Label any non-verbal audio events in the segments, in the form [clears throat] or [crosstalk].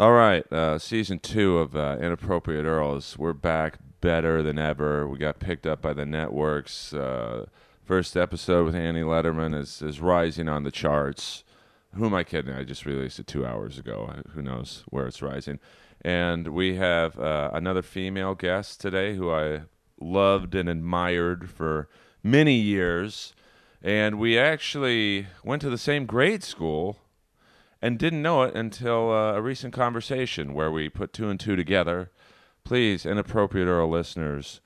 All right, uh, season two of uh, Inappropriate Earls. We're back better than ever. We got picked up by the networks. Uh, first episode with Annie Lederman is, is rising on the charts. Who am I kidding? I just released it two hours ago. Who knows where it's rising? And we have uh, another female guest today who I loved and admired for many years. And we actually went to the same grade school and didn't know it until uh, a recent conversation where we put two and two together. Please, inappropriate Earl listeners,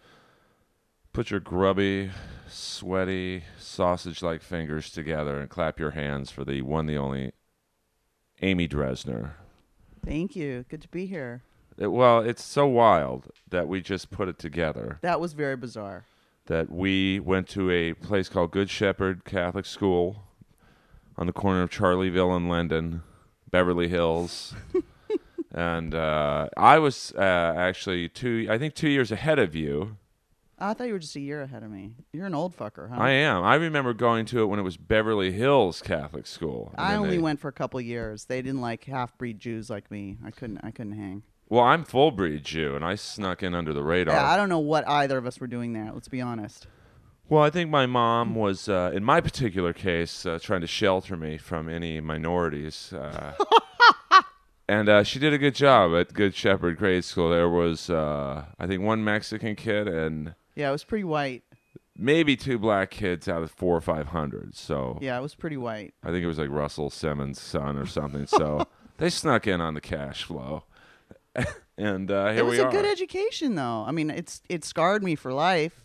put your grubby, sweaty, sausage like fingers together and clap your hands for the one, the only Amy Dresner. Thank you. Good to be here. It- well, it's so wild that we just put it together. That was very bizarre. That we went to a place called Good Shepherd Catholic School on the corner of Charleville and Linden, Beverly Hills. [laughs] and uh, I was uh, actually two, I think two years ahead of you. I thought you were just a year ahead of me. You're an old fucker, huh? I am. I remember going to it when it was Beverly Hills Catholic School. I only they- went for a couple years. They didn't like half breed Jews like me. I couldn't. I couldn't hang. Well, I'm full breed Jew, and I snuck in under the radar. Yeah, I don't know what either of us were doing there. Let's be honest. Well, I think my mom was, uh, in my particular case, uh, trying to shelter me from any minorities. Uh, [laughs] and uh, she did a good job at Good Shepherd Grade School. There was, uh, I think, one Mexican kid and Yeah, it was pretty white. maybe two black kids out of four or five hundred. So Yeah, it was pretty white. I think it was like Russell Simmons' son or something. So [laughs] they snuck in on the cash flow. [laughs] and uh, here it was we a are. good education, though. I mean, it's it scarred me for life.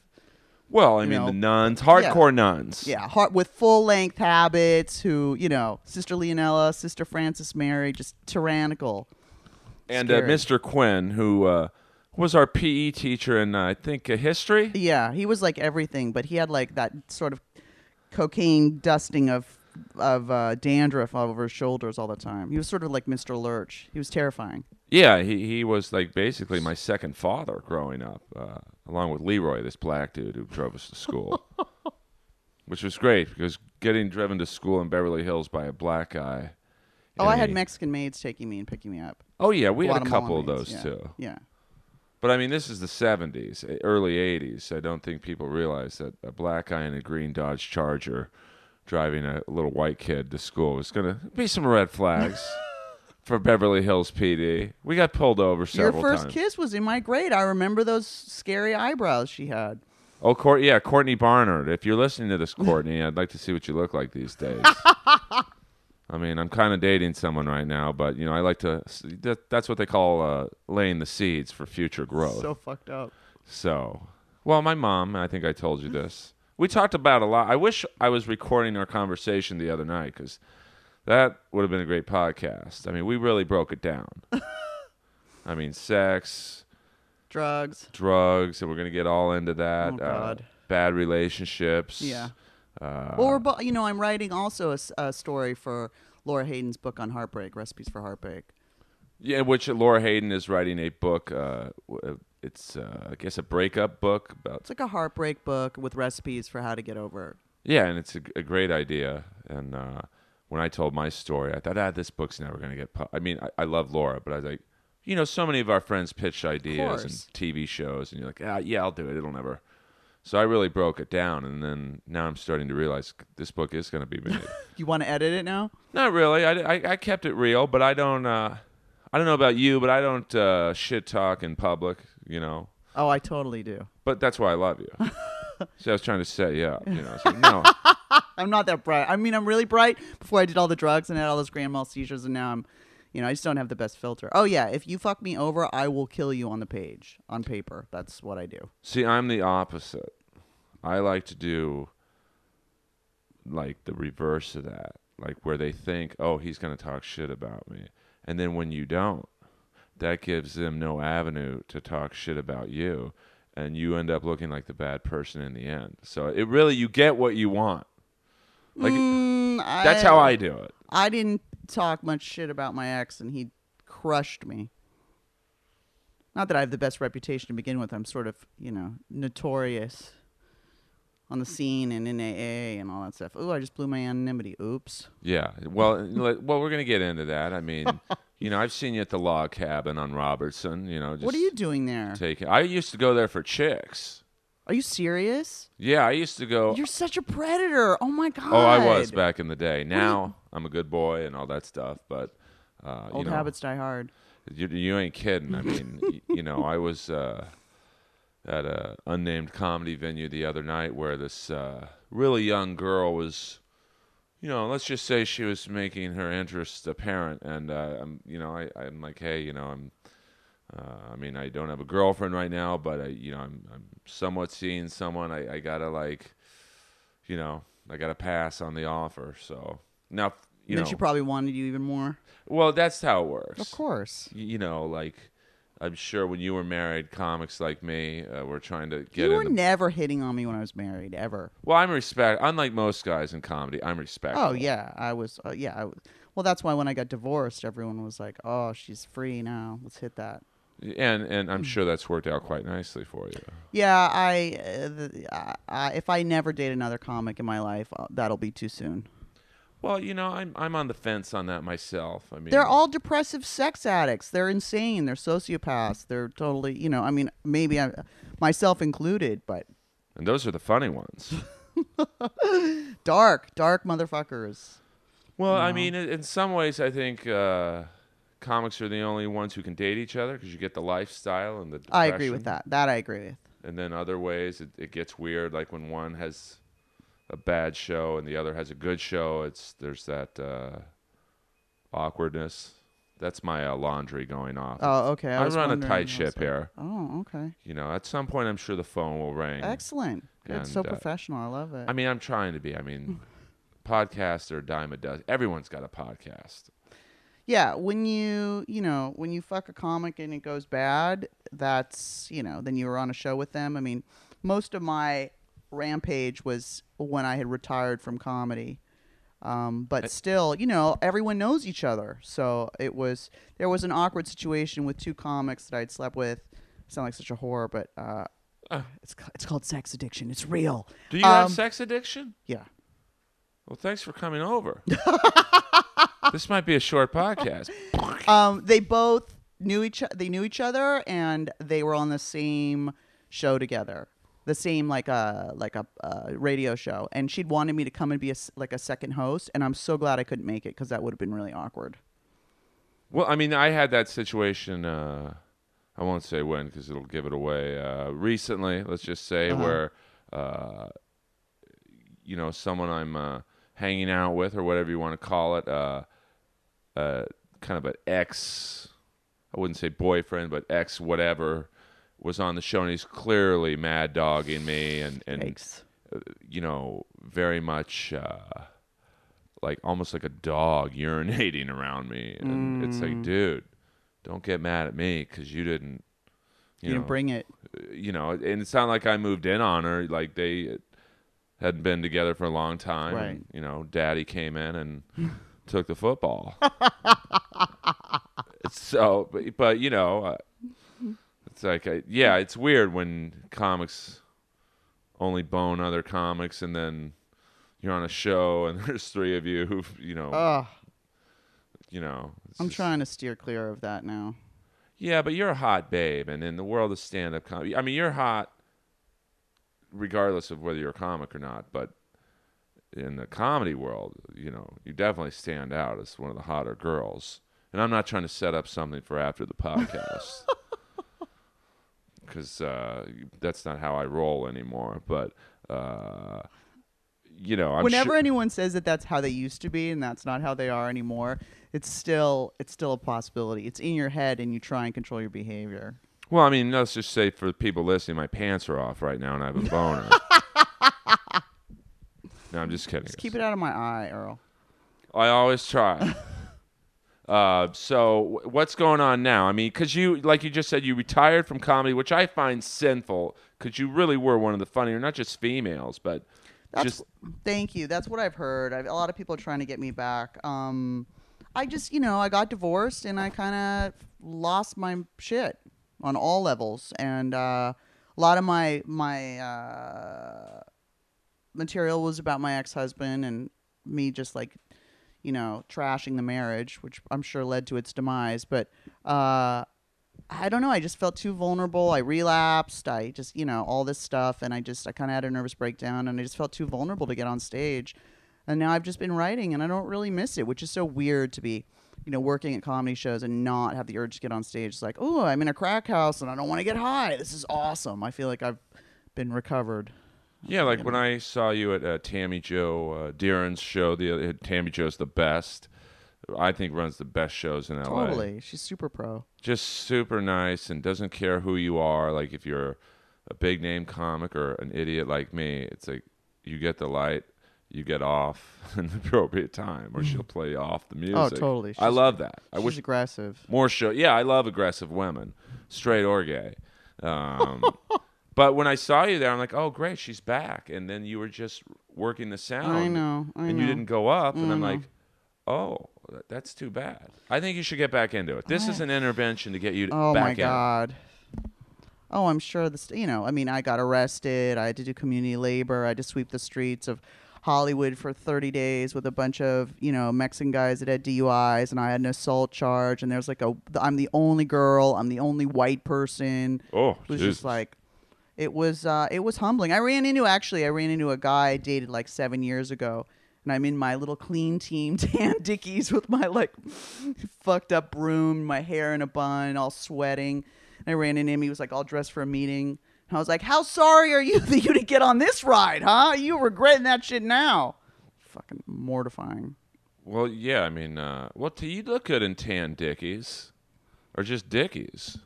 Well, I mean, know. the nuns, hardcore nuns. Yeah, with full length habits. Who you know, Sister Leonella, Sister Frances Mary, just tyrannical. and uh, Mr. Quinn, who uh, was our PE teacher in, uh, I think, uh, history. Yeah, he was like everything, but he had like that sort of cocaine dusting of of uh, dandruff all over his shoulders all the time. He was sort of like Mr. Lurch. He was terrifying. Yeah, he, he was like basically my second father growing up, uh, along with Leroy, this black dude who drove us to school, [laughs] which was great because getting driven to school in Beverly Hills by a black guy. Oh, I had Mexican maids taking me and picking me up. Oh yeah, we had a couple of those yeah. too. Yeah. But I mean, this is the '70s, eh, early '80s. I don't think people realize that a black guy in a green Dodge Charger driving a little white kid to school was going to be some red flags [laughs] for Beverly Hills PD. We got pulled over several times. Your first times. kiss was in my grade. I remember those scary eyebrows she had. Oh, Court, yeah, Courtney Barnard. If you're listening to this, [laughs] Courtney, I'd like to see what you look like these days. [laughs] I mean, I'm kind of dating someone right now, but you know, I like to. That, that's what they call uh, laying the seeds for future growth. So fucked up. So, well, my mom, I think I told you this. We talked about a lot. I wish I was recording our conversation the other night because that would have been a great podcast. I mean, we really broke it down. [laughs] I mean, sex, Drugs. drugs, and we're going to get all into that. Oh, God. Uh, bad relationships. Yeah. Uh, Well, we're you know, I'm writing also a story for Laura Hayden's book on heartbreak, recipes for heartbreak. yeah, which Laura Hayden is writing a book. Uh, it's, uh, I guess, a breakup book about It's like a heartbreak book with recipes for how to get over it. Yeah, and it's a, a great idea. And uh, when I told my story, I thought, ah, this book's never going to get. Pu-. I mean, I, I love Laura, but I was like, you know, so many of our friends pitch ideas and course. TV shows, and you're like, ah, yeah, I'll do it. It'll never. So I really broke it down, and then now I'm starting to realize this book is going to be made. [laughs] You want to edit it now? Not really. I, I, I kept it real, but I don't. Uh, I don't know about you, but I don't uh, shit talk in public. You know, Oh, I totally do. but that's why I love you. [laughs] See, I was trying to set you up. You know, no. [laughs] I'm not that bright. I mean, I'm really bright before I did all the drugs and had all those grand mal seizures, and now I'm, you know, I just don't have the best filter. Oh yeah, if you fuck me over, I will kill you on the page, on paper. That's what I do. See, I'm the opposite. I like to do like the reverse of that. Like where they think, "Oh, he's going to talk shit about me." And then when you don't, that gives them no avenue to talk shit about you, and you end up looking like the bad person in the end. So it really you get what you want. Like Mm, that's how I do it. I didn't talk much shit about my ex, and he crushed me. Not that I have the best reputation to begin with. I'm sort of, you know, notorious. On the scene and in AA and all that stuff. Oh, I just blew my anonymity. Oops. Yeah. Well, [laughs] well, we're gonna get into that. I mean, [laughs] you know, I've seen you at the log cabin on Robertson. You know, just what are you doing there? taking. I used to go there for chicks. Are you serious? Yeah, I used to go. You're such a predator. Oh my god. Oh, I was back in the day. Now I'm a good boy and all that stuff. But uh, Old you know, habits die hard. You, you ain't kidding. I mean, y- you know, I was uh, at a unnamed comedy venue the other night where this uh, really young girl was, you know, let's just say she was making her interest apparent, and uh, I'm, you know, I, I'm like, hey, you know, I'm. Uh, I mean, I don't have a girlfriend right now, but I, you know, I'm, I'm somewhat seeing someone. I, I gotta like, you know, I gotta pass on the offer. So now, you then know, she probably wanted you even more. well, that's how it works Of course. y- you know, like I'm sure when you were married, comics like me uh, were trying to get You were in. The, never hitting on me when I was married, ever. well, I'm respect. Unlike most guys in comedy, I'm respectful. Oh yeah, I was. Uh, yeah, I was. Well, that's why when I got divorced, everyone was like, "Oh, she's free now. Let's hit that." and and. I'm sure that's worked out quite nicely for you. Yeah, I, uh, the, I, I if I never date another comic in my life, uh, that'll be too soon. Well, you know, I'm I'm on the fence on that myself. I mean, They're all depressive sex addicts. They're insane. They're sociopaths. They're totally, you know. I mean, maybe I, myself included, but and those are the funny ones. [laughs] dark, dark motherfuckers. Well, I mean, in in some ways, I think uh, comics are the only ones who can date each other because you get the lifestyle and the. I agree with that. That I agree with. and then other ways it, it gets weird like when one has a bad show and the other has a good show it's there's that uh, awkwardness that's my uh, laundry going off Oh, okay. I, I was run a tight ship here Oh, okay. you know at some point i'm sure the phone will ring Excellent. It's so uh, professional. I love it. i mean i'm trying to be i mean [laughs] podcasts are a dime a dozen everyone's got a podcast yeah, when you you know when you fuck a comic and it goes bad, that's you know then you were on a show with them. I mean, most of my rampage was when I had retired from comedy. Um, but still, you know, everyone knows each other. So it was there was an awkward situation with two comics that I'd slept with. I sound like such a whore, but uh, Uh. it's it's called sex addiction. It's real. do you have Um, sex addiction Yeah. well thanks for coming over [laughs] this might be a short podcast [laughs] um, they both knew each they knew each other and they were on the same show together the same like a like a uh, radio show and she'd wanted me to come and be a like a second host and i'm so glad i couldn't make it because that would have been really awkward Well, I mean, I had that situation. Uh, I won't say when because it'll give it away. Uh, recently, let's just say Uh-huh. where, uh, you know, someone I'm uh, hanging out with or whatever you want to call it, uh, uh, kind of an ex. I wouldn't say boyfriend, but ex whatever was on the show, and he's clearly mad dogging me, and and Yikes. you know, very much uh, like almost like a dog [laughs] urinating around me. And it's Mm. like, dude, don't get mad at me because you didn't, you, you, know, didn't bring it you know, and it's not like I moved in on her. Like they hadn't been together for a long time. Right. And, you know, daddy came in and [laughs] took the football. [laughs] so, but, but you know, uh, it's like, I, yeah, it's weird when comics only bone other comics and then you're on a show and [laughs] there's three of you who, you know, Ugh, you know. i'm just- trying to steer clear of that now Yeah, but you're a hot babe, and in the world of stand-up comedy, I mean, you're hot, regardless of whether you're a comic or not. But in the comedy world, you know, you definitely stand out as one of the hotter girls. And I'm not trying to set up something for after the [laughs] podcast, because uh, that's not how I roll anymore. But uh, you know, I'm whenever sure- anyone says that that's how they used to be and that's not how they are anymore it's still it's still a possibility it's in your head and you try and control your behavior Well, I mean, let's just say for the people listening, my pants are off right now, and I have a boner. [laughs] no, I'm just kidding. just keep it out of my eye earl I always try. [laughs] uh, so, what's going on now? I mean, because you, like you just said, you retired from comedy, which I find sinful, because you really were one of the funnier, not just females, but That's, just thank you. That's what I've heard. I've, a lot of people are trying to get me back. Um, I just, you know, I got divorced and I kind of lost my shit on all levels, and uh, a lot of my my uh, material was about my ex-husband and me just like you know trashing the marriage which i'm sure led to its demise but uh i don't know i just felt too vulnerable i relapsed i just you know all this stuff and i just i kind of had a nervous breakdown and i just felt too vulnerable to get on stage. And now i've just been writing and i don't really miss it which is so weird to be you know working at comedy shows and not have the urge to get on stage. It's like oh i'm in a crack house and i don't want to get high. This is awesome. I feel like i've been recovered Yeah, like when I saw you at uh, Tammy Joe uh, Deeran's show, the uh, Tammy Joe's the best. I think runs the best shows in LA. Totally. She's super pro. Just super nice and doesn't care who you are. Like if you're a big name comic or an idiot like me, it's like you get the light, you get off [laughs] in the appropriate time, or she'll play off the music. Oh, totally. I She's- love that. I She's wish aggressive. more show. Yeah, I love aggressive women, straight or gay. Um, [laughs] but when I saw you there, I'm like, oh, great, she's back. And then you were just working the sound. I know. I and know. you didn't go up, and I'm mm-hmm. like, oh, that's too bad. I think you should get back into it. This is an intervention to get you Oh back my in. god. Oh, I'm sure this. You know, I mean, I got arrested. I had to do community labor. I had to sweep the streets of Hollywood for 30 days with a bunch of you know Mexican guys that had DUIs, and I had an assault charge. And there's like a, I'm the only girl. I'm the only white person. Oh, It was Jesus. just like it was uh it was humbling. I ran into actually I ran into a guy I dated like 7 years ago and I'm in my little clean team [laughs] tan dickies with my like fucked up broom, my hair in a bun, all sweating. And I ran into him. He was like all dressed for a meeting. And I was like, "How sorry are you [laughs] that you didn't get on this ride, huh? You regretting that shit now?" Fucking mortifying. Well, yeah, I mean, uh, well, t- you look good in tan dickies, or just dickies.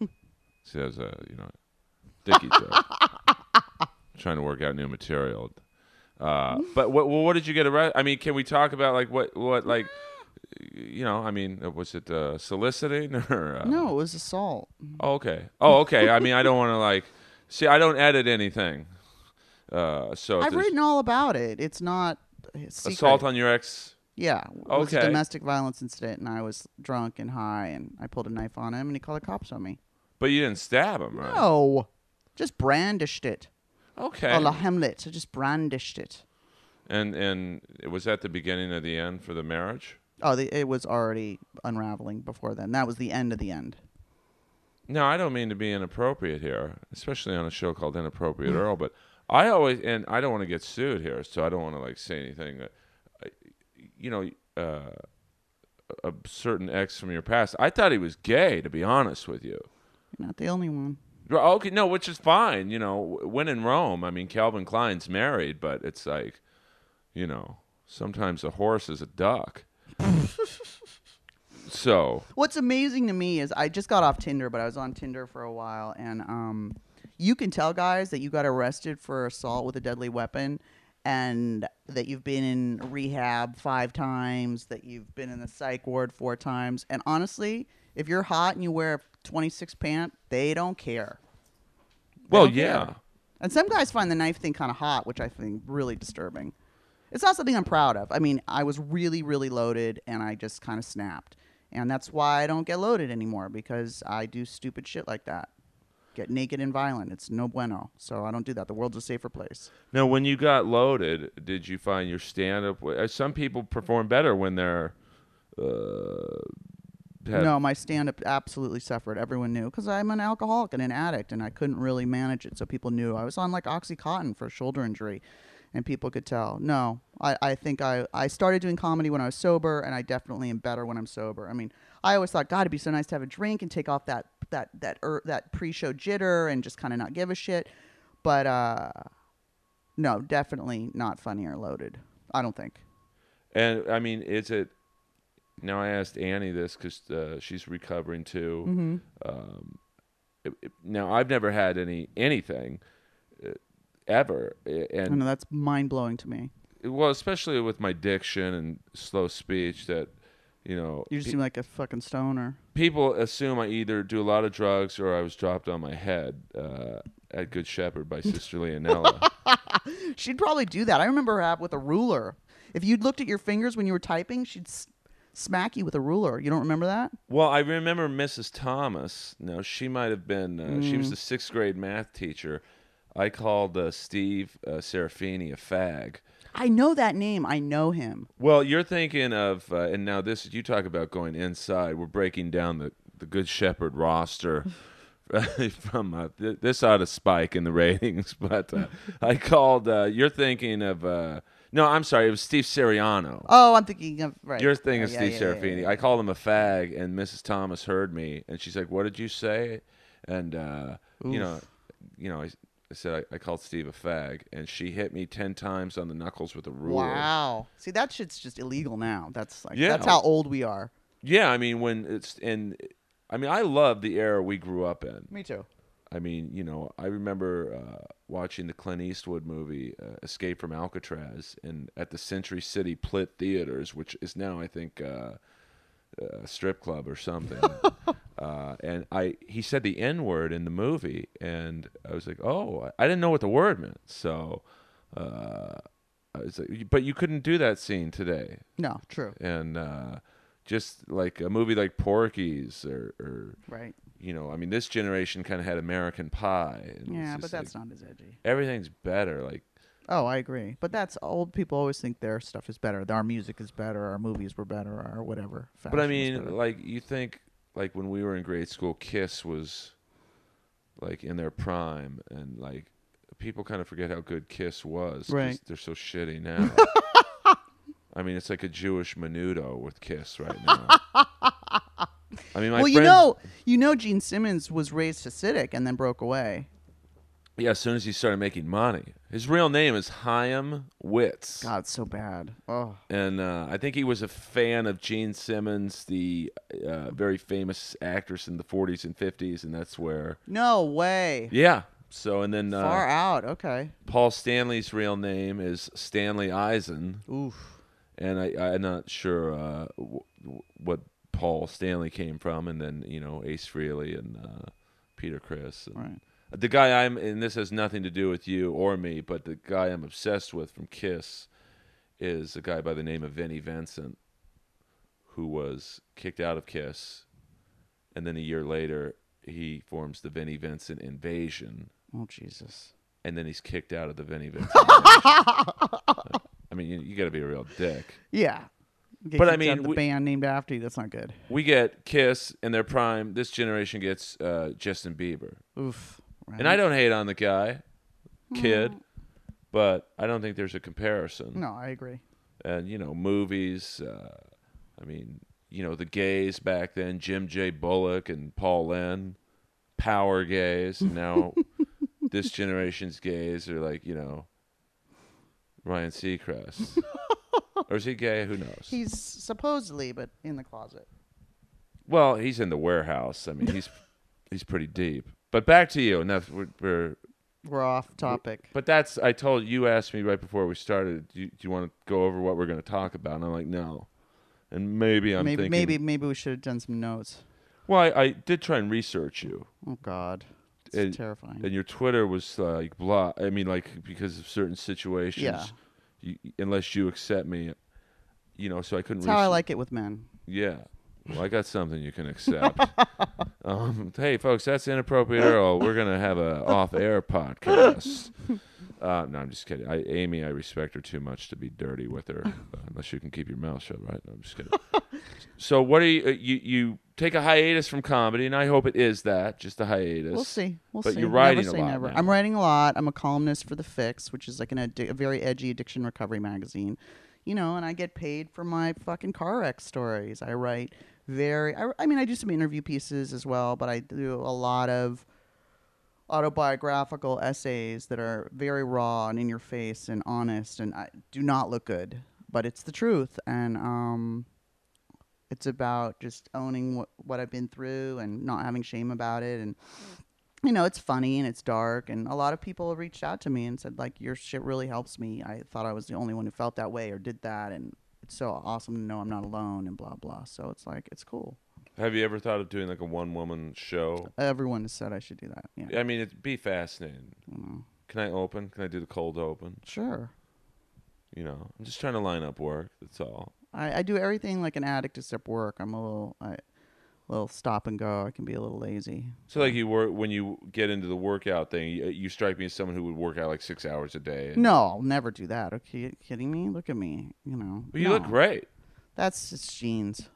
See, that was a you know, joke. [laughs] Trying to work out new material. Uh, but what what did you get arrested? I mean, can we talk about like what what like, you know? I mean, was it uh, soliciting [laughs] or? Uh, No, it was assault. Oh, okay. Oh, okay. I mean, I don't want to like. See, I don't edit anything. Uh, so if I've there's written all about it. It's not it's secret. assault on your ex. Yeah, it was a Okay. domestic violence incident, and I was drunk and high, and I pulled a knife on him, and he called the cops on me. But you didn't stab him, right? No, just brandished it. Okay. Oh, la Hamlet, I just brandished it. And and it was at the beginning of the end for the marriage. Oh, the, it was already unraveling before then. That was the end of the end. No, I don't mean to be inappropriate here, especially on a show called Inappropriate Earl. But I always and I don't want to get sued here, so I don't want to like say anything. That, you know, uh, a certain ex from your past. I thought he was gay, to be honest with you. You're not the only one. Okay, no, which is fine. You know, when in Rome, I mean, Calvin Klein's married, but it's like, you know, sometimes a horse is a duck. [laughs] so, What's amazing to me is I just got off Tinder, but I was on Tinder for a while, and um, you can tell guys that you got arrested for assault with a deadly weapon, and that you've been in rehab five times, that you've been in the psych ward four times, and honestly, if you're hot and you wear a 26 pant, they don't care. They well, don't care. yeah. And some guys find the knife thing kind of hot, which I think really disturbing. It's not something I'm proud of. I mean, I was really, really loaded, and I just kind of snapped, and that's why I don't get loaded anymore because I do stupid shit like that. Get naked and violent. It's no bueno. So I don't do that. The world's a safer place. Now, when you got loaded, did you find your stand up? Some people perform better when they're. Uh, have- No, my stand up absolutely suffered. Everyone knew because I'm an alcoholic and an addict, and I couldn't really manage it. So people knew I was on like Oxycontin for a shoulder injury, and people could tell. No, I, I think I, I started doing comedy when I was sober, and I definitely am better when I'm sober. I mean, I always thought, God, it'd be so nice to have a drink and take off that that that er, that pre show jitter and just kind of not give a shit. But uh, no, definitely not funny or loaded. I don't think. And I mean, is it? Now I asked Annie this because uh, she's recovering too. Mm-hmm. Um, it- it- now I've never had any anything uh, ever, a- I and know that's mind blowing to me. well, especially with my diction and slow speech, that you know, You just pe- seem like a fucking stoner. people assume I either do a lot of drugs or I was dropped on my head uh, at Good Shepherd by Sister Leonella. [laughs] She'd probably do that. I remember her with a ruler. If you'd looked at your fingers when you were typing, she'd smack you with a ruler. You don't remember that? Well, I remember Mrs. Thomas. No, she might have been. Uh, She Mm. was the sixth grade math teacher. I called uh, Steve uh, Serafini a fag. I know that name. I know him. Well, you're thinking of, uh, and now this you talk about going inside. We're breaking down the the Good Shepherd roster [laughs] from uh, th- this ought to spike in the ratings. [laughs] But uh, I called. Uh, you're thinking of. No, I'm sorry. It was Steve Seriano. Oh, I'm thinking of right. Your thing of Yeah, Steve yeah, yeah, Serafini. yeah, I called him a fag, and Mrs. Thomas heard me, and she's like, "What did you say?" And uh, you know, you know, I, I said I, I called Steve a fag, and she hit me ten times on the knuckles with a ruler. Wow. See, that shit's just illegal now. That's like Yeah. that's how old we are. Yeah, I mean when it's and I mean I love the era we grew up in. Me too. I mean, you know, I remember uh, watching the Clint Eastwood movie uh, Escape from Alcatraz and at the Century City Plitt Theaters, which is now I think uh, a strip club or something. [laughs] uh, and I he said the N word in the movie, and I was like, oh, I didn't know what the word meant. So, uh, I was like, but you couldn't do that scene today No, true. and uh, just like a movie like Porky's or, or Right. You know, I mean, this generation kind of had American Pie. and Yeah, but that's like, not as edgy. everything's better. Like, Oh, I agree. But that's old people always think their stuff is better. Our music is better. Our movies were better. Or whatever. but I mean, like you think like when we were in grade school, Kiss was like in their prime, and like people kind of forget how good Kiss was. Right. They're so shitty now. [laughs] I mean, it's like a Jewish menudo with Kiss right [laughs] now. I mean, my well, you know, you know, Gene Simmons was raised Hasidic and then broke away. Yeah, as soon as he started making money. His real name is Chaim Witz. God, it's so bad. Oh, And uh, I think he was a fan of Jean Simmons, the uh, very famous actress in the 40s and 50s, and that's where. no way. Yeah. So, and then Far uh, out. Okay. Paul Stanley's real name is Stanley Eisen, Oof. and I, I'm not sure uh, w- w- what Paul Stanley came from, and then, you know, Ace Frehley and uh, Peter Criss. And, Right. the guy I'm, and this has nothing to do with you or me, but the guy I'm obsessed with from Kiss is a guy by the name of Vinnie Vincent, who was kicked out of Kiss, and then a year later he forms the Vinnie Vincent Invasion, Oh Jesus. and then he's kicked out of the Vinnie Vincent. [laughs] I mean, you, you got to be a real dick. Yeah. Get But I mean, the we- band named after you. That's not good. We get Kiss in their prime. This generation gets uh, Justin Bieber. Oof. Right. And I don't hate on the guy, kid, but I don't think there's a comparison. No, I agree. And you know, movies. Uh, I mean, you know, the gays back then, Jim J. Bullock and Paul Lynde, power gays. And now [laughs] this generation's gays are like, you know, Ryan Seacrest. [laughs] or is he gay? Who knows? He's supposedly, but in the closet. well, he's in the warehouse. I mean, he's he's pretty deep. But back to you, that's we're, we're We're off topic. But that's I told you asked me right before we started. Do you, do you want to go over what we're going to talk about? And I'm like, no. And maybe I'm maybe thinking. maybe maybe we should have done some notes. Well, I, I did try and research you, Oh God, it's And- terrifying. and your Twitter was like blah. I mean, like because of certain situations. Yeah. You, unless you accept me, you know. So I couldn't. That's how I like it with men. Yeah. Well, I got something you can accept. [laughs] um, hey, folks, that's inappropriate Earl. We're gonna have a off-air podcast. Uh, no, I'm just kidding. I, Amy, I respect her too much to be dirty with her, uh, unless you can keep your mouth shut, right? No, I'm just kidding. [laughs] so, what do you, uh, you you take a hiatus from comedy, and I hope it is that, just a hiatus. We'll see. We'll But see. you're writing never a lot never. I'm writing a lot. I'm a columnist for the Fix, which is like an addi- a very edgy addiction recovery magazine. You know, and I get paid for my fucking car wreck stories. I write very. I, I mean, I do some interview pieces as well, but I do a lot of autobiographical essays that are very raw and in your face and honest and I do not look good, but it's the truth and um it's about just owning what what I've been through and not having shame about it and you know, it's funny and it's dark and a lot of people reached out to me and said like your shit really helps me. I thought I was the only one who felt that way or did that and it's so awesome to know I'm not alone and blah blah. So it's like it's cool. Have you ever thought of doing like a one-woman show? Everyone has said I should do that. Yeah. I mean, it'd be fascinating. Mm. Can I open? Can I do the cold open? Sure. You know, I'm just trying to line up work. That's all. I, I do everything like an addict except work. I'm a little I little stop and go. I can be a little lazy. So like you work when you get into the workout thing, you, you strike me as someone who would work out like six hours a day. and- No, I'll never do that. Okay, you kidding me? Look at me. You know. But you look great. That's just jeans.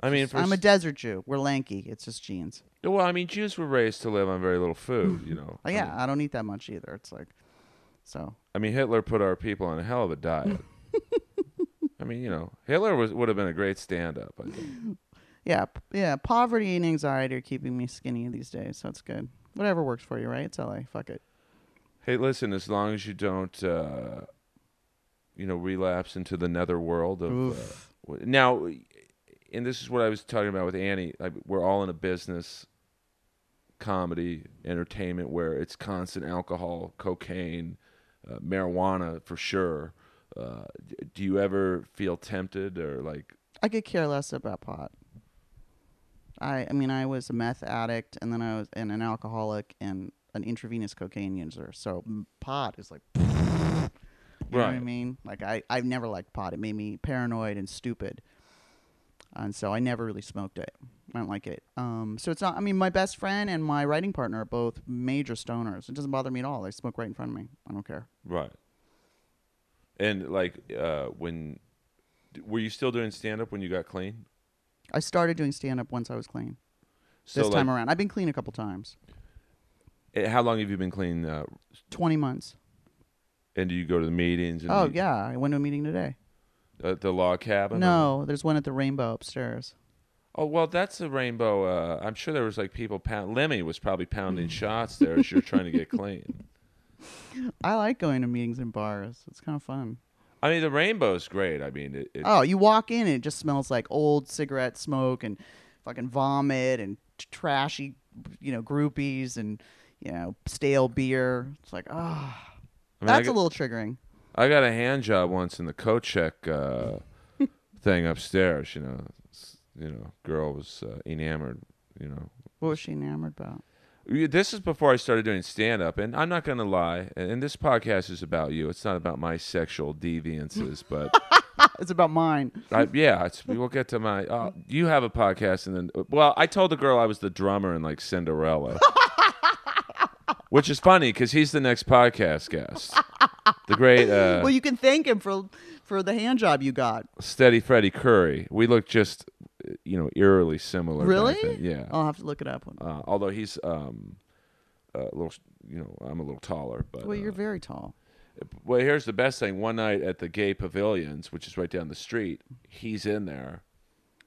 I mean, for I'm a desert Jew. We're lanky. It's just jeans. well, I mean, Jews were raised to live on very little food. [laughs] You know. Oh, yeah, I don't eat that much either. It's like, so I mean, Hitler put our people on a hell of a diet. [laughs] I mean, you know, Hitler was would have been a great stand-up. I think. [laughs] yeah, p- yeah. Poverty and anxiety are keeping me skinny these days, so it's good. Whatever works for you, right? It's LA. Fuck it. Hey, listen, as long as you don't, uh, you know, relapse into the nether world of uh, Oof. w- now, and this is what I was talking about with Annie. Like, we're all in a business, comedy, entertainment where it's constant alcohol, cocaine, uh, marijuana for sure. Uh, do you ever feel tempted or like? I could care less about pot. I, I mean, I was a meth addict, and then I was and an alcoholic and an intravenous cocaine user. So pot is like, [laughs] you know what I mean? Like I, I've never liked pot. It made me paranoid and stupid, and so I never really smoked it. I don't like it. Um, so it's not. I mean, my best friend and my writing partner are both major stoners. It doesn't bother me at all. They smoke right in front of me. I don't care. Right. And like, uh, when were you still doing stand-up when you got clean? I started doing stand up once I was clean. So this time around, I've been clean a couple times. eh, how long have you been clean? Uh, Twenty months. and do you go to the meetings? And Oh you- yeah, I went to a meeting today. At the log cabin? or- No, there's one at the Rainbow upstairs. Oh well, that's the rainbow. Uh, I'm sure there was like people pound. Lemmy was probably pounding [laughs] shots there as you're trying to get clean. I like going to meetings in bars. It's kind of fun. I mean, the rainbow's great. I mean, it, it, Oh, you walk in and it just smells like old cigarette smoke and fucking vomit and t- trashy, you know, groupies and you know stale beer. It's like ah, I mean, that's got, a little triggering. I got a hand job once in the coat check uh, [laughs] thing upstairs. You know, you know, girl was uh, enamored. You know, What was she enamored about? This is before I started doing stand up, and I'm not going to lie. And this podcast is about you. It's not about my sexual deviances, but [laughs] It's about mine. I, yeah, it's, we'll get to my. Uh, you have a podcast, and then well, I told the girl I was the drummer in like Cinderella, [laughs] which is funny because he's the next podcast guest. The great uh, well, you can thank him for for the hand job you got. steady Freddie Coury. We look just, you know, eerily similar. Really? Yeah. I'll have to look it up. Uh, although he's um, a little, you know, I'm a little taller, but well, uh, you're very tall. Well, here's the best thing. One night at the Gay Pavilions, which is right down the street, he's in there.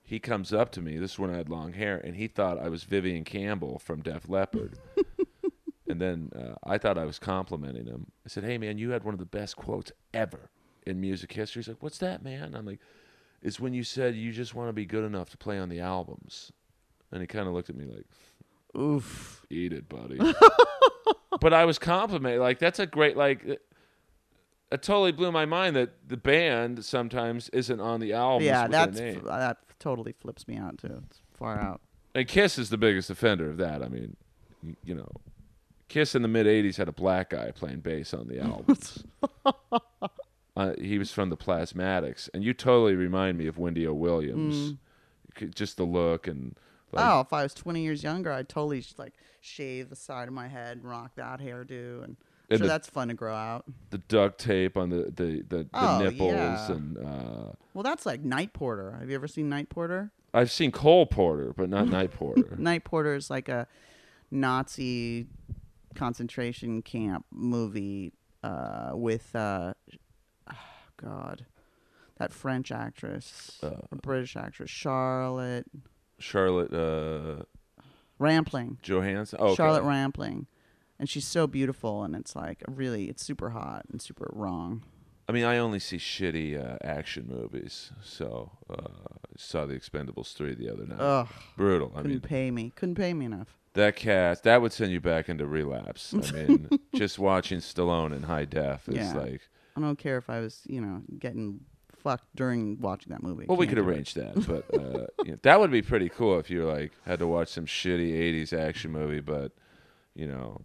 He comes up to me. This is when I had long hair, and he thought I was Vivian Campbell from Def Leppard. [laughs] and then uh, I thought I was complimenting him. I said, "Hey, man, you had one of the best quotes ever in music history." He's like, "What's that, man?" I'm like, "It's when you said you just want to be good enough to play on the albums." And he kind of looked at me like, Oof. eat it, buddy. [laughs] but I was complimenting. Like that's a great like. It, it totally blew my mind that the band sometimes isn't on the album. yeah, that's that totally flips me out too. It's far out. and Kiss is the biggest offender of that. I mean, you know, Kiss in the mid '80s had a black guy playing bass on the [laughs] albums. [laughs] uh, he was from the Plasmatics, and you totally remind me of Wendy O. Williams. C- Just the look and. Like, oh, if I was 20 years younger, I'd totally like shave the side of my head and rock that hairdo, and, And sure the- that's fun to grow out. the duct tape on the the the, the Oh, nipples yeah. and uh, Well, that's like Night Porter. Have you ever seen Night Porter? I've seen Cole Porter, but not Night [laughs] Porter. Night Porter is like a Nazi concentration camp movie uh, with uh, God, that French actress, Uh, a British actress, Charlotte Charlotte uh, Rampling. Johansson. Oh, okay. Charlotte Rampling, and she's so beautiful, and it's like really, it's super hot and super wrong. I mean, I only see shitty uh, action movies. So uh, saw the Expendables three the other night. Ugh, Brutal. I couldn't mean, pay me, couldn't pay me enough. that cast that would send you back into relapse. I [laughs] mean, just watching Stallone in high def is Yeah. like. I don't care if I was, you know, getting fucked during watching that movie. Well, we Can't could do it. arrange that, [laughs] but uh, you know, that would be pretty cool if you like had to watch some shitty '80s action movie, but you know,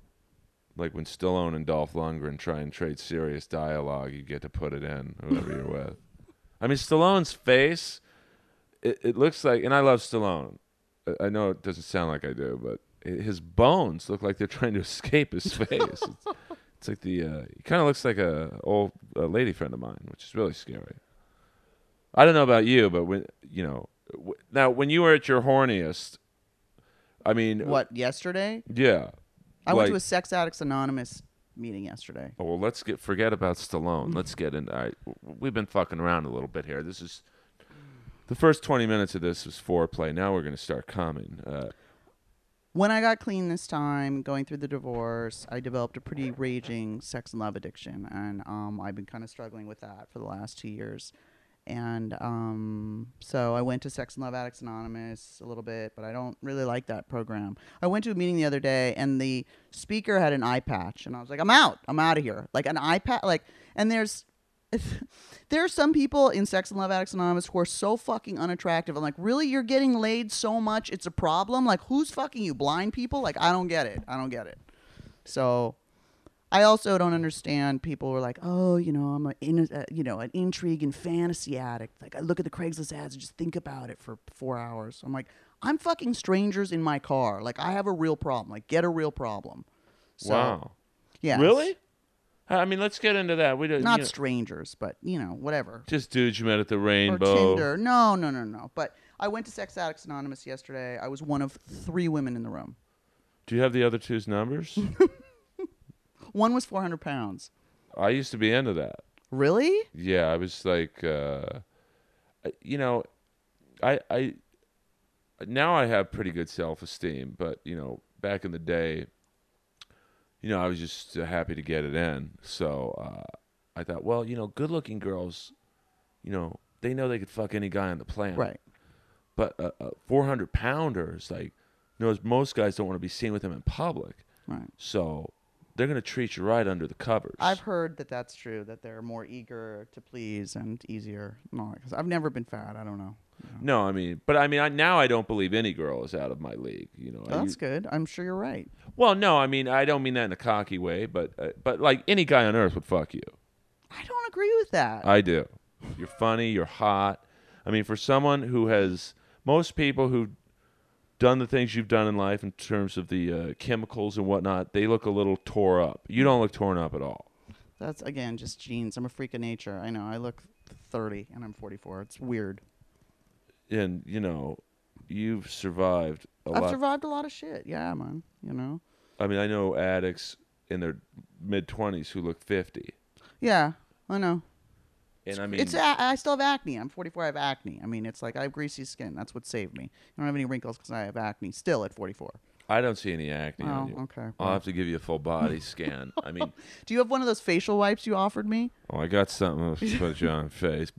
like when Stallone and Dolph Lundgren try and trade serious dialogue, you get to put it in whoever you're [laughs] with. I mean, Stallone's face, it, it looks like, and I love Stallone. I know it doesn't sound like I do, but his bones look like they're trying to [laughs] escape his face. it's, it's like the uh, he kind of looks like a old uh, lady friend of mine, which is really scary. I don't know about you, but when you know w- now when you were at your horniest, I mean, What yesterday? Yeah, I went to a Sex Addicts Anonymous meeting yesterday. Oh, well, let's get forget about Stallone. Let's get in. All right, w- we've been fucking around a little bit here. This is the first twenty minutes of this was foreplay. Now we're gonna start coming. Uh, When I got clean this time, going through the divorce, I developed a pretty raging sex and love addiction, and um, I've been kind of struggling with that for the last two years. And um, so I went to Sex and Love Addicts Anonymous a little bit, but I don't really like that program. I went to a meeting the other day, and the speaker had an eye patch, and I was like, "I'm out. I'm out of here." Like an eye patch, like, and there's [laughs] there are some people in Sex and Love Addicts Anonymous who are so fucking unattractive. I'm like, really? You're getting laid so much, it's a problem? Like, who's fucking you? Blind people? Like, I don't get it. I don't get it. So, I also don't understand people who are like, oh, you know, I'm a, in, uh, you know, an intrigue and fantasy addict. Like, I look at the Craigslist ads and just think about it for four hours. I'm like, I'm fucking strangers in my car. Like, I have a real problem. Like, get a real problem. So, wow, Yeah. really? I mean, let's get into that. We don't Not you know, strangers, but you know, whatever. just dudes you met at the or Rainbow. Tinder. No, no, no, no. But I went to Sex Addicts Anonymous yesterday. I was one of three women in the room. Do you have the other two's numbers? [laughs] One was 400 pounds. I used to be into that. Really? Yeah, I was like, uh, you know, I I now I have pretty good self esteem, but you know, back in the day, you know, I was just uh, happy to get it in. So uh, I thought, well, you know, good looking girls, you know, they know they could fuck any guy on the planet, Right. But a uh, four hundred pounders, like, knows most guys don't want to be seen with them in public, Right. so they're gonna treat you right under the covers. I've heard that that's true. That they're more eager to please and easier. No, because I've never been fat. I don't know. No, I mean, but I mean, I, now I don't believe any girl is out of my league. You know, I That's good. I'm sure you're right. well, no, I mean, I don't mean that in a cocky way, but uh, but like any guy on earth would fuck you. I don't agree with that. I do. You're funny. You're hot. I mean, for someone who has most people who've done the things you've done in life in terms of the uh, chemicals and whatnot, they look a little tore up. You don't look torn up at all. that's again just genes. I'm a freak of nature. I know. I look 30 and I'm 44. It's weird. And you know, you've survived a I've lot. survived a lot of shit. Yeah, man. You know. I mean, I know addicts in their mid twenties who look fifty, Yeah, I know. and I mean, it's a- I still have acne. I'm 44. I have acne. I mean, it's like I have greasy skin. That's what saved me. I don't have any wrinkles because I have acne still at 44. I don't see any acne on Oh, you. okay. I'll have to give you a full body [laughs] scan. I mean, Do you have one of those facial wipes you offered me? oh, I got something to [laughs] put you on face.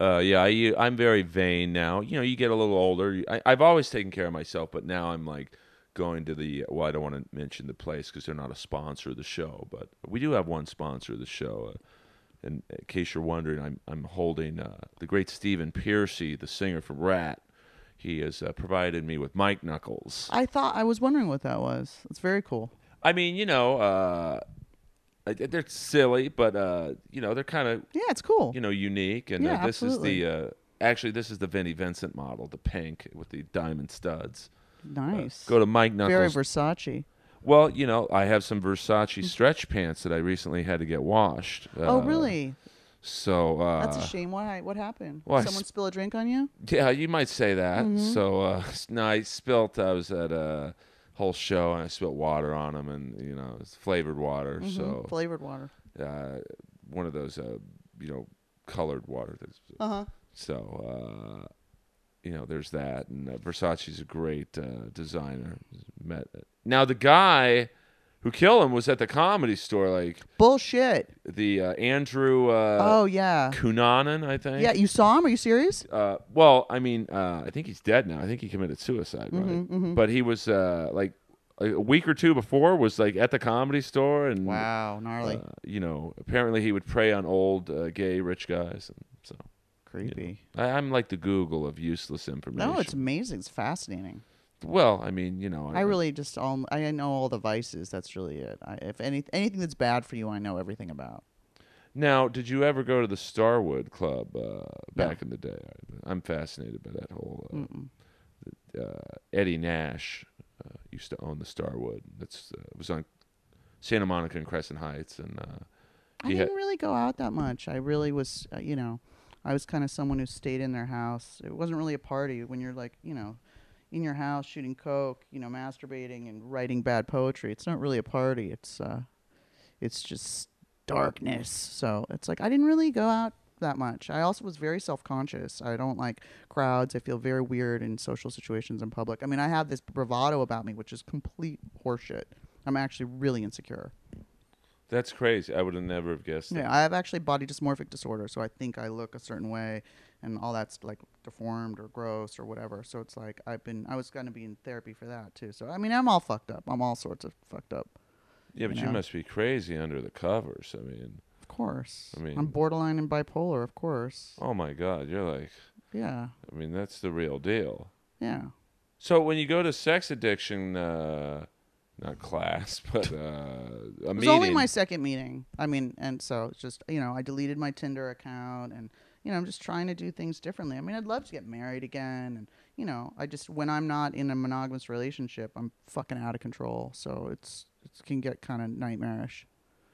Uh, yeah, I, I'm very vain now. You know, you get a little older. I, I've always taken care of myself, but now I'm like going to the. Well, I don't want to mention the place because they're not a sponsor of the show, but we do have one sponsor of the show. Uh, and in case you're wondering, I'm I'm holding uh, the great Stephen Pearcy, the singer from Ratt. He has uh, provided me with Mike Knuckles. I thought I was wondering what that was. It's very cool. I mean, you know, uh, uh, they're silly, but uh, you know, they're kind of Yeah, it's cool. you know unique. And uh, this absolutely. is the uh, actually this is the Vinnie Vincent model, the pink with the diamond studs. nice. Go to Mike Knuckles. very Versace. well, you know, I have some Versace stretch pants that I recently had to get washed. oh, Uh, really? So uh, That's a shame. Why? What happened? well, Someone sp- spill a drink on you? Yeah, you might say that. Mm-hmm. So uh, [laughs] no, I spilt. I was at a whole show and I spilt water on them, and you know, it's flavored water. Mhm. So flavored water. uh, one of those, uh, you know, colored water. That's, Uh huh. so, uh, you know, there's that. And uh, Versace's a great uh, designer. Met now the guy who killed him was at the comedy store, like Bullshit. the uh, Andrew uh, oh yeah. Cunanan, I think. Yeah, you saw him? Are you serious? Uh, well, I mean, uh, I think he's dead now. I think he committed suicide, right? Mhm, But he was uh, like a week or two before was like at the comedy store and Wow, gnarly. uh, you know, apparently he would prey on old uh, gay rich guys, and so Creepy. I, I'm like the Google of useless information. No, it's amazing. It's fascinating. Well, I mean, you know, I really just all I know all the vices. That's really it. I, if any anything that's bad for you, I know everything about. Now, did you ever go to the Starwood Club uh, back in the day? I'm fascinated by that whole. Uh, uh, Eddie Nash uh, used to own the Starwood. That's uh, it was on Santa Monica and Crescent Heights, and uh, I didn't really go out that much. I really was, uh, you know, I was kind of someone who stayed in their house. It wasn't really a party when you're like, you know, in your house shooting coke, you know, masturbating and writing bad poetry. It's not really a party. It's uh it's just darkness. So, it's like I didn't really go out that much. I also was very self-conscious. I don't like crowds. I feel very weird in social situations in public. I mean, I have this bravado about me which is complete horseshit. I'm actually really insecure. that's crazy. I would have never have guessed. Yeah, that. I have actually body dysmorphic disorder, so I think I look a certain way, and all that's like deformed or gross or whatever. So it's like I've been, I was gonna be in therapy for that too. So I mean, I'm all fucked up. I'm all sorts of fucked up. yeah, but you you must be crazy under the covers. I mean, Of course. I mean- I'm borderline and bipolar. Of course. oh my God, you're like, Yeah. I mean, that's the real deal. Yeah. So when you go to sex addiction, uh, not class, [laughs] but uh, a It was meeting. only my second meeting. I mean, and so it's just you know I deleted my Tinder account, and you know I'm just trying to do things differently. I mean, I'd love to get married again, and you know I just when I'm not in a monogamous relationship, I'm fucking out of control. So it's it can get kind of nightmarish.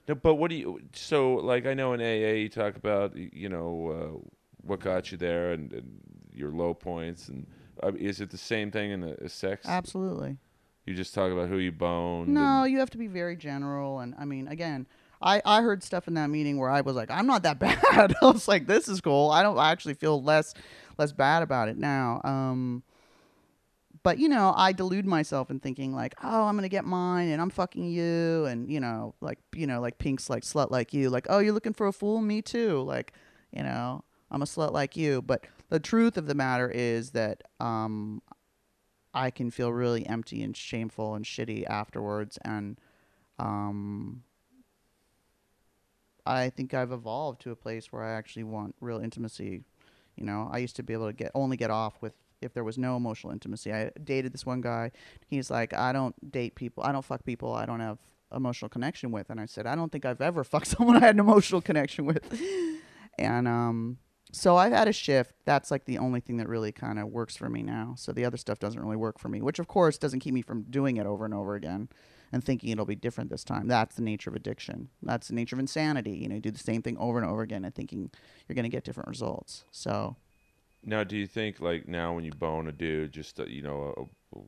No, but what do you? So, like, I know in AA you talk about, you know, uh, what got you there and, and your low points, and uh, is it the same thing in a, a sex? Absolutely. You just talk about who you boned. No, you have to be very general, and I mean, again. I, I heard stuff in that meeting where I was like, I'm not that [laughs] bad. I was like, this is cool. I don't I actually feel less less bad about it now. Um, but you know, I delude myself in thinking like, oh, I'm gonna get mine, and I'm fucking you, and you know, like you know, like Pink's like slut like you, like oh, you're looking for a fool, me too, like you know, I'm a slut like you. But the truth of the matter is that um, I can feel really empty and shameful and shitty afterwards, and um, I think I've evolved to a place where I actually want real intimacy. You know, I used to be able to get only get off with if there was no emotional intimacy. I dated this one guy. He's like, I don't date people. I don't fuck people. I don't have emotional connection with. And I said, I don't think I've ever [laughs] fucked someone I had an emotional connection with. and um, so I've had a shift. That's like the only thing that really kind of works for me now. So the other stuff doesn't really work for me, which of course doesn't keep me from doing it over and over again and thinking it'll be different this time. That's the nature of addiction. That's the nature of insanity. You know, you do the same thing over and over again and thinking you're going to get different results. So Now, do you think like now when you bone a dude, just uh, you know, a, a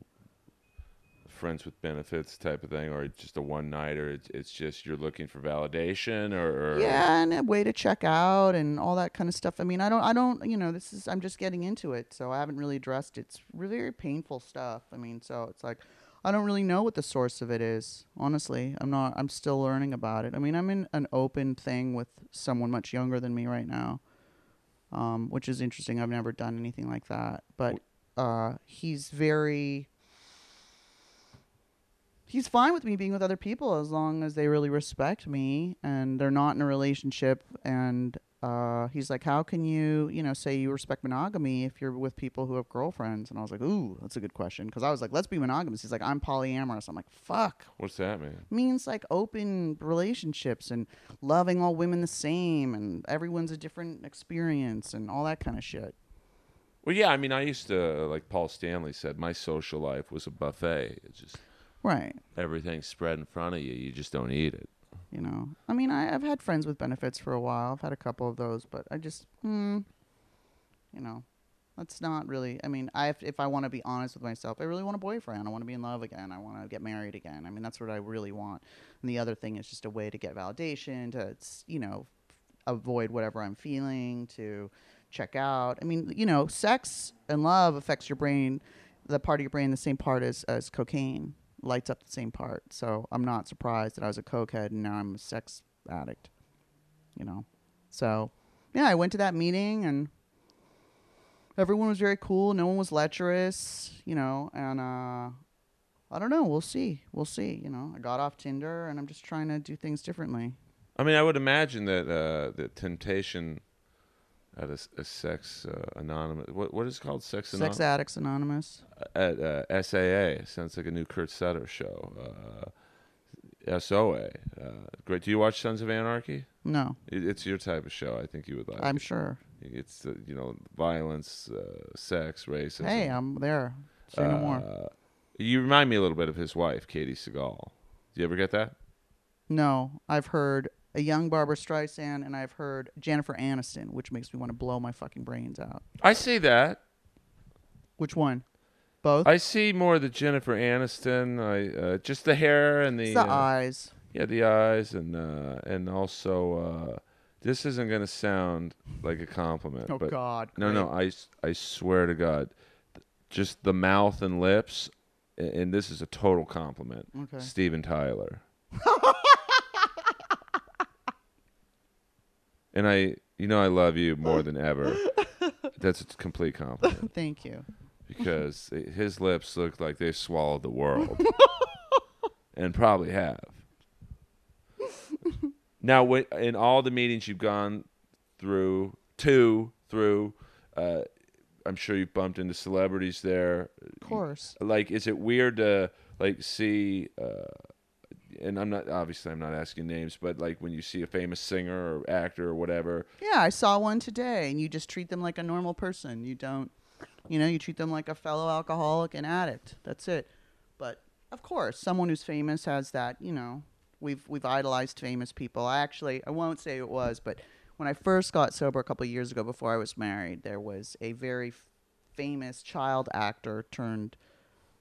friends with benefits type of thing, or just a one nighter? It's, it's just you're looking for validation, or, or yeah, and a way to check out and all that kind of stuff. I mean, I don't, I don't, you know, this is I'm just getting into it, so I haven't really addressed it. It's really very painful stuff. I mean, so it's like I don't really know what the source of it is. Honestly, I'm not. I'm still learning about it. I mean, I'm in an open thing with someone much younger than me right now, um, which is interesting. I've never done anything like that, but uh, he's very. He's fine with me being with other people as long as they really respect me and they're not in a relationship. And uh, he's like, "How can you, you know, say you respect monogamy if you're with people who have girlfriends?" And I was like, "Ooh, that's a good question." Because I was like, "Let's be monogamous." He's like, "I'm polyamorous." I'm like, "Fuck." what's that mean? means like open relationships and loving all women the same and everyone's a different experience and all that kind of shit. Well, yeah, I mean, I used to like Paul Stanley said, my social life was a buffet. It's just Right. everything spread in front of you. You just don't eat it. You know, I mean, I, I've had friends with benefits for a while. I've had a couple of those, but I just, hmm, you know, that's not really. I mean, I have, if I want to be honest with myself, I really want a boyfriend. I want to be in love again. I want to get married again. I mean, that's what I really want. And the other thing is just a way to get validation, to you know, avoid whatever I'm feeling, to check out. I mean, you know, sex and love affects your brain, the part of your brain, the same part as as cocaine lights up the same part. So I'm not surprised that I was a cokehead and now I'm a sex addict. You know, so yeah, I went to that meeting and everyone was very cool. No one was lecherous. You know, and uh, I don't know. We'll see. We'll see. You know, I got off Tinder and I'm just trying to do things differently. I mean, I would imagine that uh, the temptation at a sex uh, anonymous. What what is it called? Sex anonymous? Sex. Addicts Anonymous. At uh, SAA sounds like a new Kurt Sutter show. Uh, SOA. Uh, great. Do you watch Sons of Anarchy? No, It, it's your type of show. I think you would like. I'm it. sure. It's uh, you know violence, uh, sex, racism. Hey, I'm there. Say no more. Uh, you remind me a little bit of his wife, Katey Sagal. Do you ever get that? No, I've heard a young Barbra Streisand, and I've heard Jennifer Aniston, which makes me want to blow my fucking brains out. I see that. Which one? Both. I see more the Jennifer Aniston. I uh, just the hair and the, it's the uh, eyes. yeah the eyes and uh, and also uh, this isn't gonna sound like a compliment, Oh but God. no no I, s- I swear to God, just the mouth and lips, a- and this is a total compliment. Okay. Steven Tyler. [laughs] and I, you know, I love you more than ever. [laughs] That's a complete compliment [laughs] Thank you. because [laughs] his lips look like they swallowed the world, and probably have. Now, in all the meetings you've gone through, two through, uh, I'm sure you've bumped into celebrities there. Of course. Like, is it weird to like see? Uh, and I'm not obviously I'm not asking names, but like when you see a famous singer or actor or whatever, Yeah, I saw one today, and you just treat them like a normal person. You don't, you know, you treat them like a fellow alcoholic and addict. That's it. But of course, someone who's famous has that. You know, we've we've idolized famous people. I actually, I won't say it was, but when I first got sober a couple years ago, before I was married, there was a very famous child actor turned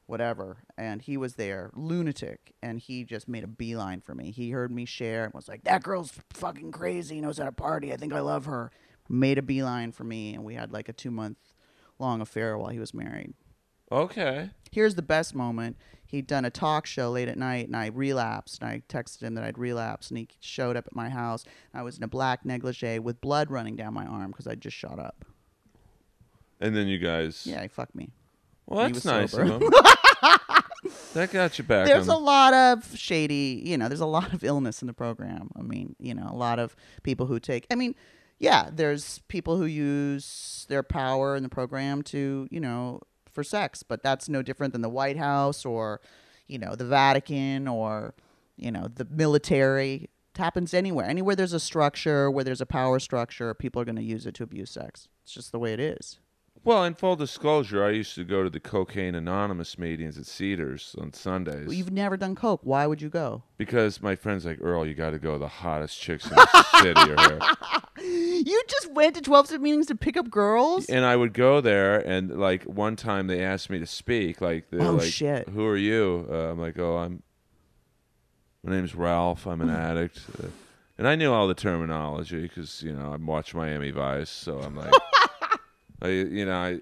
whatever and he was there lunatic and he just made a beeline for me. He heard me share and was like that girl's fucking crazy knows how to party i think i love her. Made a beeline for me and we had like a two month long affair while he was married. Okay, here's the best moment. He'd done a talk show late at night and i relapsed and i texted him that i'd relapsed and he showed up at my house. I was in a black negligee with blood running down my arm because i just shot up. And then you guys, yeah he fucked me well, that's nice sober. of him. [laughs] that got you back. there's a lot of shady you know there's a lot of illness in the program i mean you know a lot of people who take i mean yeah there's people who use their power in the program to you know for sex but that's no different than the white house or you know the vatican or you know the military it happens anywhere anywhere there's a structure where there's a power structure people are going to use it to abuse sex it's just the way it is Well, in full disclosure, I used to go to the Cocaine Anonymous meetings at Cedars on Sundays you've never done coke why would you go because my friends like Earl, you got to go. The hottest chicks in the [laughs] city are here, you just went to 12 step meetings to pick up girls and I would go there. And like one time, they asked me to speak. Like, they're Oh, like, shit. "Who are you?" Uh, I'm like, "Oh, I'm. My name's Ralph. I'm an [laughs] addict." Uh, and I knew all the terminology because you know I watched Miami Vice, so I'm like, I you know I,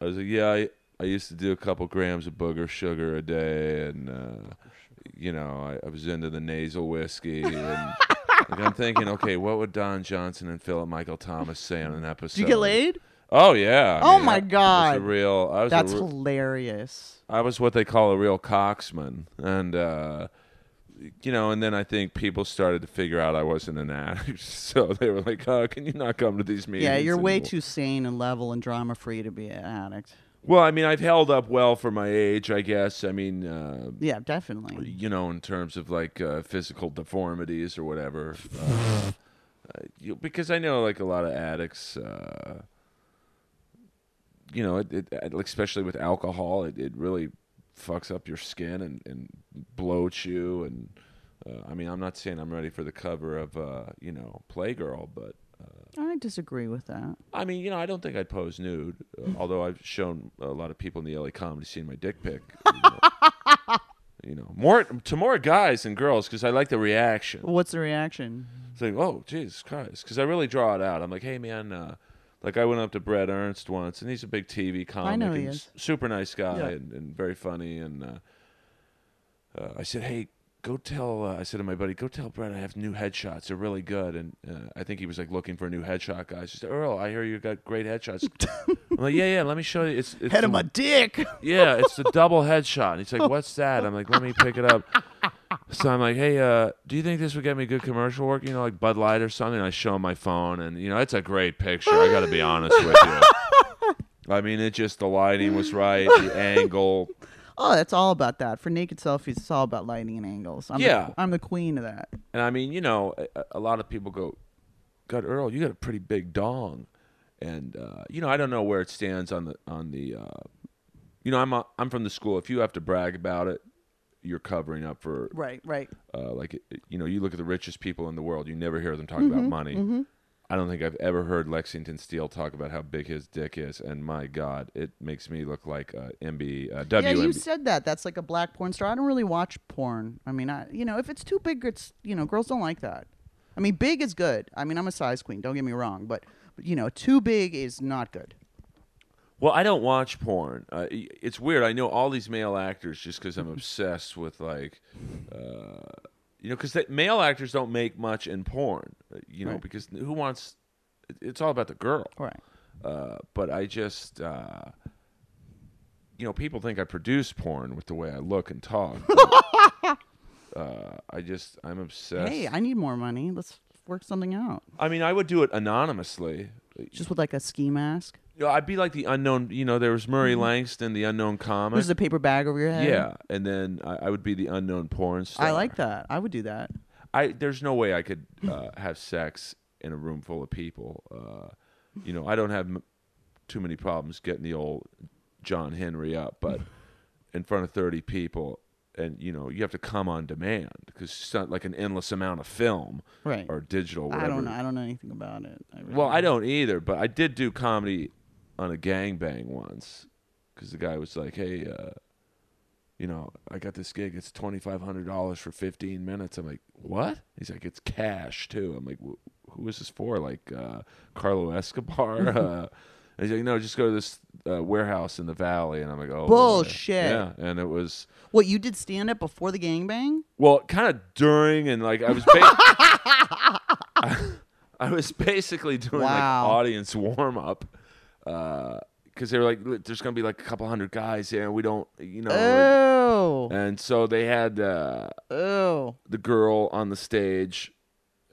I was like, yeah, I, I used to do a couple grams of booger sugar a day, and uh, you know I, I was into the nasal whiskey, and [laughs] like, I'm thinking, okay, what would Don Johnson and Philip Michael Thomas say on an episode? Did you get laid? Oh yeah. I Oh, mean, my I- I was God. a real. I was That's a, re- hilarious. I was what they call a real coxman, and uh, you know, and then I think people started to figure out I wasn't an addict, [laughs] so they were like, "Oh, can you not come to these meetings?" Yeah, you're way anymore?" too sane and level and drama free to be an addict. Well, I mean, I've held up well for my age, I guess. I mean, uh, Yeah, definitely. you know, in terms of like uh, physical deformities or whatever. [sighs] Uh, uh, you, because I know like a lot of addicts, uh, you know, it, it, uh, especially with alcohol, it, it really fucks up your skin and, and bloats you. And uh, I mean, I'm not saying I'm ready for the cover of, uh, you know, Playgirl, but I disagree with that. I mean, you know, I don't think I'd pose nude, uh, although I've shown a lot of people in the LA comedy scene my dick pic. You know, [laughs] you know more to more guys and girls because I like the reaction. What's the reaction? It's like, oh, Jesus Christ, because I really draw it out. I'm like, hey, man, uh, like I went up to Brett Ernst once, and he's a big TV comic, know he and is. super nice guy Yeah. and, and very funny. And uh, uh, I said, hey. Go tell. Uh, I said to my buddy, "Go tell Brett I have new headshots. They're really good." And uh, I think he was like looking for a new headshot guy. She said, "Earl, I hear you got great headshots." [laughs] I'm like, "Yeah, yeah. Let me show you. It's, it's Head the- of my dick. [laughs] yeah, it's the double headshot. And he's like, "What's that?" I'm like, "Let me pick it up." So I'm like, "Hey, uh, do you think this would get me good commercial work? You know, like Bud Light or something?" I show him my phone, and you know, it's a great picture. I got to be honest with you. [laughs] I mean, it just the lighting was right, the angle. Oh, that's all about that. For naked selfies, it's all about lighting and angles. I'm Yeah. the, I'm the queen of that. And I mean, you know, a, a lot of people go, "God, Earl, you got a pretty big dong," and uh, you know, I don't know where it stands on the on the uh, you know, I'm a, I'm from the school. If you have to brag about it, you're covering up for Right, right. uh, like it- you know. You look at the richest people in the world. You never hear them talk about money. I don't think I've ever heard Lexington Steele talk about how big his dick is, and my God, it makes me look like a MB, uh, Yeah, you said that. That's like a black porn star. I don't really watch porn. I mean, I you know, if it's too big, it's you know, girls don't like that. I mean, big is good. I mean, I'm a size queen. Don't get me wrong, but, but you know, too big is not good. Well, I don't watch porn. Uh, it's weird. I know all these male actors just because I'm obsessed with like, uh, you know, because male actors don't make much in porn. uh, You know, Right. because who wants? It's all about the girl. Right. Uh, but I just, uh, you know, people think I produce porn with the way I look and talk. but, [laughs] uh, I just, I'm obsessed. Hey, I need more money. Let's work something out. I mean, I would do it anonymously. Just with like a ski mask. You know, I'd be like the unknown. You know, there was Murray Langston, the unknown comic. There's a paper bag over your head. Yeah, and then I, I would be the unknown porn star. I like that. I would do that. I there's no way I could uh, have sex in a room full of people. Uh, you know, I don't have m- too many problems getting the old John Henry up, but in front of thirty people, and you know, you have to come on demand because it's not like an endless amount of film Right. or digital. Whatever. I don't know. I don't know anything about it. I really Well, I don't either, but I did do comedy on a gangbang once because the guy was like, "Hey, uh, you know, I got this gig. It's twenty five hundred dollars for fifteen minutes." I'm like, "What?" He's like, "It's cash too." I'm like, "Who is this for?" Like uh, Carlo Escobar? [laughs] uh, and he's like, "No, just go to this uh, warehouse in the valley." And I'm like, "Oh, Bullshit. Yeah, and it was What you did stand up before the gangbang? well, kind of during and like I was. Ba- [laughs] [laughs] I was basically doing like audience warm up because they were like, "There's gonna be like a couple hundred guys here, and we don't, you know." Oh. and so they had uh, Oh. the girl on the stage,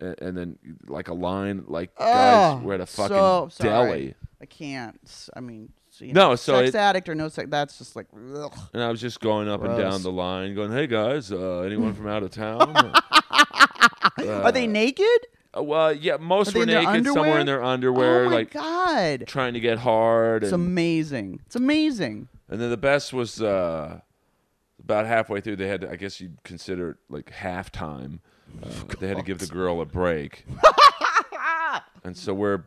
and, and then like a line like guys were at a fucking so sorry. deli, I can't. s- I mean, so, you No, know, so sex it- addict or no sex, that's just like, ugh. and I was just going up and down Gross. the line, going, "Hey guys, uh, anyone from out of town?" [laughs] Are they naked? Uh, well, yeah, most they were in their naked, some were in their underwear, oh my like god, trying to get hard. it's And, amazing. It's amazing. and then the best was uh, about halfway through. They had, to, I guess you'd consider it like halftime. Uh, they had to give the girl a break, [laughs] and so we're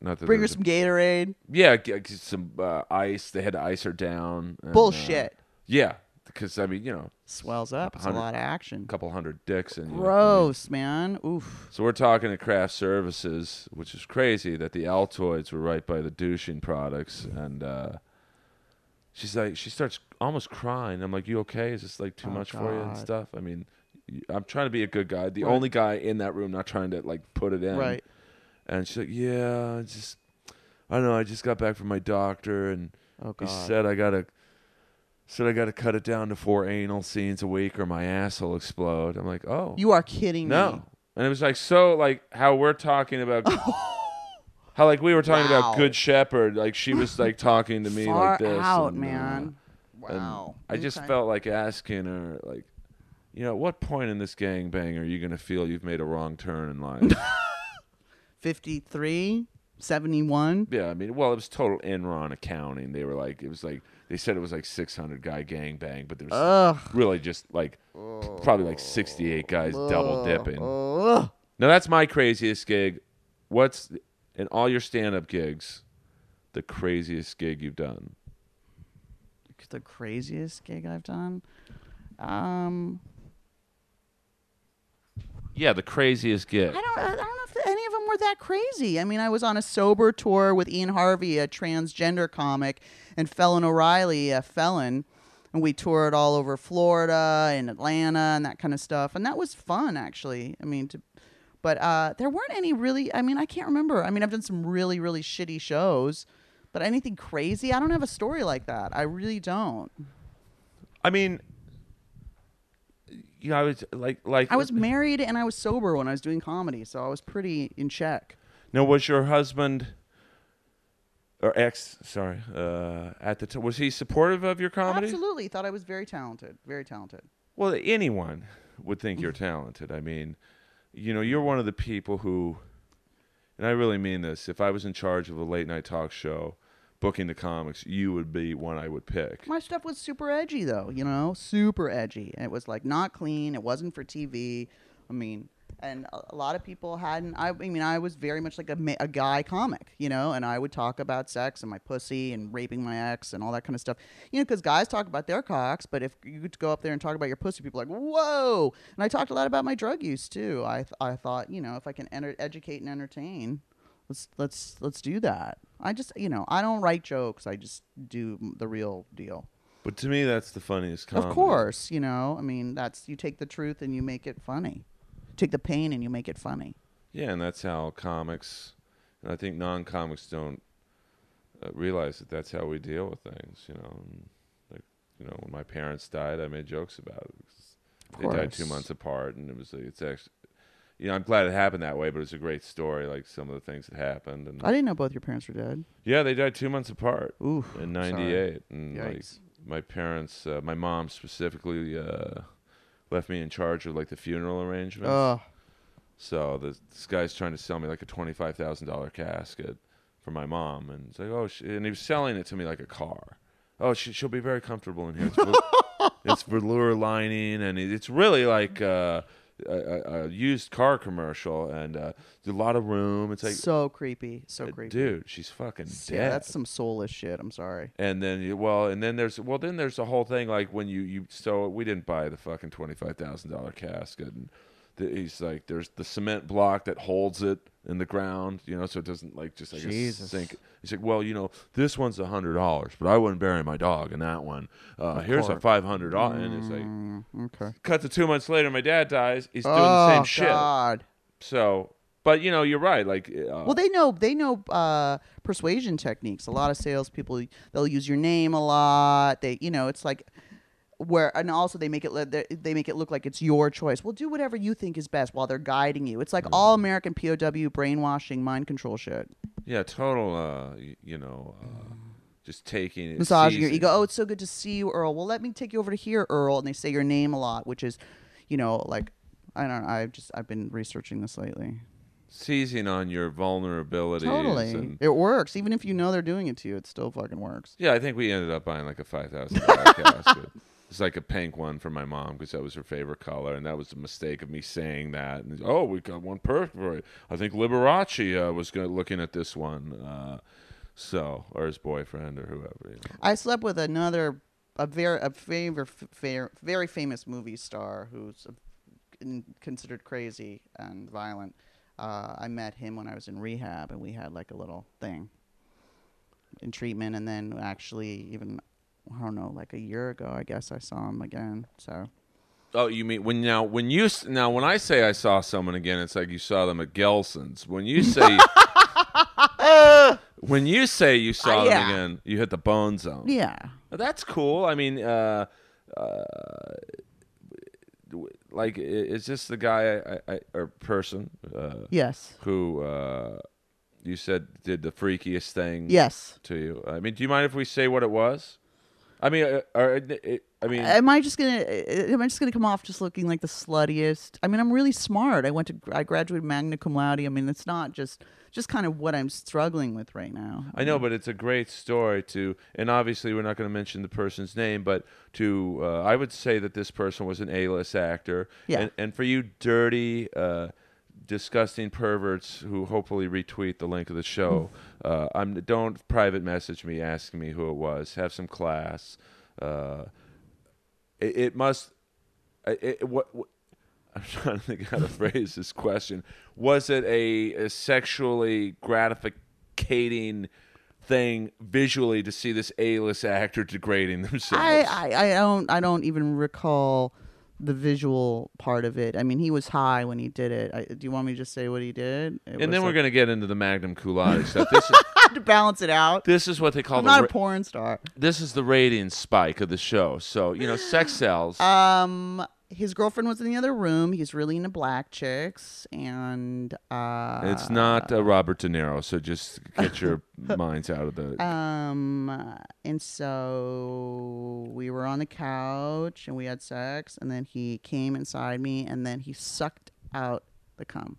not that Bring her there's a- some Gatorade. yeah, g- g- some uh, ice. They had to ice her down. and, uh, Bullshit. yeah, because I mean, you know, Swells up. It's a hundred- lot of action. a couple hundred dicks and Gross, man. Oof. So we're talking to craft services, which is crazy that the Altoids were right by the douching products, and uh, she's like, she starts almost crying. I'm like, you okay? Is this like too Oh, much for you and God. stuff? I mean, I'm trying to be a good guy, the Right. only guy in that room, not trying to like put it in. Right. And she's like, yeah, I just, I don't know, I just got back from my doctor, and Oh he said I gotta. Said I got to cut it down to four anal scenes a week or my ass will explode. I'm like, oh, you are kidding me. no. me. And it was like so like how we're talking about [laughs] how like we were talking Wow. about Good Shepherd, like she was like talking to me Far like this. out, and, uh, man. and Wow. I just Okay. felt like asking her like you know, at what point in this gangbang are you gonna feel you've made a wrong turn in life? [laughs] 53, 71. yeah, I mean, well, it was total Enron accounting. They were like, it was like they said it was like 600 guy gangbang, but there was Ugh. really just like probably like 68 guys double dipping. Now that's my craziest gig. What's in all your stand-up gigs, the craziest gig you've done? The craziest gig I've done. Um, Yeah, the craziest gig. I don't. I don't know if any of them were that crazy. I mean, I was on a sober tour with Ian Harvey, a transgender comic, and Felon O'Reilly, a felon, and we toured all over Florida and Atlanta and that kind of stuff, and that was fun actually. I mean, to, but uh, there weren't any really. I mean, I can't remember. I mean, I've done some really, really shitty shows, but anything crazy? I don't have a story like that. I really don't. I mean, you know, I was like, like I was married and I was sober when I was doing comedy, so I was pretty in check. Now, was your husband or ex? Sorry, uh, at the time, was he supportive of your comedy? Absolutely, thought I was very talented. Very talented. Well, anyone would think you're talented. I mean, you know, you're one of the people who, and I really mean this. If I was in charge of a late night talk show, booking the comics, you would be one I would pick. My stuff was super edgy though, you know, super edgy. It was like not clean. It wasn't for TV. I mean, and a, lot of people hadn't. I, I mean, I was very much like a, a guy comic, you know, and I would talk about sex and my pussy and raping my ex and all that kind of stuff, you know, because guys talk about their cocks, but if you go up there and talk about your pussy, people are like, whoa. And I talked a lot about my drug use too. I, th- I thought, you know, if I can enter- educate and entertain, let's let's let's do that. I just, you know, I don't write jokes. I just do the real deal. But to me, that's the funniest comedy. Of course, you know. I mean, that's you take the truth and you make it funny. Take the pain and you make it funny. Yeah, and that's how comics, and I think non-comics don't uh, realize that that's how we deal with things. You know, and like you know, when my parents died, I made jokes about it. Of They died two months apart, and it was like, it's actually, you know, I'm glad it happened that way. But it's a great story, like some of the things that happened. And I didn't know both your parents were dead. yeah, they died two months apart Ooh. in sorry. '98, and like Yikes. my parents, uh, my mom specifically, uh, left me in charge of like the funeral arrangements. So this, this guy's trying to sell me like a twenty-five thousand dollar casket for my mom, and it's like, oh, and he was selling it to me like a car. Oh, she, she'll be very comfortable in here. It's, vel- [laughs] it's velour lining, and it's really like uh, a, a, used car commercial, and uh, a lot of room. It's like, so creepy. So uh, creepy. dude, she's fucking Yeah, dead. that's some soulless shit. I'm sorry. And then you- well, and then there's well, then there's the whole thing like when you you so we didn't buy the fucking twenty five thousand dollar casket, and the, he's like there's the cement block that holds it in the ground, you know, so it doesn't like just like Jesus. sink. He's like, well, you know, this one's a hundred dollars, but I wouldn't bury my dog in that one. Uh, here's a five hundred dollars, and it's like Mm, okay. cut to two months later, my dad dies. He's doing oh, the same shit. God. So, but you know, you're right. Like, uh, Well, they know they know uh, persuasion techniques. A lot of salespeople they'll use your name a lot. They, you know, it's like where, and also they make it they they make it look like it's your choice. Well, do whatever you think is best while they're guiding you. It's like all American POW brainwashing, mind control shit, yeah, total. Uh, you know, uh, just taking it, massaging your ego. Oh, it's so good to see you, Earl. Well, let me take you over to here, Earl. And they say your name a lot, which is, you know, like I don't. know. I've just I've been researching this lately. seizing on your vulnerabilities. Totally, it works. Even if you know they're doing it to you, it still fucking works. yeah, I think we ended up buying like a five thousand dollar. [laughs] It's like a pink one for my mom because that was her favorite color, and that was a mistake of me saying that. And oh, we got one perfect for. I think Liberace uh, was gonna, looking at this one, uh, so or his boyfriend or whoever. You know. I slept with another a very a favor, fair, very famous movie star who's considered crazy and violent. Uh, I met him when I was in rehab, and we had like a little thing in treatment, and then actually even I don't know, like a year ago, I guess I saw him again. So Oh, you mean when now when you now when I say I saw someone again, it's like you saw them at Gelson's. When you say [laughs] when you say you saw Uh, them again, you hit the bone zone. yeah, That's cool. I mean, uh, uh, like, is this the guy I, I, or person uh, yes, who uh, you said did the freakiest thing yes. to you? I mean, do you mind if we say what it was? I mean, uh, or, it, I mean, Am I just gonna? uh, Am I just gonna come off just looking like the sluttiest? I mean, I'm really smart. I went to. I graduated magna cum laude. I mean, it's not just just kind of what I'm struggling with right now. I know, but it's a great story to, and obviously we're not going to mention the person's name, but to, uh, I would say that this person was an A-list actor. Yeah. And, and for you dirty, uh, disgusting perverts who hopefully retweet the link of the show, uh, I'm don't private message me asking me who it was. Have some class. Uh, it, it must. It, it, what, what I'm trying to think how to [laughs] phrase this question. Was it a, a sexually gratificating thing visually to see this A-list actor degrading themselves? I, I I don't I don't even recall the visual part of it. I mean, he was high when he did it. I, do you want me to just say what he did? It and then we're like- going to get into the Magnum Laude [laughs] stuff. This is, [laughs] to balance it out. this is what they call I'm the not ra- a porn star. this is the rating spike of the show. So you know, sex [gasps] sells. Um, his girlfriend was in the other room. He's really into black chicks, and uh, it's not uh, Robert De Niro, so just get your [laughs] minds out of the. Um, and so we were on the couch and we had sex, and then he came inside me, and then he sucked out the cum.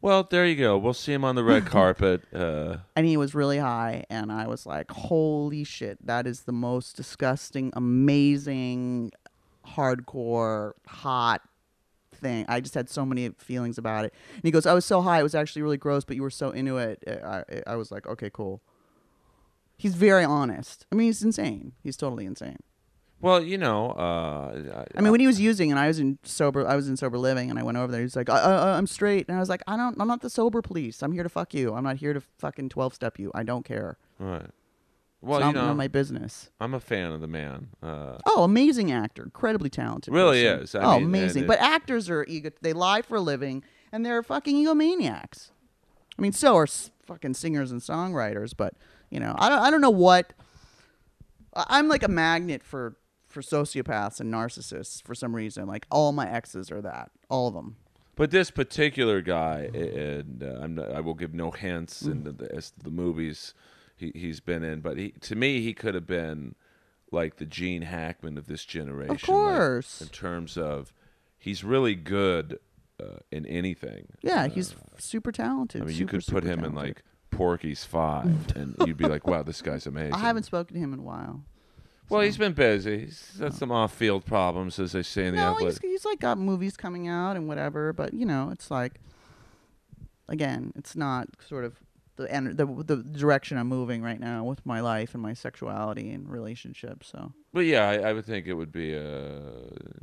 Well, there you go. We'll see him on the red [laughs] carpet. Uh, and he was really high and i was like holy shit that is the most disgusting amazing hardcore hot thing i just had so many feelings about it and he goes i was so high it was actually really gross but you were so into it i, I was like okay cool he's very honest i mean he's insane he's totally insane well, you know, uh, I mean, when he was using, and I was in sober, I was in sober living, and I went over there. He's like, I, I, "I'm straight," and I was like, "I don't, I'm not the sober police. I'm here to fuck you. I'm not here to fucking twelve step you. I don't care. right. Well, it's you not, know, not my business." I'm a fan of the man. Uh, Oh, amazing actor, incredibly talented. Really person. is. I oh, mean, and amazing. it- but actors are ego. They lie for a living, and they're fucking egomaniacs. I mean, so are s- fucking singers and songwriters. But you know, I don't. I don't know what. I- I'm like a magnet for for sociopaths and narcissists for some reason. Like all my exes are that. All of them. But this particular guy, and uh, I'm not, I will give no hints into the, as to the movies he, he's been in. But he, to me, he could have been like the Gene Hackman of this generation. Of course. in terms of, he's really good uh, in anything. Yeah, Uh, he's super talented. I mean, you could put super him in like Porky's Five, and [laughs] you'd be like, "Wow, this guy's amazing." I haven't spoken to him in a while. Well, so- he's been busy. He's had some off-field problems, as they say in the no, outlet. he's, he's like got movies coming out and whatever, but you know, it's like again, it's not sort of the ener- the the direction I'm moving right now with my life and my sexuality and relationships. So But yeah, I, I would think it would be a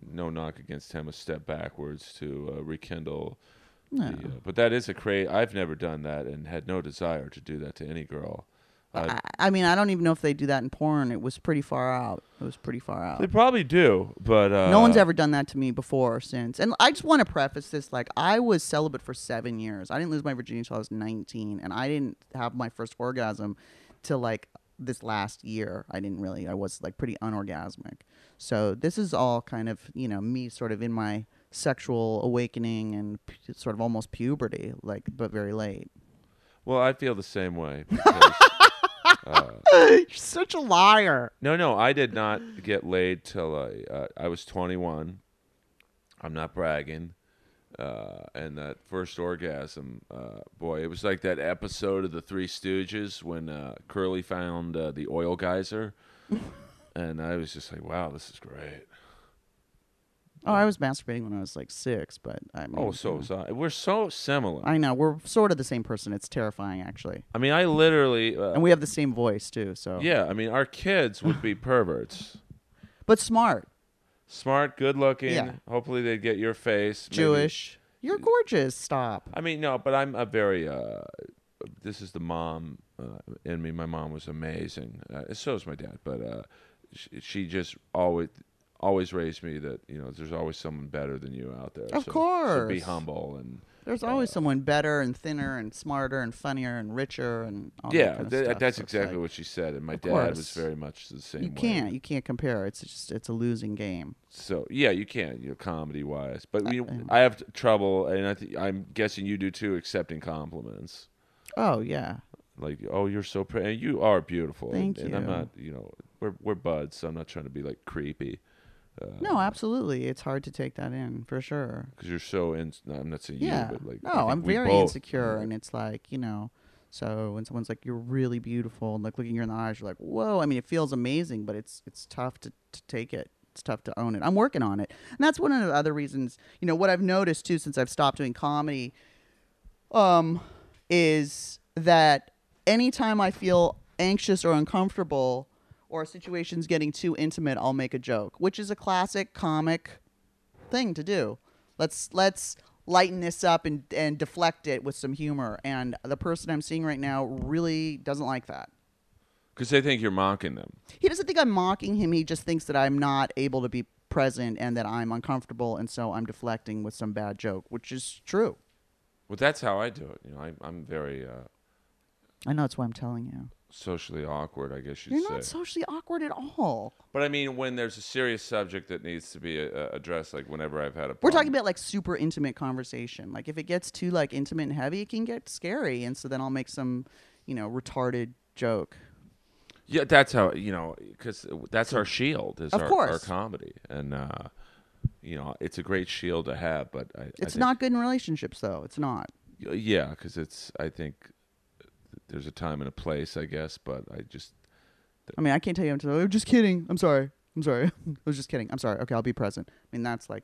no knock against him, a step backwards to uh, rekindle. no. The, uh, but that is a cra I've never done that and had no desire to do that to any girl. I, I, mean, I don't even know if they do that in porn. It was pretty far out. It was pretty far out. they probably do, but uh, no one's ever done that to me before or since. And I just want to preface this like I was celibate for 7 years. I didn't lose my virginity until I was 19 and I didn't have my first orgasm till like this last year. I didn't really I was like pretty unorgasmic. So this is all kind of, you know, me sort of in my sexual awakening and pu- sort of almost puberty like but very late. Well, I feel the same way. Uh, [laughs] You're such a liar. no, no, I did not get laid till I uh, I was 21. I'm not bragging. Uh, and that first orgasm, uh, boy, it was like that episode of the Three Stooges when uh, Curly found uh, the oil geyser, [laughs] and I was just like, "Wow, this is great." Oh, I was masturbating when I was like 6, but I mean Oh, so, so we're so similar. I, know we're sort of the same person. It's terrifying actually. I mean, I literally, uh, and we have the same voice too. So yeah, I mean, our kids would be [sighs] perverts, but smart, smart, good looking. Yeah. Hopefully, they'd get your face. maybe- Jewish. You're gorgeous. Stop. I mean, no, but I'm a very. Uh, this is the mom uh, in me. My mom was amazing. Uh, so is my dad, but uh, she just always always raised me that you know there's always someone better than you out there. Of so, so be humble and There's always someone better and thinner and smarter and funnier and richer and all that yeah, of th- that's So exactly like, what she said. And my dad was very much the same. you way. can't. You can't compare. It's just it's a losing game. So yeah, you can, you know, comedy wise. But you, um, I have trouble, and I th- I'm guessing you do too, accepting compliments. Oh yeah. Like, oh, you're so pretty. And you are beautiful. Thank and, And I'm not, you know, we're we're buds, so I'm not trying to be like creepy. Uh, No, absolutely. It's hard to take that in for sure. because you're so in. No, I'm not saying Yeah. you, but like, no, I'm very both- insecure, and it's like you know. So when someone's like, "You're really beautiful," and like looking you in the eyes, you're like, "Whoa!" I mean, it feels amazing, but it's it's tough to, to take it. It's tough to own it. I'm working on it, and that's one of the other reasons. You know, what I've noticed too since I've stopped doing comedy, um, is that anytime I feel anxious or uncomfortable, or a situation's getting too intimate, I'll make a joke, which is a classic comic thing to do. Let's let's lighten this up and and deflect it with some humor. And the person I'm seeing right now really doesn't like that. Because they think you're mocking them. He doesn't think I'm mocking him. He just thinks that I'm not able to be present and that I'm uncomfortable, and so I'm deflecting with some bad joke, which is true. Well, that's how I do it. You know, I, I'm very uh, I know that's why I'm telling you. Socially awkward, I guess you'd You're say. not socially awkward at all. but I mean, when there's a serious subject that needs to be uh, addressed, like whenever I've had a. We're talking about like super intimate conversation. Like if it gets too like intimate and heavy, it can get scary, and so then I'll make some, you know, retarded joke. Yeah, that's how you know, because that's our shield is Of our, our course. comedy, and uh, you know, it's a great shield to have. But I, I It's think- not good in relationships, though. It's not. Yeah, because it's. I think there's a time and a place, I guess. But I just. I mean, I can't tell you. I'm, just, I'm just kidding. I'm sorry. I'm sorry. [laughs] I was just kidding. I'm sorry. Okay, I'll be present. I mean, that's like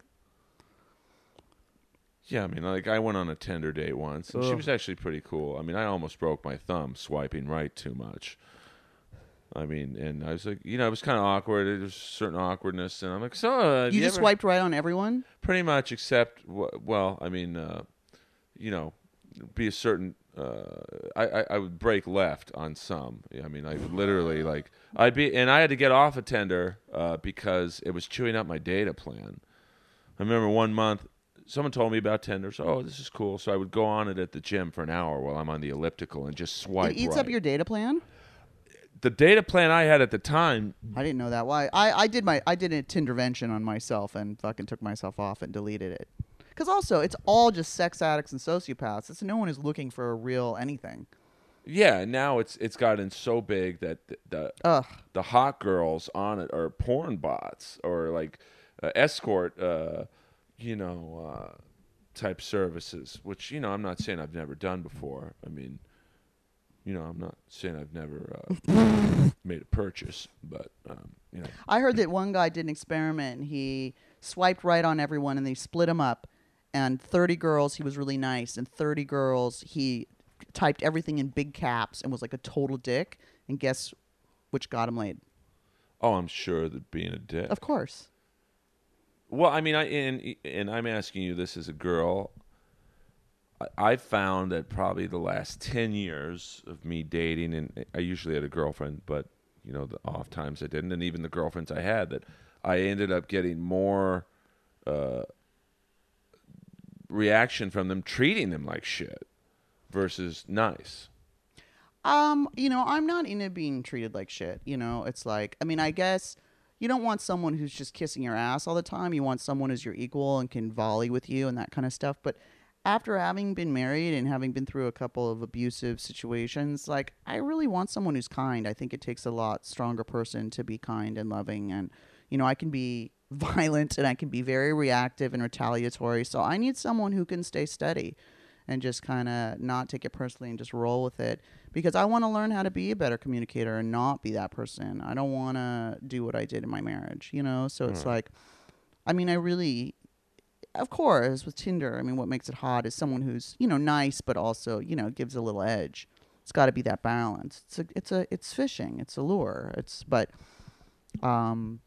Yeah, I mean, like I went on a Tinder date once, and she was actually pretty cool. I mean, I almost broke my thumb swiping right too much. I mean, and I was like, you know, it was kind of awkward. There was certain awkwardness, and I'm like, so uh, have you just ever-" swiped right on everyone. pretty much, except well, I mean, uh, you know, be a certain. Uh, I, I I would break left on some. I mean, I would literally like I'd be, and I had to get off a Tinder uh, because it was chewing up my data plan. I remember one month someone told me about Tinder. So, oh, this is cool. So I would go on it at the gym for an hour while I'm on the elliptical and just swipe it eats right. up your data plan. the data plan I had at the time. I didn't know that. Why? I, I did my I did a Tindervention on myself and fucking took myself off and deleted it. Because also, it's all just sex addicts and sociopaths. It's no one is looking for a real anything. Yeah, now it's it's gotten so big that the the, Ugh. the hot girls on it are porn bots or like uh, escort, uh, you know, uh, type services. Which you know, I'm not saying I've never done before. I mean, you know, I'm not saying I've never uh, [laughs] made a purchase, but um, you know, I heard that one guy did an experiment. And he swiped right on everyone, and they split him up. And 30 girls, he was really nice, and 30 girls, he typed everything in big caps and was like a total dick. And guess which got him laid? oh, I'm sure that being a dick. Of course. Well, I mean, I and and I'm asking you this as a girl. I, I found that probably the last ten years of me dating, and I usually had a girlfriend, but you know, the off times I didn't, and even the girlfriends I had, that I ended up getting more uh, reaction from them treating them like shit versus nice. Um, you know, I'm not into being treated like shit. You know, it's like, I mean, I guess you don't want someone who's just kissing your ass all the time. You want someone who's your equal and can volley with you and that kind of stuff. But after having been married and having been through a couple of abusive situations, like, I really want someone who's kind. I think it takes a lot stronger person to be kind and loving. And, you know, I can be violent and I can be very reactive and retaliatory. So I need someone who can stay steady and just kind of not take it personally and just roll with it because I want to learn how to be a better communicator and not be that person. I don't want to do what I did in my marriage, you know? So it's like, I mean, I really, of course, with Tinder, I mean, what makes it hot is someone who's, you know, nice, but also, you know, gives a little edge. It's got to be that balance. It's a, it's a, it's fishing. It's a lure. It's, but, um,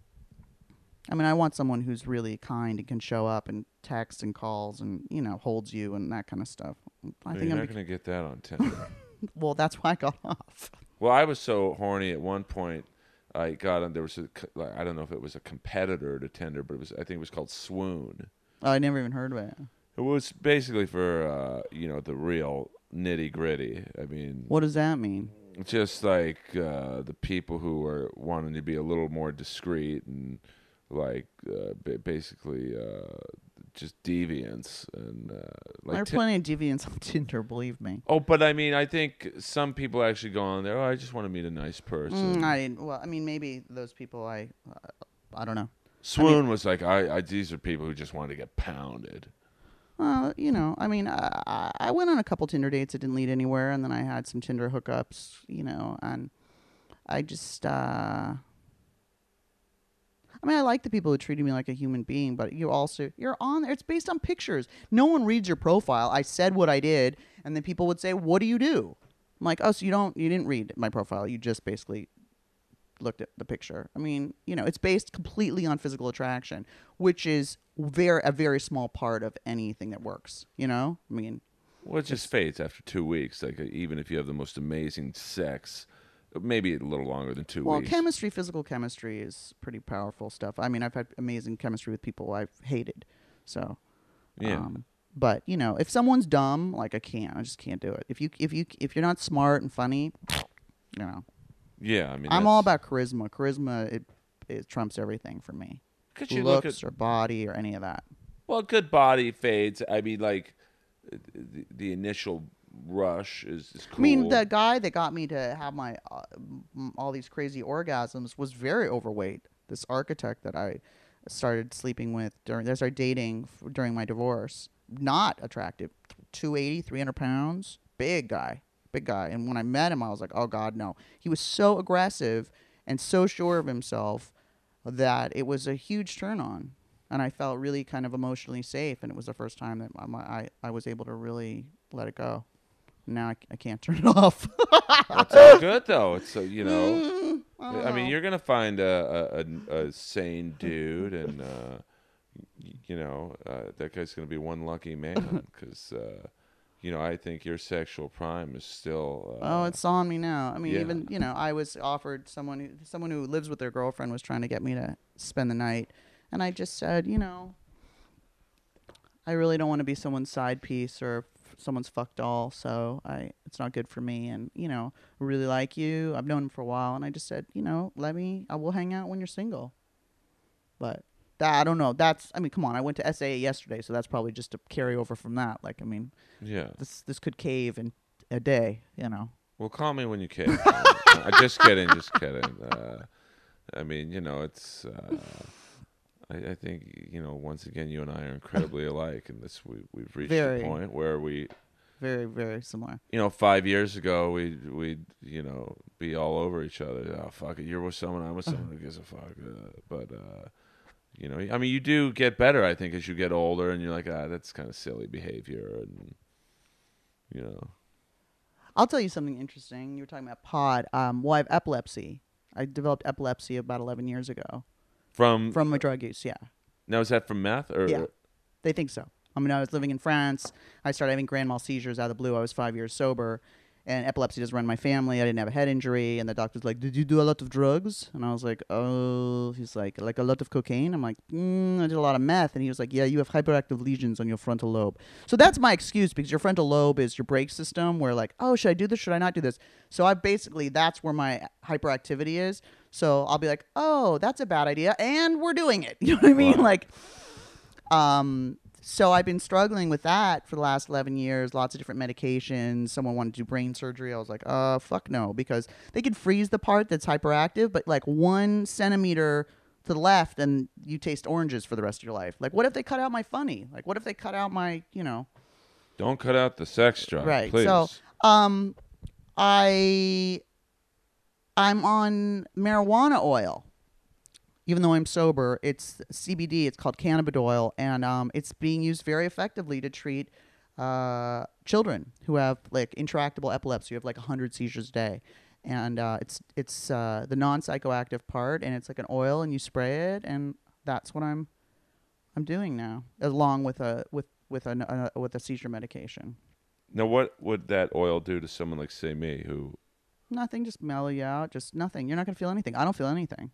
I mean, I want someone who's really kind and can show up and text and calls and you know holds you and that kind of stuff. I No, think you're I'm not going to get that on Tinder. [laughs] well. That's why I got [laughs] off. Well, I was so horny at one point. I got on. There was a. Like, I don't know if it was a competitor to Tinder, but it was. I think it was called Swoon. Oh, I never even heard of it. It was basically for uh, you know the real nitty gritty. I mean, What does that mean? just like uh, the people who are wanting to be a little more discreet and like uh, ba- basically uh, just deviants and uh, there are like. Ti- plenty of deviants on [laughs] Tinder. Believe me. oh, but I mean, I think some people actually go on there. Oh, I just want to meet a nice person. Mm, I didn't. Well, I mean, maybe those people. I, uh, I don't know. Swoon was like, I, I, these are people who just want to get pounded. Well, you know, I mean, I, I- I went on a couple Tinder dates It didn't lead anywhere, and then I had some Tinder hookups, you know, and I just, uh, I mean, I like the people who treated me like a human being, but you also, you're on there. It's based on pictures. No one reads your profile. I said what I did, and then people would say, "What do you do?" I'm like, "Oh, so you don't, you didn't read my profile. You just basically looked at the picture. I mean, you know, it's based completely on physical attraction, which is very a very small part of anything that works. You know, I mean, Well, it just fades after two weeks. Like uh, even if you have the most amazing sex, maybe a little longer than two well, weeks. chemistry, physical chemistry is pretty powerful stuff. I mean, I've had amazing chemistry with people I've hated, so yeah. Um, but you know, if someone's dumb, like I can't, I just can't do it. If you if you if you're not smart and funny, you know, yeah. I mean, I'm all about charisma. Charisma it, it trumps everything for me. Could you look Looks at or body or any of that. well, good body fades. I mean, like the, the initial rush is, is cool. I mean, the guy that got me to have my uh, all these crazy orgasms was very overweight. This architect that I started sleeping with during, that started dating f- during my divorce, not attractive, 280, 300 pounds, big guy, big guy. And when I met him, I was like, oh God, no. He was so aggressive and so sure of himself that it was a huge turn on. And I felt really kind of emotionally safe. And it was the first time that I, I, I was able to really let it go. Now I, I can't turn it [laughs] off. It's all good though. It's uh, you know. Mm, I, don't I mean, you're gonna find a a, a, a sane dude, and uh, y- you know uh, that guy's gonna be one lucky man [laughs] because uh, you know I think your sexual prime is still. Uh, Oh, it's on me now. I mean, yeah. even you know, I was offered someone who someone who lives with their girlfriend was trying to get me to spend the night, and I just said, you know, I really don't want to be someone's side piece or someone's fucked all, So I, it's not good for me. And you know, I really like you. I've known him for a while, and I just said, you know, let me. I will hang out when you're single. But that I don't know. That's I mean, come on. I went to SAA yesterday, so that's probably just a carryover from that. Like, I mean, yeah. this this could cave in a day. You know. Well, call me when you can. [laughs] uh, just kidding, just kidding. Uh, I mean, you know, it's. Uh, I, I think you know. Once again, you and I are incredibly [laughs] alike, and this we we've reached Very. a point where we, Very very similar. you know, five years ago we we'd you know be all over each other. Oh fuck it, you're with someone, I'm with someone. Who gives a fuck? Uh, but uh, you know, I mean, you do get better. I think as you get older, and you're like, ah, that's kind of silly behavior, and you know, I'll tell you something interesting. You were talking about pod. Um, well, I have epilepsy. I developed epilepsy about 11 years ago from, from my drug use. Yeah, now is that from meth or Yeah. they think so. I mean, I was living in France. I started having grand mal seizures out of the blue. I was five years sober, and epilepsy doesn't run my family. I didn't have a head injury, and the doctor's like, "Did you do a lot of drugs?" And I was like, "Oh." He's like, "Like a lot of cocaine." I'm like, mm, "I did a lot of meth," and he was like, "Yeah, you have hyperactive lesions on your frontal lobe." So that's my excuse because your frontal lobe is your brake system. Where like, oh, should I do this? Should I not do this? So I basically that's where my hyperactivity is. So I'll be like, "Oh, that's a bad idea," and we're doing it. [laughs] You know what I mean? Wow. Like. Um, so I've been struggling with that for the last 11 years, lots of different medications. Someone wanted to do brain surgery. I was like, uh, fuck no, because they could freeze the part that's hyperactive, but like one centimeter to the left and you taste oranges for the rest of your life. Like, what if they cut out my funny? Like, what if they cut out my, you know, Don't cut out the sex drive, Right, Please. so- um, I, I'm on marijuana oil. Even though I'm sober, it's CBD. It's called cannabidiol, and um, it's being used very effectively to treat uh, children who have like intractable epilepsy. You have like hundred seizures a day, and uh, it's it's uh, the non psychoactive part, and it's like an oil, and you spray it, and that's what I'm I'm doing now, along with a with with a, a with a seizure medication. now, what would that oil do to someone like say me who? Nothing, just mellow you out. Just nothing. You're not gonna feel anything. I don't feel anything.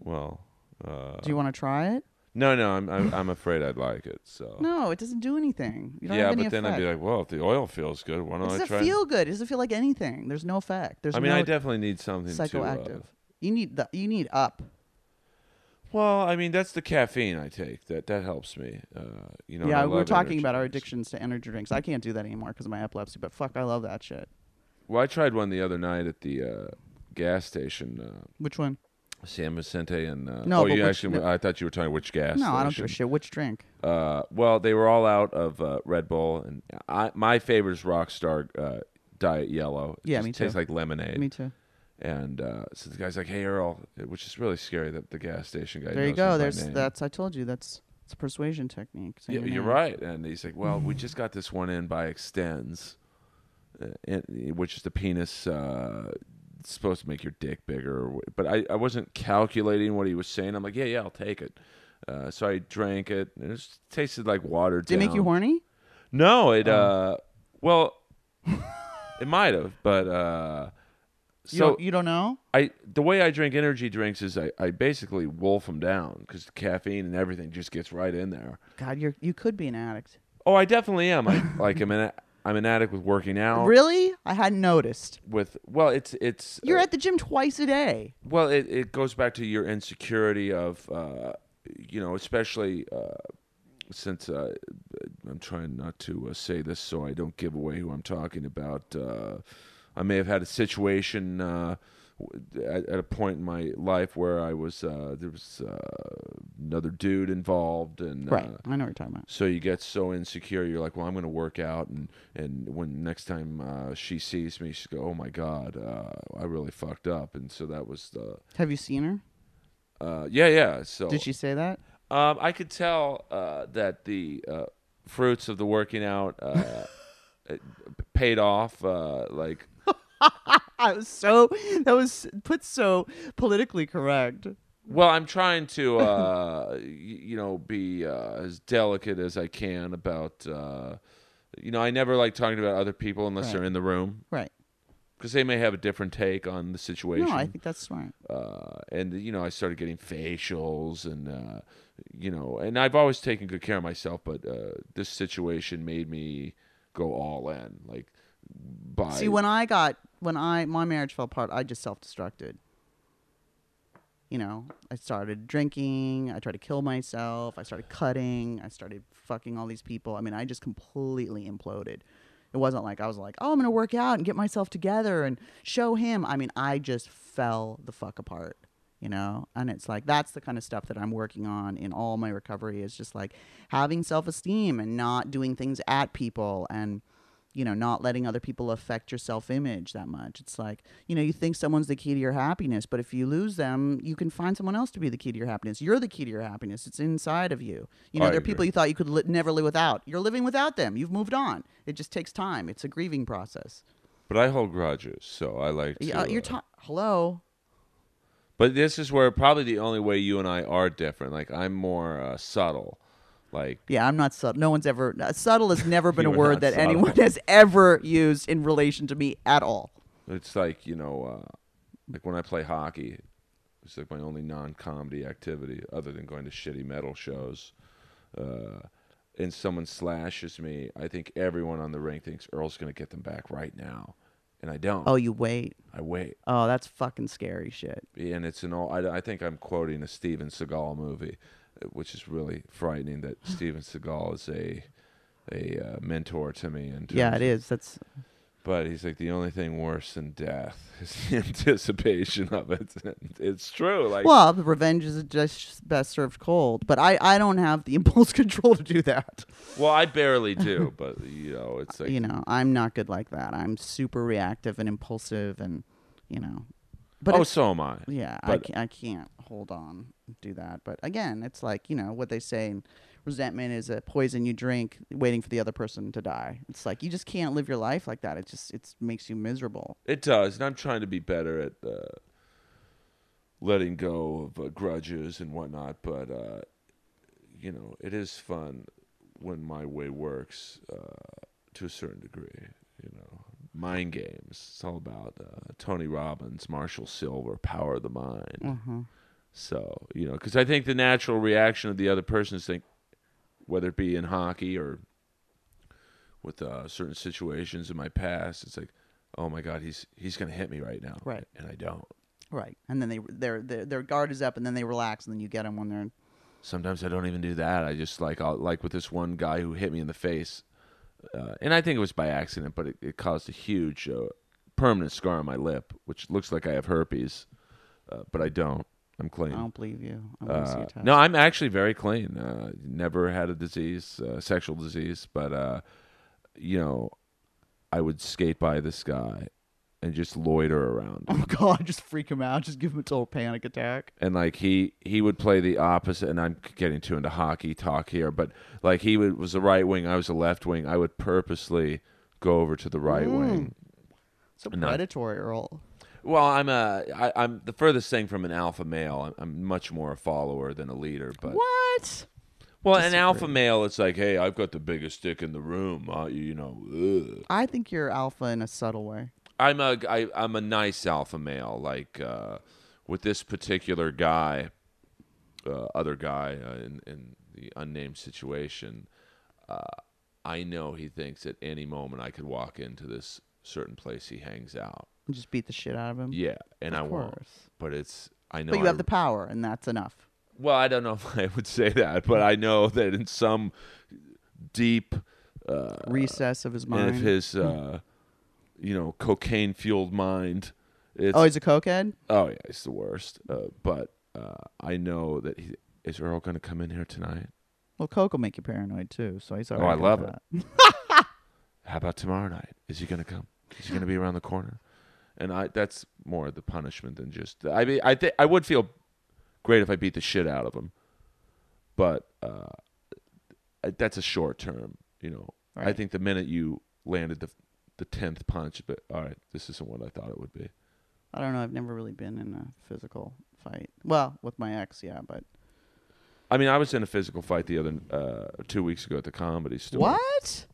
Well, uh, Do you want to try it? no, no, I'm, I'm I'm afraid I'd like it. So [laughs] No, it doesn't do anything. You don't yeah, have any but then. I'd be like, well, if the oil feels good, why don't I doesn't try? feel good. It doesn't feel like anything. There's no effect. There's I mean, no I definitely need something psychoactive. to. Uh, you need the you need up. well, I mean, that's the caffeine I take. That that helps me. Uh, you know. and yeah, I we were love talking energy about our drinks. addictions to energy drinks. I can't do that anymore because of my epilepsy. But fuck, I love that shit. Well, I tried one the other night at the uh, gas station, uh, Which one? San Vicente, and uh, No, oh, but you which- actually. I thought you were talking which gas. no, I don't give a shit. Which drink? Uh, well, they were all out of uh, Red Bull, and I, my favorite is Rockstar uh, Diet Yellow. It Yeah, just me Tastes like lemonade. Me too. And uh, so the guy's like, "Hey, Earl," which is really scary that the gas station guy. There you knows me go. by There's name. that's I told you that's it's a persuasion technique. Say Yeah, your you're right. And he's like, "Well, we just got this one in by Extenze, uh, and, which is the penis uh, it's supposed to make your dick bigger." But I, I wasn't calculating what he was saying. I'm like, "Yeah, yeah, I'll take it." Uh, so I drank it, and it just tasted like water. Did it make you horny? No, it. Oh. uh Well, [laughs] it might have, but uh You so don't, you don't know? I the way I drink energy drinks is I, I basically wolf them down because the caffeine and everything just gets right in there. God, you're you could be an addict. Oh, I definitely am. I [laughs] like I'm an I'm an addict with working out. Really? I hadn't noticed. With well, it's it's You're uh, at the gym twice a day. well, it it goes back to your insecurity of uh you know, especially uh since uh, I'm trying not to uh, say this so I don't give away who I'm talking about. Uh, I may have had a situation uh, at, at a point in my life where I was uh, there was uh, another dude involved, and Right. uh, I know what you're talking about. so you get so insecure. You're like, well, I'm going to work out, and and when next time uh, she sees me, she go, oh my god, uh, I really fucked up, and so that was the Have you seen her? uh, yeah yeah. So Did she say that? um, I could tell uh, that the uh, fruits of the working out uh, [laughs] paid off. Uh, like [laughs] [laughs] I was so that was put so politically correct. Well, I'm trying to, uh, you know, be uh, as delicate as I can about, uh, you know, I never like talking about other people unless Right. they're in the room Right. because they may have a different take on the situation. No, I think that's smart. uh, and you know, I started getting facials, and uh, you know, and I've always taken good care of myself, but uh, this situation made me go all in, like by See, when I got when I my marriage fell apart, I just self destructed. You know, I started drinking. I tried to kill myself. I started cutting. I started fucking all these people. I mean, I just completely imploded. It wasn't like I was like, oh, I'm gonna work out and get myself together and show him. I mean, I just fell the fuck apart. You know, and it's like that's the kind of stuff that I'm working on in all my recovery is just like having self esteem and not doing things at people and you know, not letting other people affect your self image that much. It's like, you know, you think someone's the key to your happiness, but if you lose them, you can find someone else to be the key to your happiness. You're the key to your happiness. It's inside of you. You know, I there are people you thought you could li- never live without. You're living without them. You've moved on. It just takes time. It's a grieving process. but I hold grudges, so I like. To, Yeah, you're uh, ta- hello. But this is where probably the only way you and I are different. Like I'm more uh, subtle. Like Yeah, I'm not subtle. No one's ever uh, subtle has never [laughs] been a word that subtle. anyone has ever used in relation to me at all. it's like you know, uh, like when I play hockey, it's like my only non-comedy activity other than going to shitty metal shows. Uh, and someone slashes me, I think everyone on the ring thinks Earl's going to get them back right now, and I don't. Oh, you wait. I wait, Oh, that's fucking scary shit. and it's an all. I, I think I'm quoting a Steven Seagal movie, which is really frightening. That [laughs] Steven Seagal is a a uh, mentor to me. And Yeah, it is. That's But he's like the only thing worse than death [laughs] is the anticipation of it. [laughs] It's true. Like well, the revenge is just best served cold. But I, I don't have the impulse control to do that. well, I barely do, but you know, it's like you know, I'm not good like that. I'm super reactive and impulsive, and you know, but oh, so am I. yeah, I can't, I can't hold on do that. But again, it's like you know what they say. Resentment is a poison you drink, waiting for the other person to die. It's like you just can't live your life like that. It just it makes you miserable. It does, and I'm trying to be better at uh, letting go of uh, grudges and whatnot. But uh, you know, it is fun when my way works uh, to a certain degree. You know, mind games. It's all about uh, Tony Robbins, Marshall Sylver, power of the mind. Uh-huh. So, you know, because I think the natural reaction of the other person is think, whether it be in hockey or with uh, certain situations in my past, it's like, oh my God, he's he's gonna hit me right now, Right. And I don't. Right, and then they their their their guard is up, and then they relax, and then you get them when they're Sometimes I don't even do that. I just like I'll, like with this one guy who hit me in the face, uh, and I think it was by accident, but it, it caused a huge uh, permanent scar on my lip, which looks like I have herpes, uh, but I don't. I'm clean. I don't believe you. I want to see Uh, a test. no, I'm actually very clean. Uh, never had a disease, uh, sexual disease, but uh, you know, I would skate by this guy and just loiter around, Oh [laughs] God, just freak him out. Just give him a total panic attack. and like he he would play the opposite. And I'm getting too into hockey talk here, but like he would, was a right wing, I was a left wing. I would purposely go over to the right Mm. wing. So predatory, Earl. Well, I'm a I, I'm the furthest thing from an alpha male. I'm, I'm much more a follower than a leader, but. What? Well, an Disagree. alpha male, it's like, hey, I've got the biggest dick in the room. Uh, you know, ugh. I think you're alpha in a subtle way. I'm a I, I'm a nice alpha male. Like uh, with this particular guy, uh, other guy uh, in in the unnamed situation, uh, I know he thinks at any moment I could walk into this certain place he hangs out. And just beat the shit out of him. Yeah, and I of won't. course. But it's I know. But you I- have the power, and that's enough. Well, I don't know [laughs] if I would say that, but I know that in some deep uh, Recess of his mind. of his uh, you know cocaine fueled mind, it's oh, he's a cokehead. oh yeah, it's the worst. Uh, but uh, I know that he, is Earl going to come in here tonight? Well, Coke will make you paranoid too, so he's Oh, already I got love that. [laughs] How about tomorrow night? Is he going to come? Is he going to be around the corner? And I that's more the punishment than just. I mean, I think I would feel great if I beat the shit out of him, but uh, that's a short term. You know, I think the minute you landed the the tenth punch, but all right, this isn't what I thought it would be. I don't know. I've never really been in a physical fight. Well, with my ex, yeah, but I mean, I was in a physical fight the other uh, two weeks ago at the comedy store. what?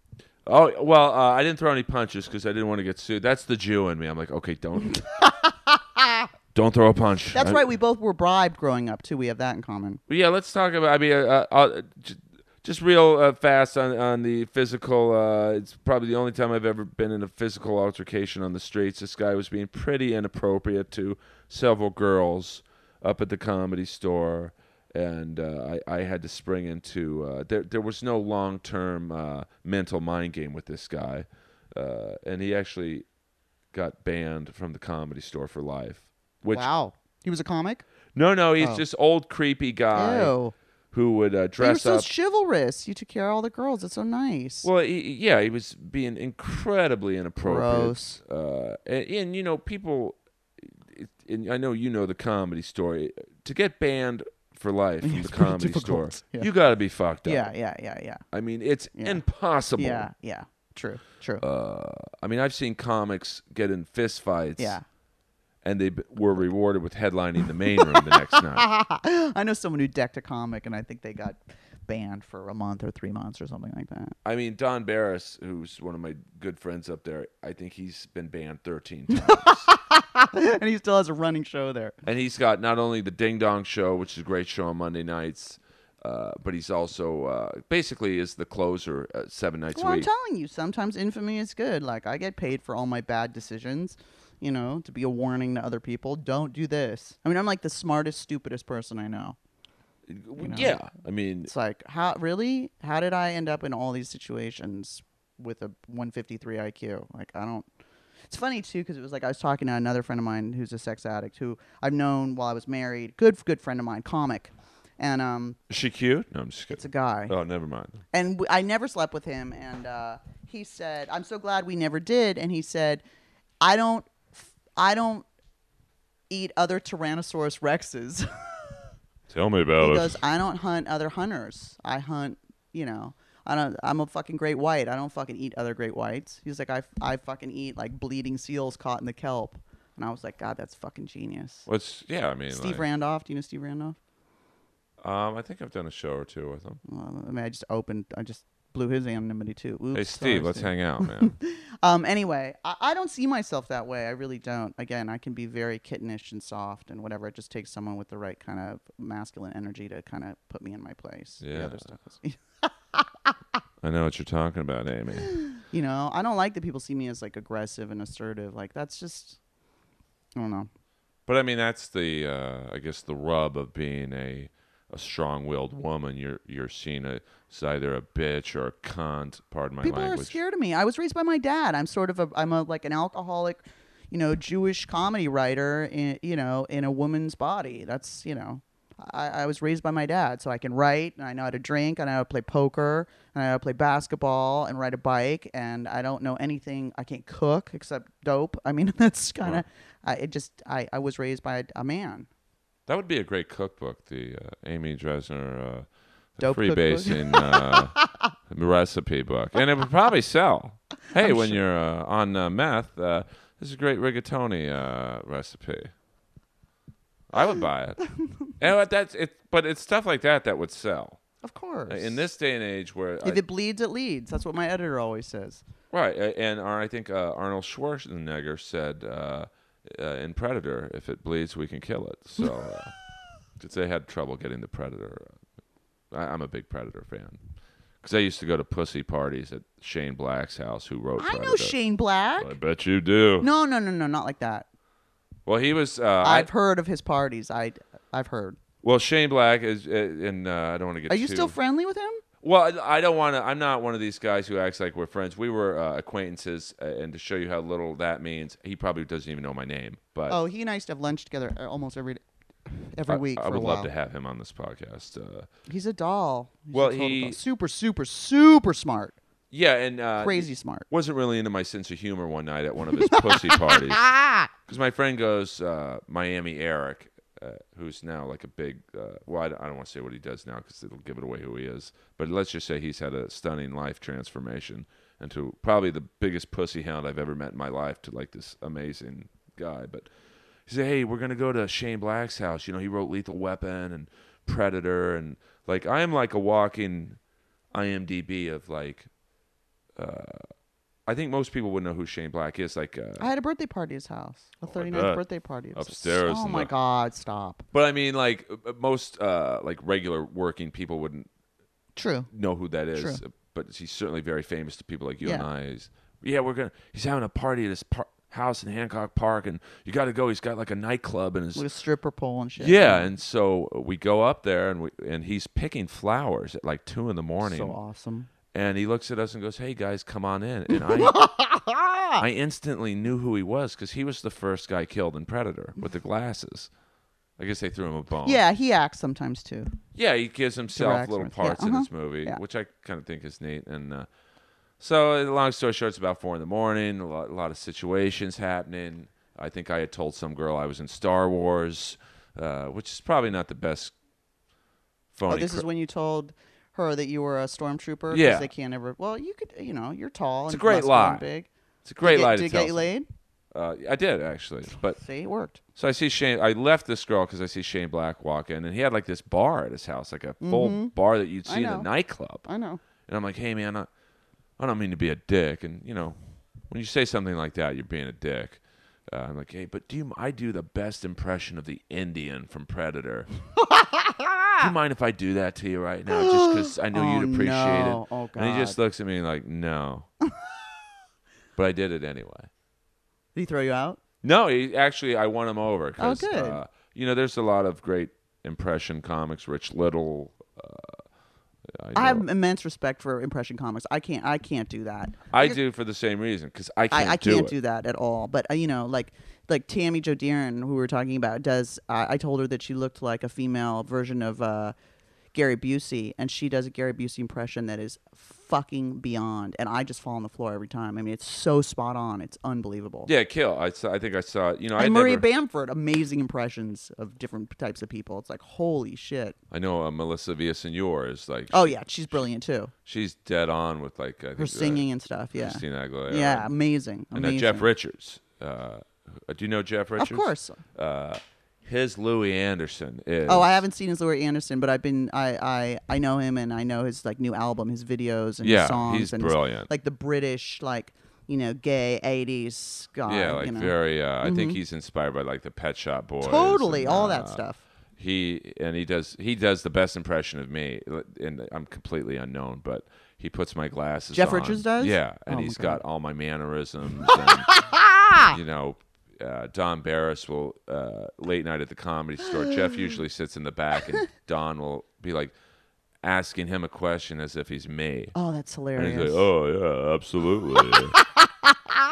Oh well, uh, I didn't throw any punches because I didn't want to get sued. That's the Jew in me. I'm like, okay, don't, [laughs] don't throw a punch. That's I- right. We both were bribed growing up too. We have that in common. Yeah, let's talk about. I mean, uh, uh, uh, j- just real uh, fast on on the physical. Uh, it's probably the only time I've ever been in a physical altercation on the streets. This guy was being pretty inappropriate to several girls up at the comedy store, and uh, I I had to spring into. Uh, there there was no long term uh, mental mind game with this guy, uh, and he actually got banned from the comedy store for life. Which wow. He was a comic. no no he's Oh. just old creepy guy Ew. who would uh, But you were dress so up. chivalrous. You took care of all the girls. It's so nice. well, he, yeah, he was being incredibly inappropriate. Gross. Uh, and, and you know, people, and I know you know the comedy story. To get banned for life from [laughs] the comedy store, yeah. you got to be fucked up. yeah, yeah, yeah, yeah, I mean, it's Yeah. impossible. yeah, yeah. True, true. Uh, I mean, I've seen comics get in fist fights. yeah. And they b- were rewarded with headlining the main room the next night. [laughs] I know someone who decked a comic, and I think they got banned for a month or three months or something like that. I mean, Don Barris, who's one of my good friends up there, I think he's been banned 13 [laughs] times. [laughs] and he still has a running show there. and he's got not only the Ding Dong Show, which is a great show on Monday nights, uh, but he's also uh, basically is the closer uh, seven nights Well, a I'm telling you, sometimes infamy is good. Like I get paid for all my bad decisions, you know, to be a warning to other people. Don't do this. I mean, I'm like the smartest, stupidest person I know. know? Yeah, I mean, It's like, how really? How did I end up in all these situations with a 153 IQ? Like, I don't. It's funny too because it was like I was talking to another friend of mine who's a sex addict who I've known while I was married. Good, good friend of mine, comic, and um, is she cute? No, I'm just kidding. it's a guy Oh, never mind. and w- I never slept with him. And uh, he said, "I'm so glad we never did." And he said, "I don't, I don't eat other Tyrannosaurus rexes." [laughs] Tell me about he goes, "I don't hunt other hunters. I hunt, you know." I don't. I'm a fucking great white. I don't fucking eat other great whites. He's like, I, I fucking eat like bleeding seals caught in the kelp. And I was like, God, that's fucking genius. What's yeah? I mean, Steve like, Randolph. Do you know Steve Randolph? Um, I think I've done a show or two with him. Well, I mean, I just opened. I just blew his anonymity too. Oops, hey, Steve, sorry, let's Steve. hang out, man. [laughs] Um. Anyway, I, I don't see myself that way. I really don't. Again, I can be very kittenish and soft and whatever. It just takes someone with the right kind of masculine energy to kind of put me in my place. The Yeah. other stuff is, [laughs] I know what you're talking about, Amy. [sighs] you know, I don't like that people see me as like aggressive and assertive. Like that's just, I don't know. But I mean, that's the uh, I guess the rub of being a a strong-willed woman. You're you're seen as either a bitch or a cunt. Pardon my people language. are scared of me. I was raised by my dad. I'm sort of a I'm a like an alcoholic, you know, Jewish comedy writer in you know in a woman's body. That's you know. I, I was raised by my dad, so I can write, and I know how to drink, and I know how to play poker, and I know how to play basketball, and ride a bike, and I don't know anything. I can't cook except dope. I mean, [laughs] that's kind of. I it just I, I was raised by a, a man. That would be a great cookbook, the uh, Amy Dresner uh, Dope cookbook? freebasing [laughs] uh, recipe book, and it would probably sell. Hey, I'm when sure- you're uh, on uh, meth, uh, this is a great rigatoni uh, recipe. I would buy it. [laughs] and that's it, but it's stuff like that that would sell Of course. in this day and age where I- if it bleeds, it leads. That's what my editor always says. Right, a- and uh, I think uh, Arnold Schwarzenegger said uh, uh, in Predator, "If it bleeds, we can kill it." So, because [laughs] they had trouble getting the Predator, uh, I, I'm a big Predator fan. Because I used to go to pussy parties at Shane Black's house, who wrote. I Predator. know Shane Black. I bet you do. No, no, no, no, not like that. Well, he was. Uh, I, I've heard of his parties. I, I've heard. well, Shane Black is, uh, and uh, I don't want to get. Are you too, still friendly with him? Well, I I don't want to. I'm not one of these guys who acts like we're friends. We were uh, acquaintances, uh, and to show you how little that means, he probably doesn't even know my name. But Oh, he and I used to have lunch together uh, almost every every I, week I for would a while. love to have him on this podcast. Uh, He's a doll. He's a Well, total he- doll. super, super, super smart. Yeah, and uh, Crazy smart. wasn't really into my sense of humor one night at one of his pussy [laughs] parties [laughs] because my friend goes uh, Miami Eric, uh, who's now like a big. Uh, well, I don't, I don't want to say what he does now because it'll give it away who he is. But let's just say he's had a stunning life transformation into probably the biggest pussy hound I've ever met in my life to like this amazing guy. But he said, "Hey, we're gonna go to Shane Black's house. You know, he wrote Lethal Weapon and Predator, and like I am like a walking IMDb of like." Uh, I think most people would know who Shane Black is. Like, uh, I had a birthday party at his house. A Oh, 39th bet. birthday party. It was Upstairs Oh in my the- God! Stop. but I mean, like uh, most uh, like regular working people wouldn't True. know who that is. True. But he's certainly very famous to people like you Yeah. and I. He's, yeah, we're gonna. He's having a party at his par- house in Hancock Park, and you got to go. He's got like a nightclub and his. With a stripper pole and shit. Yeah, and so we go up there, and we and he's picking flowers at like two in the morning, So awesome. And he looks at us and goes, "Hey guys, come on in." And I, [laughs] I instantly knew who he was because he was the first guy killed in Predator with the glasses. I guess they threw him a bone. Yeah, he acts sometimes too. Yeah, he gives himself Directs little yeah, parts in uh-huh. this movie, Yeah. which I kind of think is neat. And uh, so, uh, long story short, it's about four in the morning. A lot, a lot of situations happening. I think I had told some girl I was in Star Wars, uh, which is probably not the best. Phony. Oh, this is when you told her that you were a stormtrooper. 'cause Yeah. They can't ever. Well, you could. You know, you're tall. It's and a great muscular and lie. Big. it's a great did, lie Did to it tell. get you laid? Uh, I did actually, but See, it worked. so I see Shane. I left this girl because I see Shane Black walk in, and he had like this bar at his house, like a full bar that you'd Mm-hmm. See in a know. nightclub. I know. And I'm like, hey man, I, I don't mean to be a dick, and you know, when you say something like that, you're being a dick. Uh, I'm like, hey, but do you? I do the best impression of the Indian from Predator. [laughs] do you mind if I do that to you right now, just because I know [gasps] Oh, you'd appreciate no. it? Oh, And he just God. looks at me like, no. [laughs] but I did it anyway. Did he throw you out? No, he actually, I won him over. 'cause, Oh, good. Uh, you know, there's a lot of great impression comics. Rich Little. I, I have immense respect for impression comics. I can't. I can't do that. I do for the same reason because I can't I, I do can't it. do that at all. But uh, you know, like like Tammy Jo Deeren, who we were talking about, does. I I told her that she looked like a female version of uh, Gary Busey, and she does a Gary Busey impression that is fucking beyond. And I just fall on the floor every time. I mean, it's so spot on. It's unbelievable. Yeah, kill. I saw, I think I saw. You know, I And Maria never. Bamford, amazing impressions of different types of people. It's like holy shit. I know uh, Melissa Villasenor is like. Oh yeah, she's brilliant too. she's dead on with like I think, Her uh, singing and stuff. Yeah, Christina Aguilera. yeah, amazing. and uh. Jeff Richards. Uh, do you know Jeff Richards? Of course. His Louie Anderson is. Oh, I haven't seen his Louie Anderson, but I've been I, I I know him and I know his like new album, his videos and Yeah, his songs he's and his- brilliant. like the British like you know gay '80s guy. Yeah, like you know. very. Uh, I think he's inspired by like the Pet Shop Boys. totally and, all uh, that stuff. He and he does he does the best impression of me, and I'm completely unknown, but he puts my glasses. Jeff on. Richards does? Yeah, and Oh he's got all my mannerisms. [laughs] and, you know, uh, Don Barris will uh, late night at the comedy store. Jeff [sighs] usually sits in the back, and Don will be like asking him a question as if he's me. Oh, that's And hilarious. he's like, "Oh yeah, absolutely." [laughs]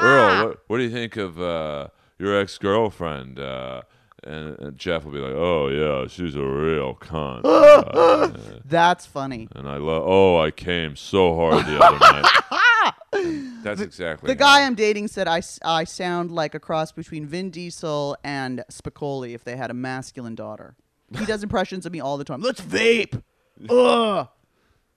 Earl, what, what do you think of uh, your ex girlfriend? Uh, and, and Jeff will be like, "Oh yeah, she's a real cunt." [laughs] Uh, That's funny. and I love. Oh, I came so hard the other night. [laughs] That's exactly The guy I'm dating said I, I sound like a cross between Vin Diesel and Spicoli if they had a masculine daughter. He does [laughs] impressions of me all the time. Let's vape. Ugh.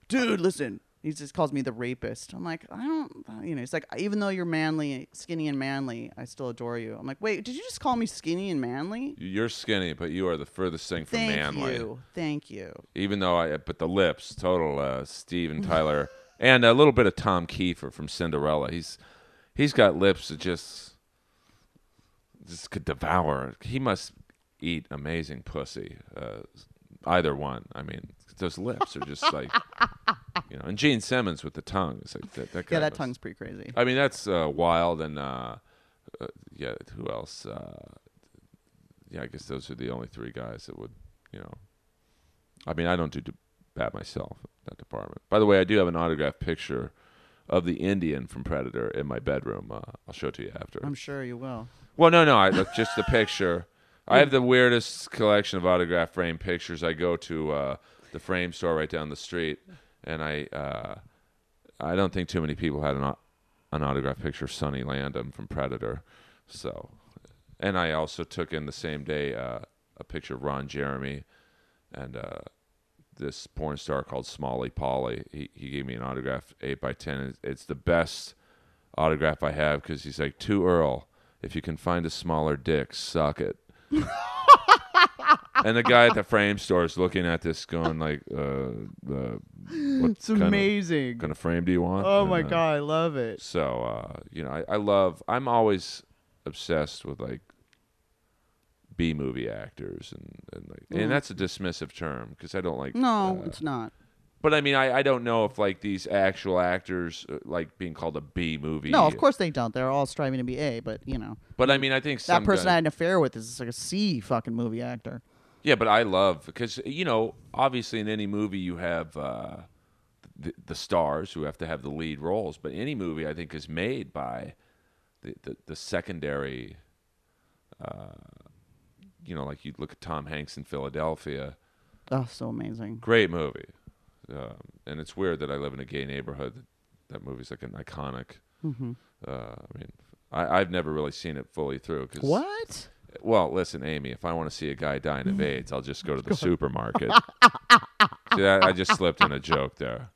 Dude, listen. He just calls me the rapist. I'm like, I don't, you know, he's like, even though you're manly, skinny and manly, I still adore you. I'm like, wait, did you just call me skinny and manly? You're skinny, but you are the furthest thing from Thank manly. you. Thank you. Even though I, but the lips, total uh, Steven Tyler, and a little bit of Tom Keifer from Cinderella. He's he's got lips that just just could devour. He must eat amazing pussy. Uh, either one. I mean, those lips are just like [laughs] you know. And Gene Simmons with the tongue. It's like that. that Yeah, that must- tongue's pretty crazy. I mean, that's uh, wild. And uh, uh, yeah, who else? Uh, yeah, I guess those are the only three guys that would, you know. I mean, I don't do bad myself that department. By the way, I do have an autographed picture of the Indian from Predator in my bedroom. Uh, I'll show it to you after. I'm sure you will. well, no, no, I look just the picture. [laughs] I have the weirdest collection of autograph frame pictures. I go to uh, the frame store right down the street, and I uh, I don't think too many people had an au- an autograph picture of Sonny Landham from Predator. So, and I also took in the same day uh, a picture of Ron Jeremy and uh, this porn star called Smalley Polly. He he gave me an autograph eight by ten. It's- the best autograph I have because he's like, "To Earl, if you can find a smaller dick, suck it." and the guy at the frame store is looking at this, going like, uh, uh, "What It's kind of, kind of frame do you want?" Oh And, my uh, god, I love it. So uh, you know, I, I love. I'm always obsessed with like B movie actors, and and, like, and that's a dismissive term because I don't like. No, uh, it's not. but I mean, I, I don't know if like these actual actors uh, like being called a B movie. No, of course they don't. They're all striving to be A, but you know But I mean, I think that some person I had an affair with is like a C fucking movie actor. Yeah, but I love because you know, obviously in any movie you have uh, the, the stars who have to have the lead roles, but any movie I think is made by the the, the secondary. Uh, you know, like you look at Tom Hanks in Philadelphia, Oh, so amazing. great movie, um, and it's weird that I live in a gay neighborhood. That movie's like an iconic. hmm Uh, I mean, I, I've never really seen it fully through. Cause, What? well, listen, Amy. If I want to see a guy dying of AIDS, I'll just go to the supermarket. [laughs] see, that, I just slipped in a joke there.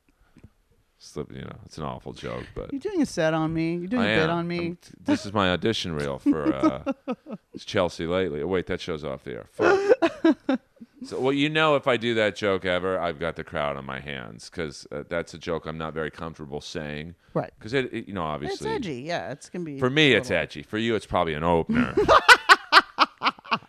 Slip, you know, it's an awful joke, but You're doing a set on me? You're doing I a bit am. on me? I'm- this is my audition reel for uh, [laughs] Chelsea lately. Oh, wait, that show's off the air. Fuck. [laughs] so, well, you know, if I do that joke ever, I've got the crowd on my hands because uh, that's a joke I'm not very comfortable saying. Right. Because it, it, you know, obviously It's obviously, edgy. Yeah, it's gonna be. for me, it's edgy. For you, it's probably an opener. [laughs]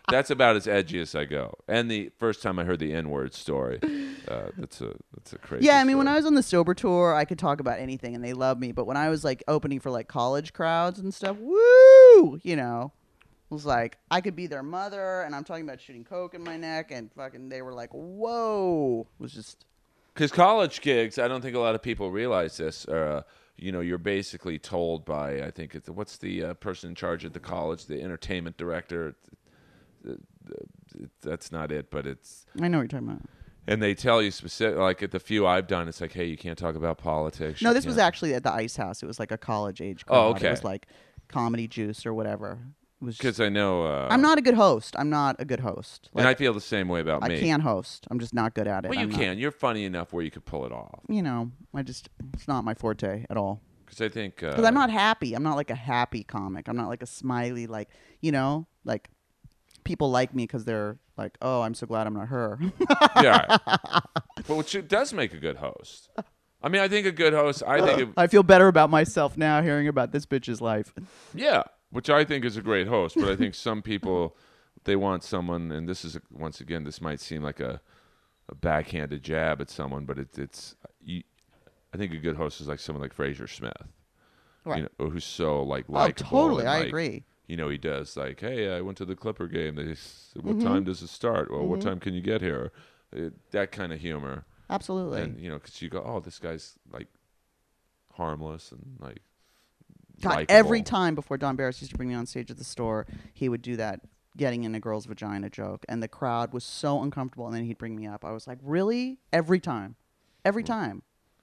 that's about as edgy as I go. And the first time I heard the N word story, uh, that's a that's a crazy. Yeah, I mean, when. I was on the sober tour, I could talk about anything, and they loved me. But when I was like opening for like college crowds and stuff, woo, you know, it was like I could be their mother, and I'm talking about shooting coke in my neck, and fucking, they were like, whoa, it was just Because college gigs, I don't think a lot of people realize this. Uh, you know, you're basically told by I think it's what's the uh, person in charge at the college, the entertainment director. Uh, That's not it, but it's I know what you're talking about. and they tell you specific. Like at the few I've done, it's like, hey, you can't talk about politics. No, you this was can't- actually at the Ice House. It was like a college age. Oh, crowd. okay. It was like comedy juice or whatever. It was. because I know. Uh, I'm not a good host. I'm not a good host. and I Like, feel the same way about I me. can't host. I'm just not good at it. Well, you I'm not- can. You're funny enough where you could pull it off. you know, I just it's not my forte at all. Because I think. Uh, Because I'm not happy. I'm not like a happy comic. I'm not like a smiley, like you know, like people like me because they're like, oh, I'm so glad I'm not her. yeah. [laughs] but which does make a good host. I mean, I think a good host. I think. It, I feel better about myself now hearing about this bitch's life. Yeah, which I think is a great host, but I think some people they want someone, and this is a, once again, this might seem like a, a backhanded jab at someone, but it, it's you, I think a good host is like someone like Frazer Smith, Right. you know, who's so like Oh, likable. totally. and, I like, agree. You know, he does like, hey, I went to the Clipper game. They, said, what Mm-hmm. time does it start? Well, what time can you get here? Uh, that kind of humor, Absolutely. and you know, because you go, oh, this guy's like harmless and like. God, every time before Don Barris used to bring me on stage at the store, he would do that getting in a girl's vagina joke, and the crowd was so uncomfortable. And then he'd bring me up. I was like, really? Every time, every Hmm. time.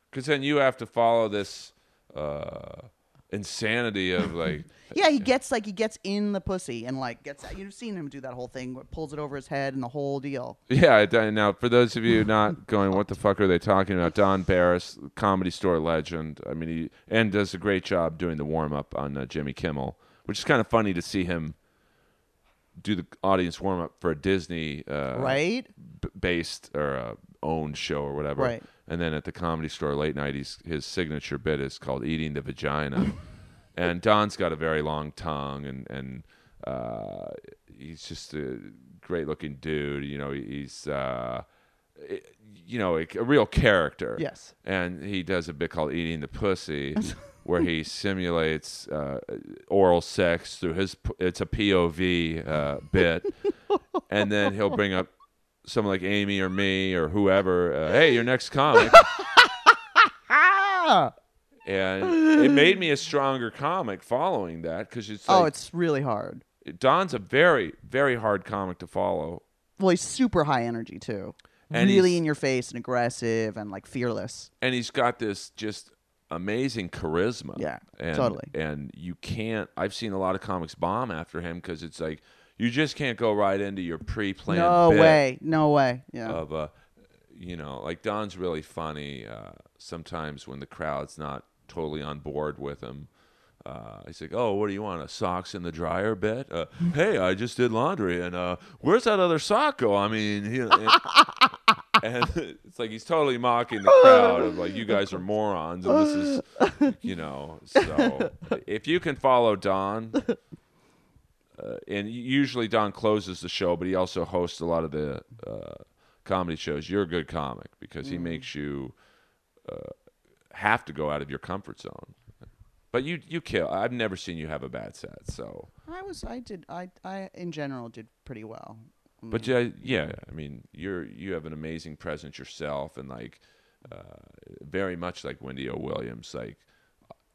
because then you have to follow this uh, insanity of like [laughs] Yeah, he gets like he gets in the pussy and like gets. You've seen him do that whole thing, pulls it over his head and the whole deal. yeah now for those of you not going what the fuck are they talking about don barris comedy store legend i mean he and does a great job doing the warm-up on uh, jimmy kimmel which is kind of funny to see him do the audience warm-up for a disney uh, right? b- based or uh, owned show or whatever. Right. And then at the comedy store late night, he's, his signature bit is called "Eating the Vagina," [laughs] and Don's got a very long tongue, and and uh, he's just a great looking dude. You know, he's uh, you know a, a real character. Yes. And he does a bit called "Eating the Pussy." [laughs] Where he simulates uh, oral sex through his, it's a POV uh, bit, [laughs] and then he'll bring up someone like Amy or me or whoever. Uh, hey, your next comic, [laughs] and it made me a stronger comic following that because it's like, oh, it's really hard. Don's a very very hard comic to follow. Well, he's super high energy too. And really in your face and aggressive and like fearless. and he's got this just amazing charisma. Yeah, and, totally. And you can't. I've seen a lot of comics bomb after him because it's like you just can't go right into your pre-planned. No bit way. No way. Yeah. Of uh, you know, like Don's really funny. Uh, sometimes when the crowd's not totally on board with him. Uh, he's like, "Oh, what do you want? A socks in the dryer bit? Uh, [laughs] hey, I just did laundry, and uh, where's that other sock go? I mean, you [laughs] know, and it's like he's totally mocking the [laughs] crowd of like you guys are morons and this is you know so if you can follow don uh, and usually don closes the show but he also hosts a lot of the uh, comedy shows you're a good comic because he makes you uh, have to go out of your comfort zone but you you kill i've never seen you have a bad set so I was. I did. I. I in general did pretty well. But yeah, yeah, I mean, you're you have an amazing presence yourself, and like uh, very much like Wendy O. Williams. Like,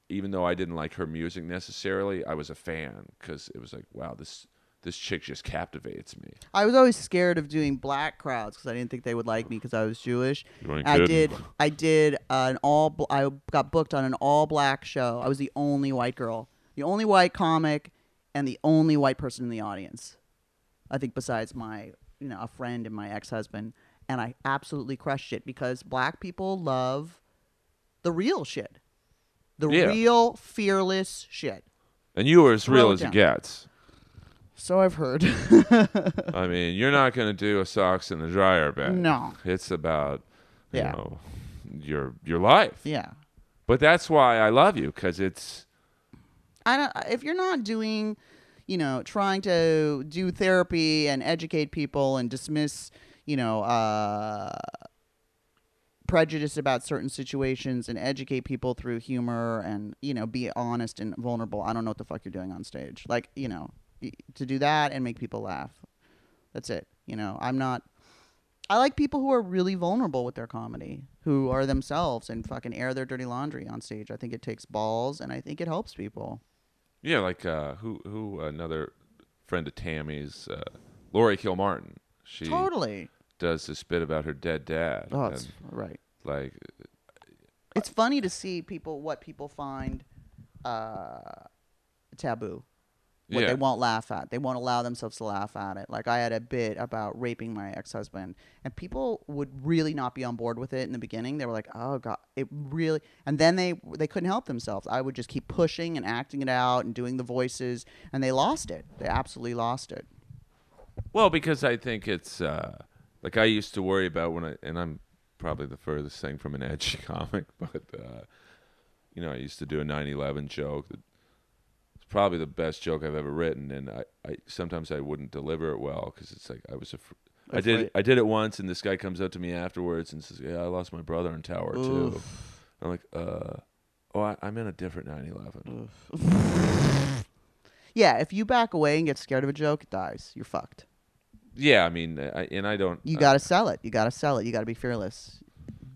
even though I didn't like her music necessarily, I was a fan because it was like, wow, this this chick just captivates me. I was always scared of doing black crowds because I didn't think they would like me because I was Jewish. I did. I did uh, an all. bl- I got booked on an all black show. I was the only white girl, the only white comic, and the only white person in the audience. I think besides my, you know, a friend and my ex husband, and I absolutely crushed it because black people love the real shit, the Yeah. real fearless shit. And you were as real it as it down. gets. So I've heard. [laughs] I mean, you're not going to do a socks in the dryer bet. no. It's about you Yeah. know your your life. Yeah. But that's why I love you because it's I don't. If you're not doing, you know, trying to do therapy and educate people and dismiss, you know, uh, prejudice about certain situations and educate people through humor and you know be honest and vulnerable. I don't know what the fuck you're doing on stage. Like you know, to do that and make people laugh. That's it. You know, I'm not. I like people who are really vulnerable with their comedy, who are themselves and fucking air their dirty laundry on stage. I think it takes balls and I think it helps people. Yeah, like uh, who who another friend of Tammy's, uh, Laurie Kilmartin. She Totally. Does this bit about her dead dad. Oh, it's right. like It's funny to see people what people find uh, taboo. What yeah, they won't laugh at. They won't allow themselves to laugh at it. Like I had a bit about raping my ex-husband, and people would really not be on board with it in the beginning. They were like, "Oh God, it really," and then they they couldn't help themselves. I would just keep pushing and acting it out and doing the voices, and they lost it. They absolutely lost it. well, because I think it's uh, like I used to worry about when I and I'm probably the furthest thing from an edgy [laughs] comic, but uh, you know, I used to do a 9/11 joke that it's probably the best joke I've ever written, and I, I sometimes I wouldn't deliver it well because it's like I was a. I did. I did it once, and this guy comes up to me afterwards and says, "Yeah, I lost my brother in Tower too." I'm like, "Uh, oh, I, I'm in a different 9/11." [laughs] Yeah, if you back away and get scared of a joke, it dies. You're fucked. Yeah, I mean, I, and I don't. You uh, got to sell it. You got to sell it. You got to be fearless.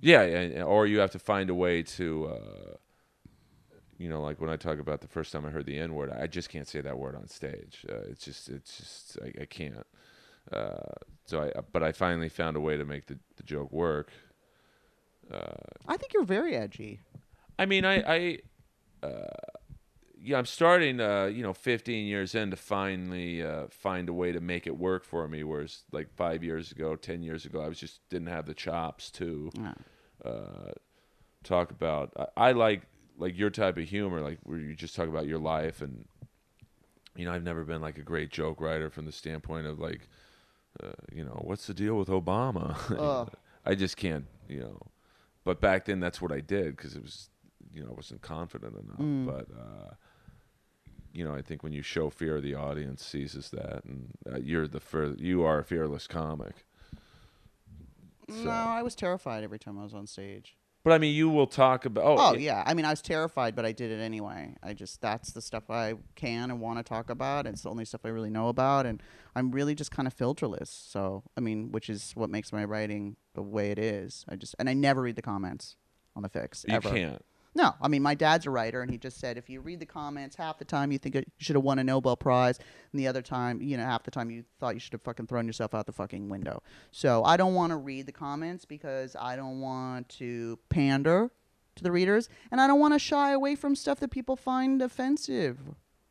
Yeah, yeah, or you have to find a way to, uh, you know, like when I talk about the first time I heard the N word, I just can't say that word on stage. Uh, it's just, it's just, I, I can't. Uh, so I, but I finally found a way to make the, the joke work. Uh, I think you're very edgy. I mean, I, I, yeah, I'm starting, uh, you know, 15 years in to finally uh, find a way to make it work for me. Whereas, like five years ago, 10 years ago, I was just didn't have the chops to Yeah. uh, talk about. I, I like like your type of humor, like where you just talk about your life, and you know, I've never been like a great joke writer from the standpoint of like, uh, you know, what's the deal with Obama? [laughs] I just can't, you know. But back then, that's what I did because it was, you know, I wasn't confident enough. Mm. But uh, you know, I think when you show fear, the audience seizes that, and uh, you're the fir- you are a fearless comic. So- No, I was terrified every time I was on stage. But I mean, you will talk about. Oh, Oh, yeah. I mean, I was terrified, but I did it anyway. I just that's the stuff I can and want to talk about. It's the only stuff I really know about, and I'm really just kind of filterless. So, I mean, which is what makes my writing the way it is. I just and I never read the comments on the fix You ever. can't. No, I mean my dad's a writer, and he just said if you read the comments, half the time you think you should have won a Nobel Prize, and the other time, you know, half the time you thought you should have fucking thrown yourself out the fucking window. So I don't want to read the comments because I don't want to pander to the readers, and I don't want to shy away from stuff that people find offensive.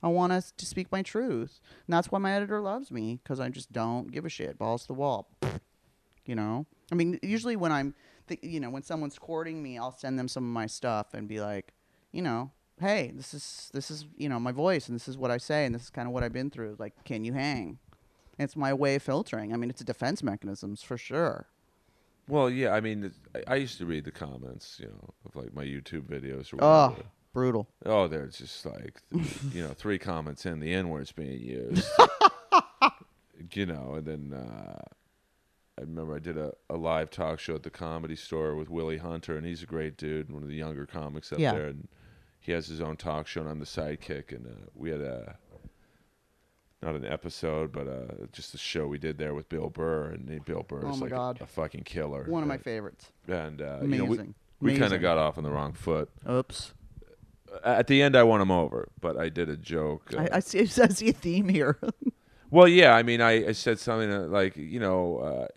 I want us to speak my truth, and that's why my editor loves me because I just don't give a shit. Balls to the wall. You know, I mean, usually when I'm, th- you know, when someone's courting me, I'll send them some of my stuff and be like, you know, hey, this is this is you know my voice and this is what I say and this is kind of what I've been through. Like, can you hang? It's my way of filtering. I mean, it's a defense mechanisms for sure. Well, yeah, I mean, I, used to read the comments, you know, of like my YouTube videos or whatever. Oh, brutal. Oh, there's just like, [laughs] you know, three comments in, the N word's being used. [laughs] you know, and then uh, I remember I did a, a live talk show at the comedy store with Willie Hunter, and he's a great dude, one of the younger comics up Yeah. there. And he has his own talk show, and I'm the sidekick. And uh, we had a, not an episode, but uh, just a show we did there with Bill Burr, and Bill Burr Oh is like a, a fucking killer. One of my favorites. And, uh, Amazing. you know, we, we kind of got off on the wrong foot. Oops. At the end, I won him over, but I did a joke. uh, I, I see. [laughs] I see a theme here. Well, yeah, I mean, I, I said something uh, like, you know, uh,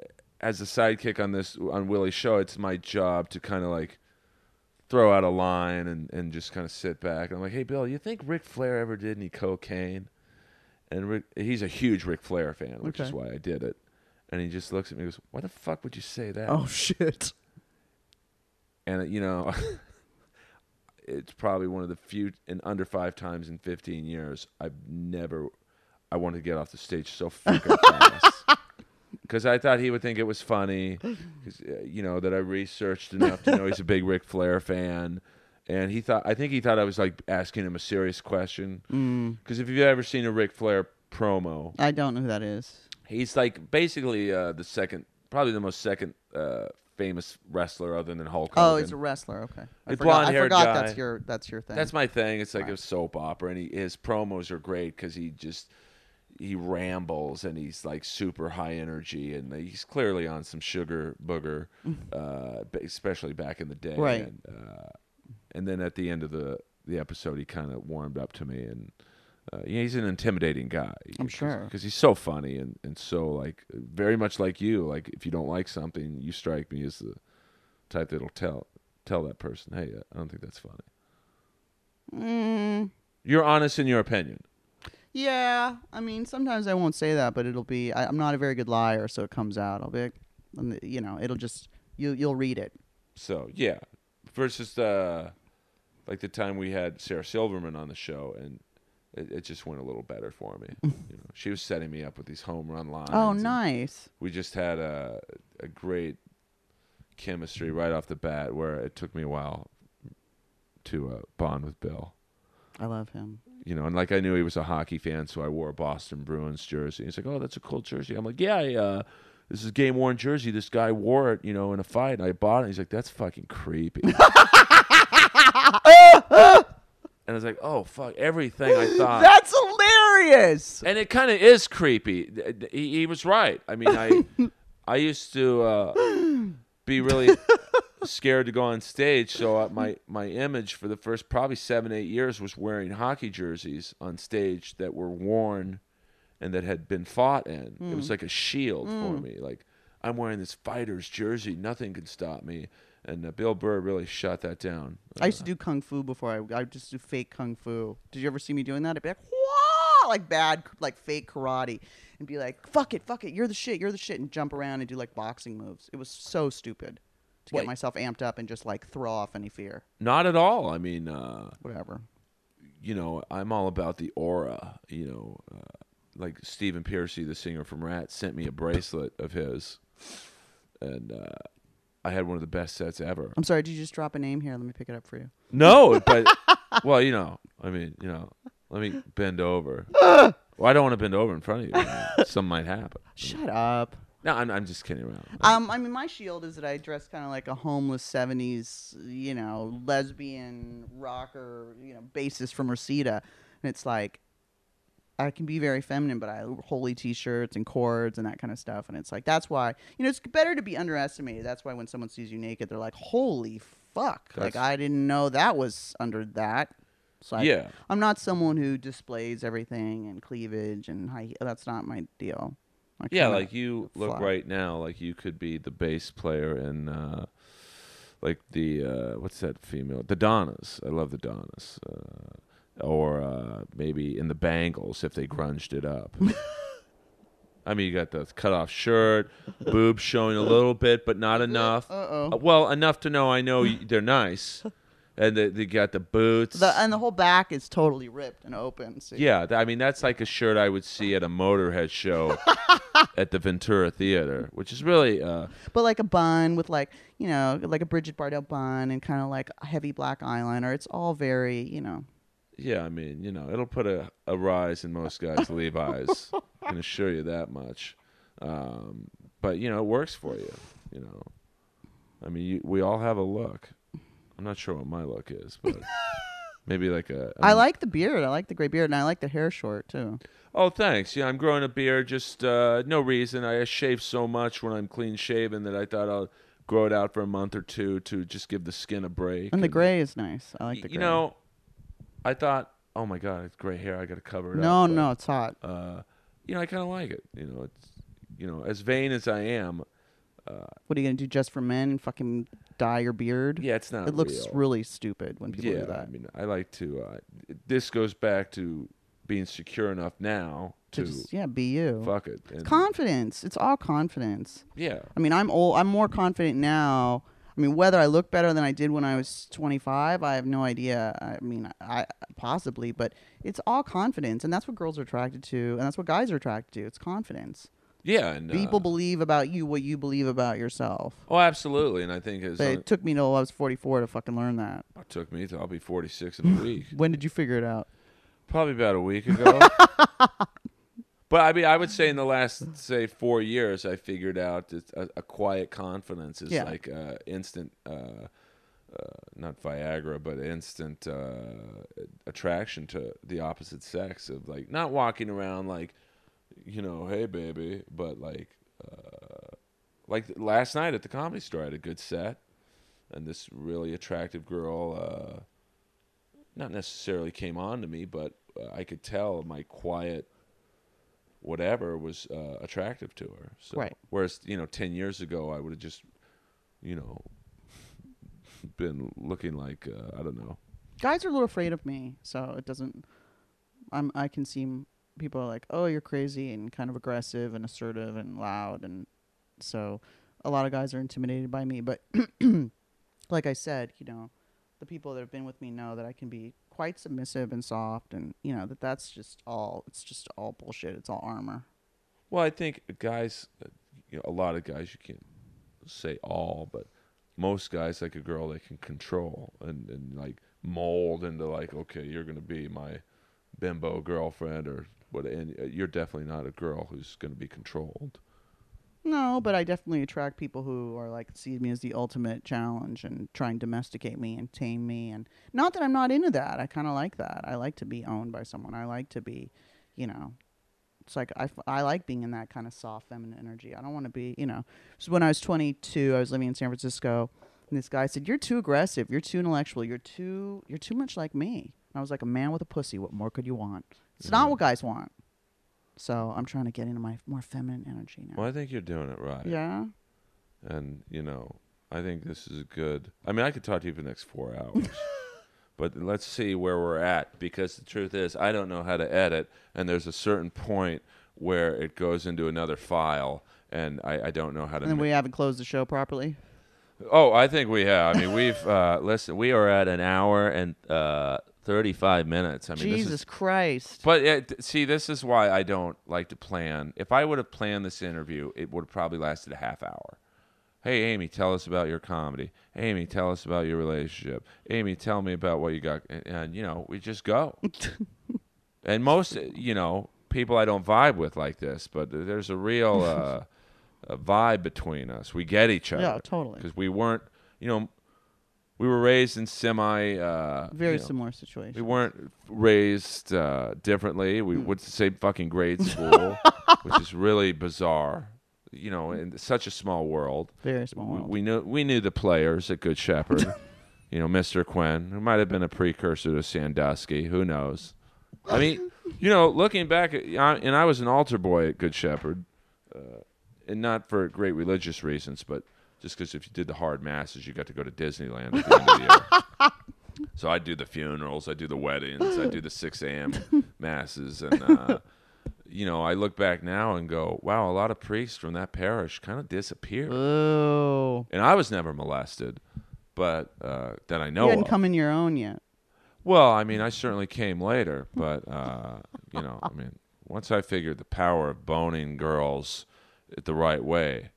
as a sidekick on this on Willie's show, it's my job to kind of like throw out a line and, and just kind of sit back. And I'm like, hey, Bill, you think Ric Flair ever did any cocaine? And Rick, he's a huge Ric Flair fan, which is why I did it. And he just looks at me and goes, why the fuck would you say that? oh shit. And, you know, [laughs] it's probably one of the few, in under five times in 15 years, I've never, I wanted to get off the stage so fucking [laughs] fast. Because I thought he would think it was funny, 'cause, uh, you know, that I researched enough to know he's a big Ric Flair fan. And he thought, I think he thought I was like asking him a serious question. Mm, Because if you've ever seen a Ric Flair promo, I don't know who that is. he's like basically uh, the second, probably the most second uh, famous wrestler other than Hulk Hogan. Oh, he's a wrestler. Okay. I forgot, I forgot guy. that's your that's your thing. That's my thing. It's like Right. a soap opera, and he, his promos are great because he just he rambles and he's like super high energy, and he's clearly on some sugar booger, uh, especially back in the day. Mm-hmm. Right. And, uh, and then at the end of the the episode, he kind of warmed up to me, and uh, yeah, he's an intimidating guy. I'm sure. because he's so funny and and so like very much like you. Like if you don't like something, you strike me as the type that'll tell tell that person, hey, I don't think that's funny. Mm, You're honest in your opinion. Yeah, I mean, sometimes I won't say that, but it'll be. I, I'm not a very good liar, so it comes out. I'll be, like, you know, it'll just you you'll read it. So yeah, versus uh, like the time we had Sarah Silverman on the show, and it, it just went a little better for me. [laughs] you know, she was setting me up with these home run lines. Oh, nice. We just had a a great chemistry right off the bat, where it took me a while to uh, bond with Bill. I love him. You know, and like I knew he was a hockey fan, so I wore a Boston Bruins jersey. He's like, "Oh, that's a cool jersey." I'm like, "Yeah, I, uh, this is game worn jersey. This guy wore it, you know, in a fight, and I bought it." He's like, "That's fucking creepy." [laughs] and I was like, "Oh fuck!" Everything I thought, [laughs] That's hilarious. and it kind of is creepy. He, he was right. I mean, I [laughs] I used to uh, be really scared to go on stage, so uh, my my image for the first probably seven eight years was wearing hockey jerseys on stage that were worn and that had been fought in. It was like a shield for me. Like I'm wearing this fighter's jersey, nothing can stop me. And uh, Bill Burr really shut that down. I used to do kung fu before. I I just do fake kung fu. Did you ever see me doing that? I'd be like, Whoa! like bad, like fake karate, and be like, "Fuck it, fuck it, you're the shit, you're the shit," and jump around and do like boxing moves. It was so stupid to Wait. get myself amped up and just like throw off any fear. Not at all. I mean, uh, Whatever. you know, I'm all about the aura. You know, uh, like Stephen Pearcy, the singer from Ratt, sent me a bracelet of his, and uh, I had one of the best sets ever. I'm sorry. Did you just drop a name here? Let me pick it up for you. No, but [laughs] well, you know, I mean, you know, let me bend over. [laughs] well, I don't want to bend over in front of you. Something might happen. Shut up. No, I'm, I'm just kidding around. Um, I mean, my shield is that I dress kind of like a homeless '70s, you know, lesbian rocker, you know, bassist from Reseda, and it's like, I can be very feminine, but I holy t-shirts and cords and that kind of stuff, and it's like that's why you know it's better to be underestimated. That's why when someone sees you naked, they're like, "Holy fuck!" like I didn't know that was under that. So I, yeah. I'm not someone who displays everything and cleavage and high. That's not my deal. Yeah, like you look right now, like you could be the bass player in, uh, like the uh, what's that female? The Donnas. I love the Donnas. Uh, or uh, maybe in the Bangles if they grunged it up. [laughs] I mean, you got the cut off shirt, boobs showing a little bit, but not [laughs] enough. Uh-oh. Uh, well, enough to know I know they're nice, [laughs] and they, they got the boots. The, and the whole back is totally ripped and open. So Yeah, I mean that's like a shirt I would see at a Motorhead show [laughs] at the Ventura Theater, which is really uh, But like a bun with like you know like a Brigitte Bardot bun and kind of like a heavy black eyeliner. It's all very you know. yeah. I mean, you know, it'll put a, a rise in most guys' [laughs] Levi's. I can assure you that much. Um, but you know, it works for you. You know, I mean, you, we all have a look. I'm not sure what my look is, but [laughs] maybe like a. I a- like the beard. I like the gray beard, and I like the hair short too. Oh, thanks. Yeah, I'm growing a beard. Just uh, no reason. I shave so much when I'm clean shaven that I thought I'll grow it out for a month or two to just give the skin a break. And the gray is nice. I like the gray. you know, I thought, oh my god, it's gray hair. I got to cover it no, up. no, it's hot. Uh, you know, I kind of like it. You know, it's you know, as vain as I am. What are you gonna do just for men? Fucking dye your beard? Yeah, it's not. it looks real. really stupid when people yeah, do that. I mean, I like to. Uh, this goes back to being secure enough now to to just yeah, be you. fuck it. And, Confidence. It's all confidence. yeah. I mean, I'm old. I'm more confident now. I mean, whether I look better than I did when I was 25, I have no idea. I mean, I possibly, but it's all confidence, and that's what girls are attracted to, and that's what guys are attracted to. It's confidence. Yeah, and uh, People believe about you what you believe about yourself. Oh, absolutely, and I think But long- it took me till I was 44 to fucking learn that. it took me till I'll be 46 in a [laughs] week, When did you figure it out? probably about a week ago. [laughs] but I mean, I would say in the last say four years, I figured out that a, a quiet confidence is Yeah. like uh, instant, uh, uh, not Viagra, but instant uh, attraction to the opposite sex of like not walking around like, you know, hey baby, but like, uh, like last night at the comedy store, I had a good set, and this really attractive girl. Uh, not necessarily came on to me, but uh, I could tell my quiet whatever was uh, attractive to her. So, Right. Whereas you know, ten years ago, I would have just, you know, been looking like uh, I don't know. Guys are a little afraid of me, so it doesn't. I'm. I can see m- people are like, "Oh, you're crazy," and kind of aggressive and assertive and loud, and so a lot of guys are intimidated by me. But [clears throat] like I said, you know, the people that have been with me know that I can be quite submissive and soft, and you know that that's just all. It's just all bullshit. It's all armor. Well, I think guys, uh, you know, a lot of guys you can't say all, but most guys like a girl they can control and and like mold into like, okay, you're gonna be my bimbo girlfriend or what, and uh, you're definitely not a girl who's gonna be controlled. No, but I definitely attract people who are like see me as the ultimate challenge and try and domesticate me and tame me. And not that I'm not into that. I kind of like that. I like to be owned by someone. I like to be, you know, it's like I, I like being in that kind of soft feminine energy. I don't want to be, you know. So when I was 22, I was living in San Francisco, and this guy said, "You're too aggressive. You're too intellectual. You're too you're too much like me." And I was like, "A man with a pussy. What more could you want?" It's not what guys want. So I'm trying to get into my more feminine energy now. Well, I think you're doing it right. Yeah. And you know, I think this is good. I mean, I could talk to you for the next four hours. [laughs] But let's see where we're at because the truth is, I don't know how to edit, and there's a certain point where it goes into another file, and I, I don't know how to. And then ma- we haven't closed the show properly. Oh, I think we have. I mean, we've uh, listen. We are at an hour and uh, thirty-five minutes. I mean, this Jesus is. Christ. But uh, th- see, this is why I don't like to plan. If I would have planned this interview, it would have probably lasted a half hour. Hey, Amy, tell us about your comedy. Amy, tell us about your relationship. Amy, tell me about what you got. And, and you know, we just go. [laughs] and most, uh, you know, people I don't vibe with like this, but there's a real [laughs] uh, a vibe between us. We get each other Yeah, totally. because we weren't, you know, we were raised in semi. Uh, Very you know, similar situation. We weren't raised uh, differently. We Hmm. went to the same fucking grade school, [laughs] which is really bizarre. You know, in such a small world. Very small We, world. we knew we knew the players at Good Shepherd. [laughs] you know, Mr. Quinn, who might have been a precursor to Sandusky. Who knows? I mean, you know, looking back, at, I- and I was an altar boy at Good Shepherd, uh, and not for great religious reasons, but just because if you did the hard masses, you got to go to Disneyland at the end of the year. [laughs] So I do the funerals, I do the weddings, I do the 6 a.m. [laughs] masses, and uh, you know, I look back now and go, wow, a lot of priests from that parish kind of disappeared, Oh, and I was never molested, but uh, that I know you hadn't of. come in your own yet. Well, I mean, I certainly came later, but uh, you know, I mean, once I figured the power of boning girls the right way,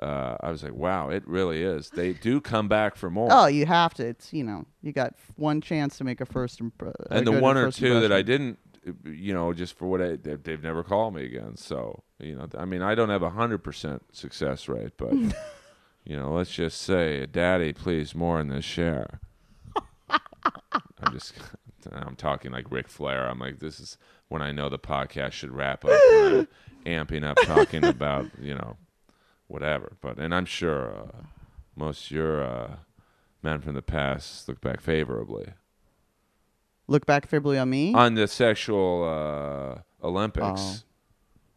uh, I was like, wow, it really is. They do come back for more. Oh, you have to. It's you know, you got one chance to make a first impre- a and the one or two that I didn't, you know, just for what I, they- they've never called me again. So you know, I mean, I don't have a hundred percent success rate, but [laughs] you know, let's just say, Daddy, please more in this share. I'm just, [laughs] I'm talking like Ric Flair. I'm like, this is when I know the podcast should wrap up. [laughs] Amping up talking about, you know, whatever. But and I'm sure uh, most of your uh, men from the past look back favorably Look back favorably on me. on the sexual uh, Olympics. Oh.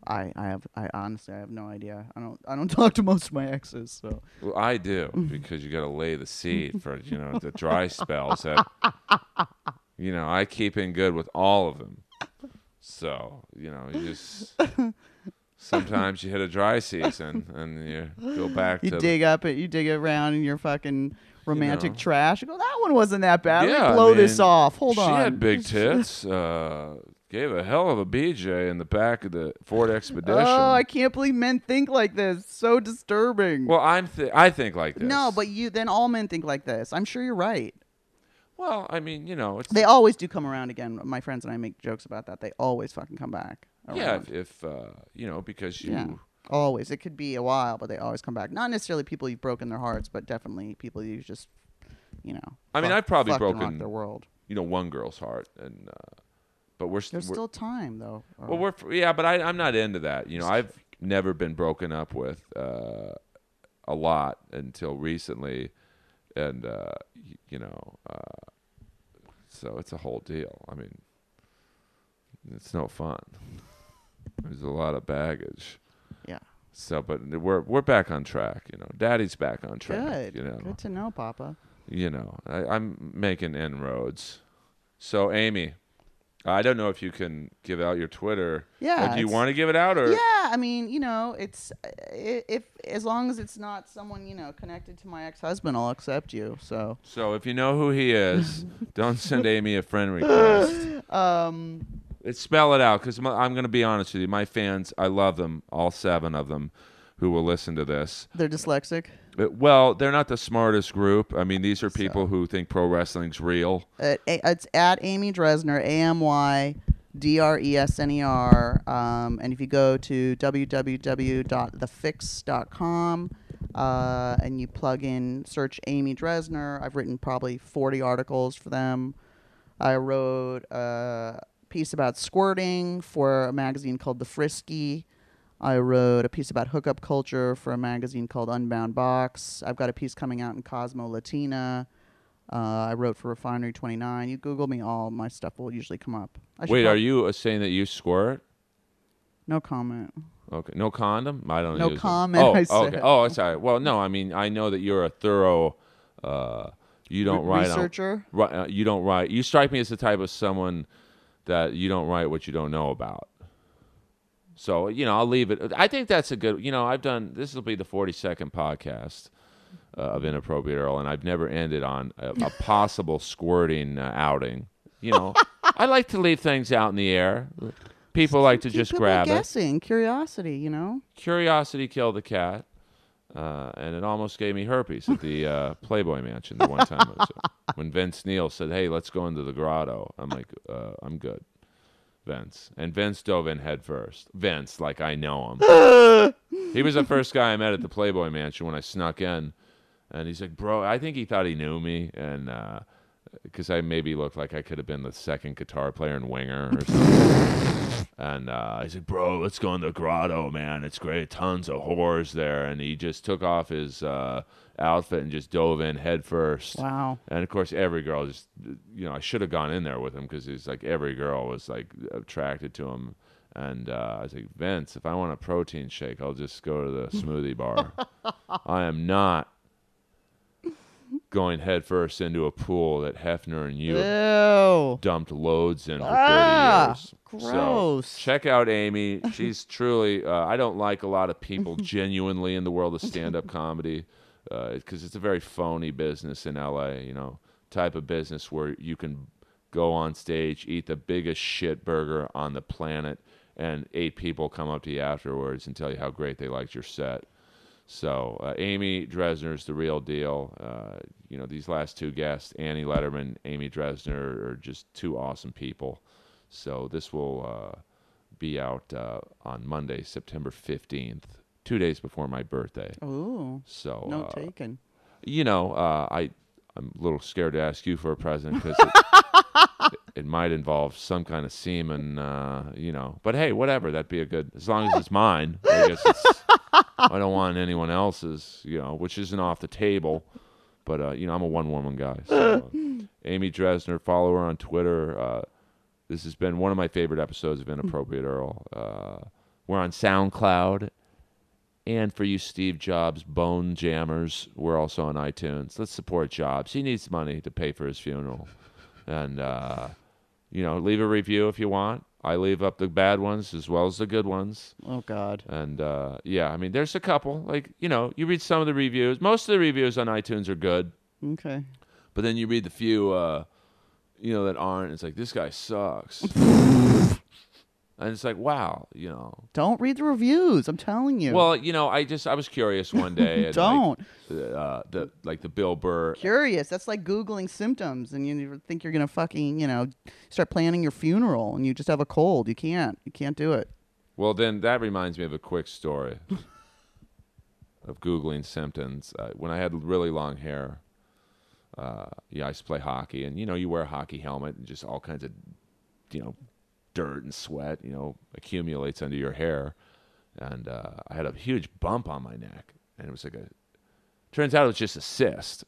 I, I have I honestly I have no idea. I don't I don't [laughs] talk to most of my exes, so Well, I do because you got to lay the seed for you know the dry [laughs] spells that you know I keep in good with all of them. So you know you just [laughs] sometimes you hit a dry [laughs] season and you go back you to dig up it, you dig around in your fucking romantic know. trash. You go, that one wasn't that bad. Let Yeah, me I blow this off. Hold she on. She had big [laughs] tits. Uh, gave a hell of a BJ in the back of the Ford Expedition. Oh, I can't believe men think like this. So disturbing. well, I'm th- I think like this. no, but you then all men think like this. I'm sure you're right. well, I mean, you know, it's They always do come around again. My friends and I make jokes about that. They always fucking come back. Yeah, if, if uh, you know, because you. Yeah. Always. It could be a while, but they always come back. Not necessarily people you've broken their hearts, but definitely people you just, you know. I mean, fuck- I've probably broken- their world. you know one girl's heart and uh, but we're, There's we're still time though. well we're yeah but I, i'm not into that you know i've never been broken up with uh, a lot until recently and uh, y- you know uh, so it's a whole deal i mean it's no fun there's a lot of baggage Yeah. so but we're we're back on track you know daddy's back on track Good. you know Good to know, Papa. you know, I, I'm making inroads. So, Amy, I don't know if you can give out your Twitter. Yeah, do you want to give it out, or Yeah, I mean, you know, it's if as long as it's not someone you know connected to my ex-husband, I'll accept you. So, so if you know who he is, [laughs] don't send Amy a friend request. um, It's spell it out because I'm going to be honest with you. My fans, I love them, all seven of them, who will listen to this. they're dyslexic. But, well, they're not the smartest group. I mean, these are people who think pro wrestling's real. At, it's at Amy Dresner, A M Y D R E S N E R. Um, and if you go to www.thefix.com uh, and you plug in, search Amy Dresner, I've written probably 40 articles for them. I wrote a piece about squirting for a magazine called The Frisky. I wrote a piece about hookup culture for a magazine called Unbound Box. I've got a piece coming out in Cosmo Latina. Uh, I wrote for Refinery 29. You Google me, all my stuff will usually come up. I Wait, are you uh, saying that you squirt? No comment. Okay, no condom. I don't No use them. comment, Oh, I okay. said. Oh, sorry. Well, no. I mean, I know that you're a thorough. Uh, you don't Re- write on- researcher? Ri- uh, you don't write. You strike me as the type of someone that you don't write what you don't know about. So you know, I'll leave it. I think that's a good. You know, I've done. This will be the forty-second podcast uh, of inappropriate Earl, and I've never ended on a, a [laughs] possible squirting uh, outing. You know, I like to leave things out in the air. People like to just grab it. guessing, curiosity, you know? Curiosity killed the cat, uh, and it almost gave me herpes at the uh, [laughs] Playboy Mansion the one time there. when Vince Neil said, "Hey, let's go into the grotto." I'm like, uh, "I'm good." Vince and Vince dove in head first. Vince, like I know him. [laughs] he was the first guy I met at the Playboy Mansion when I snuck in, and he's like, "Bro, I think he thought he knew me," and because I maybe looked like I could have been the second guitar player and Winger or something. [laughs] and uh, I said, "Bro, let's go in the grotto, man. It's great. Tons of whores there." And he just took off his uh, outfit and just dove in head first. Wow. And of course, every girl just, you know, I should have gone in there with him because he's like every girl was like attracted to him. And uh, I was like, Vince, if I want a protein shake, I'll just go to the smoothie bar. [laughs] I am not going headfirst into a pool that Hefner and you Ew. dumped loads in for Ah, 30 years. gross. So check out Amy. She's [laughs] truly, uh, I don't like a lot of people [laughs] genuinely in the world of stand up comedy because it's a very phony business in LA, you know, type of business where you can go on stage, eat the biggest shit burger on the planet, and eight people come up to you afterwards and tell you how great they liked your set. So uh, Amy is the real deal. Uh, you know, these last two guests, Annie Lederman, Amy Dresner, are just two awesome people. So this will uh, be out uh, on Monday, September fifteenth, two days before my birthday. Ooh. So No uh, taken. you know, uh, I I'm a little scared to ask you for a present because it, [laughs] it might involve some kind of semen, uh, you know. But hey, whatever. That'd be a good as long as it's mine. I guess it's, I don't want anyone else's, you know, which isn't off the table. But uh, you know, I'm a one woman guy. [laughs] So, uh, Amy Dresner, follow her on Twitter. Uh, this has been one of my favorite episodes of Inappropriate Earl. Uh, we're on SoundCloud. And for you Steve Jobs bone jammers, we're also on iTunes. Let's support Jobs. He needs money to pay for his funeral. And, uh, you know, leave a review if you want. I leave up the bad ones as well as the good ones. Oh God. And uh, yeah, I mean, there's a couple. Like, you know, you read some of the reviews. Most of the reviews on iTunes are good. Okay. But then you read the few, uh, you know, that aren't. It's like, this guy sucks. [laughs] and it's like, wow, you know. Don't read the reviews. I'm telling you. Well, you know, I just I was curious one [laughs] day. and, don't. Like, uh, the like the Bill Burr. Curious. That's like googling symptoms, and you think you're gonna fucking, you know, start planning your funeral, and you just have a cold. You can't. You can't do it. Well, then that reminds me of a quick story [laughs] of googling symptoms. Uh, when I had really long hair, uh, yeah, I used to play hockey, and you know, you wear a hockey helmet, and just all kinds of, you know, dirt and sweat, you know, accumulates under your hair. And uh, I had a huge bump on my neck, and it was like a. Turns out it was just a cyst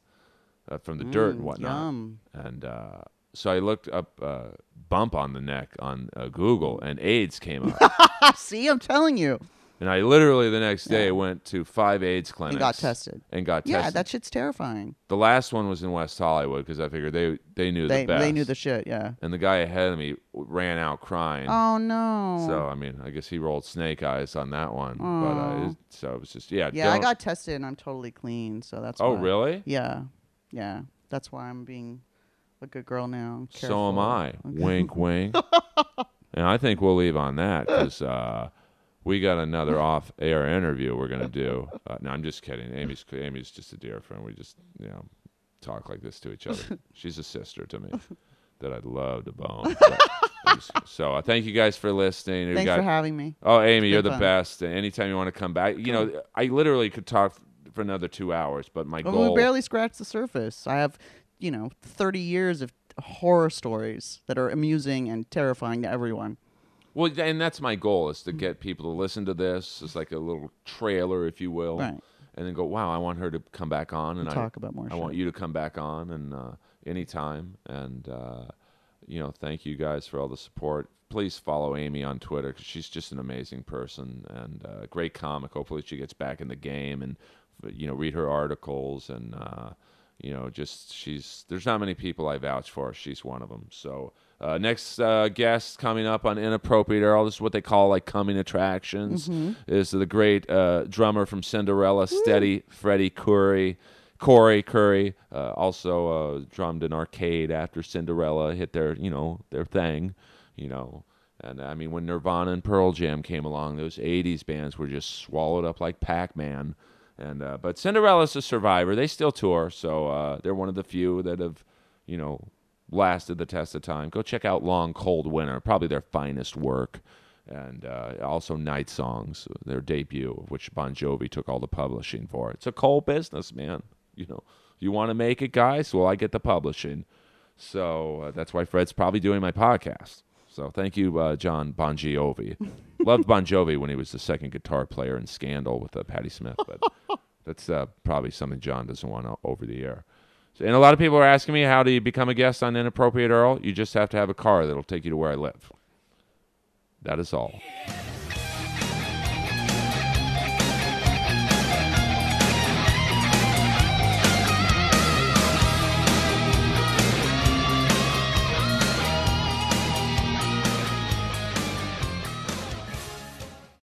uh, from the dirt and Mm, whatnot. Yum. And uh, so I looked up uh, bump on the neck on uh, Google, and AIDS came up. [laughs] See, I'm telling you. And I literally the next day went to five AIDS clinics And got tested. and got tested. Yeah, tested. that shit's terrifying. the last one was in West Hollywood because I figured they they knew They the best. they knew the shit. Yeah. and the guy ahead of me ran out crying. Oh no. So I mean, I guess he rolled snake eyes on that one. But uh, it, so it was just yeah. yeah, I don't- got tested and I'm totally clean. So that's. Oh why. really? Yeah, yeah. That's why I'm being a good girl now. So am Careful. I. Wink, wink. [laughs] and I think we'll leave on that because uh, we got another [laughs] off-air interview we're gonna do. Uh, no, I'm just kidding. Amy's Amy's just a dear friend. We just you know talk like this to each other. [laughs] She's a sister to me that I'd love to bone. Just- so uh, thank you guys for listening. Thanks got- for having me. Oh, Amy, you're the fun. best. And anytime you want to come back, you know, I literally could talk for another two hours, but my Well, goal. we barely scratched the surface. I have, you know, 30 years of horror stories that are amusing and terrifying to everyone. Well, and that's my goal is to get people to listen to this. It's like a little trailer, if you will, Right. and then go, "Wow, I want her to come back on," and I, talk about more I shit. want you to come back on, and uh, anytime, and uh, you know, thank you guys for all the support. Please follow Amy on Twitter because she's just an amazing person and uh, great comic. Hopefully, she gets back in the game and you know read her articles and uh, you know just she's there's not many people I vouch for. She's one of them. So uh, next uh, guest coming up on Inappropriate Earl. This is what they call like coming attractions. Is the great uh, drummer from Cinderella, Steady Freddie Coury. Corey Curry uh, also uh, drummed an Arcade after Cinderella hit their you know their thing, you know. And I mean, when Nirvana and Pearl Jam came along, those '80s bands were just swallowed up like Pac-Man. And uh, but Cinderella's a survivor. They still tour, so uh, they're one of the few that have, you know, lasted the test of time. Go check out Long Cold Winter, probably their finest work. And uh, also Night Songs, their debut, which Bon Jovi took all the publishing for. It's a cold business, man. You know, you want to make it, guys? Well, I get the publishing. So uh, that's why Fred's probably doing my podcast. So thank you, uh, John Bon Jovi. [laughs] Loved Bon Jovi when he was the second guitar player in Scandal with uh, Patty Smyth, but [laughs] that's uh, probably something John doesn't want over the air. So, and a lot of people are asking me, how do you become a guest on Inappropriate Earl? You just have to have a car that'll take you to where I live. That is all.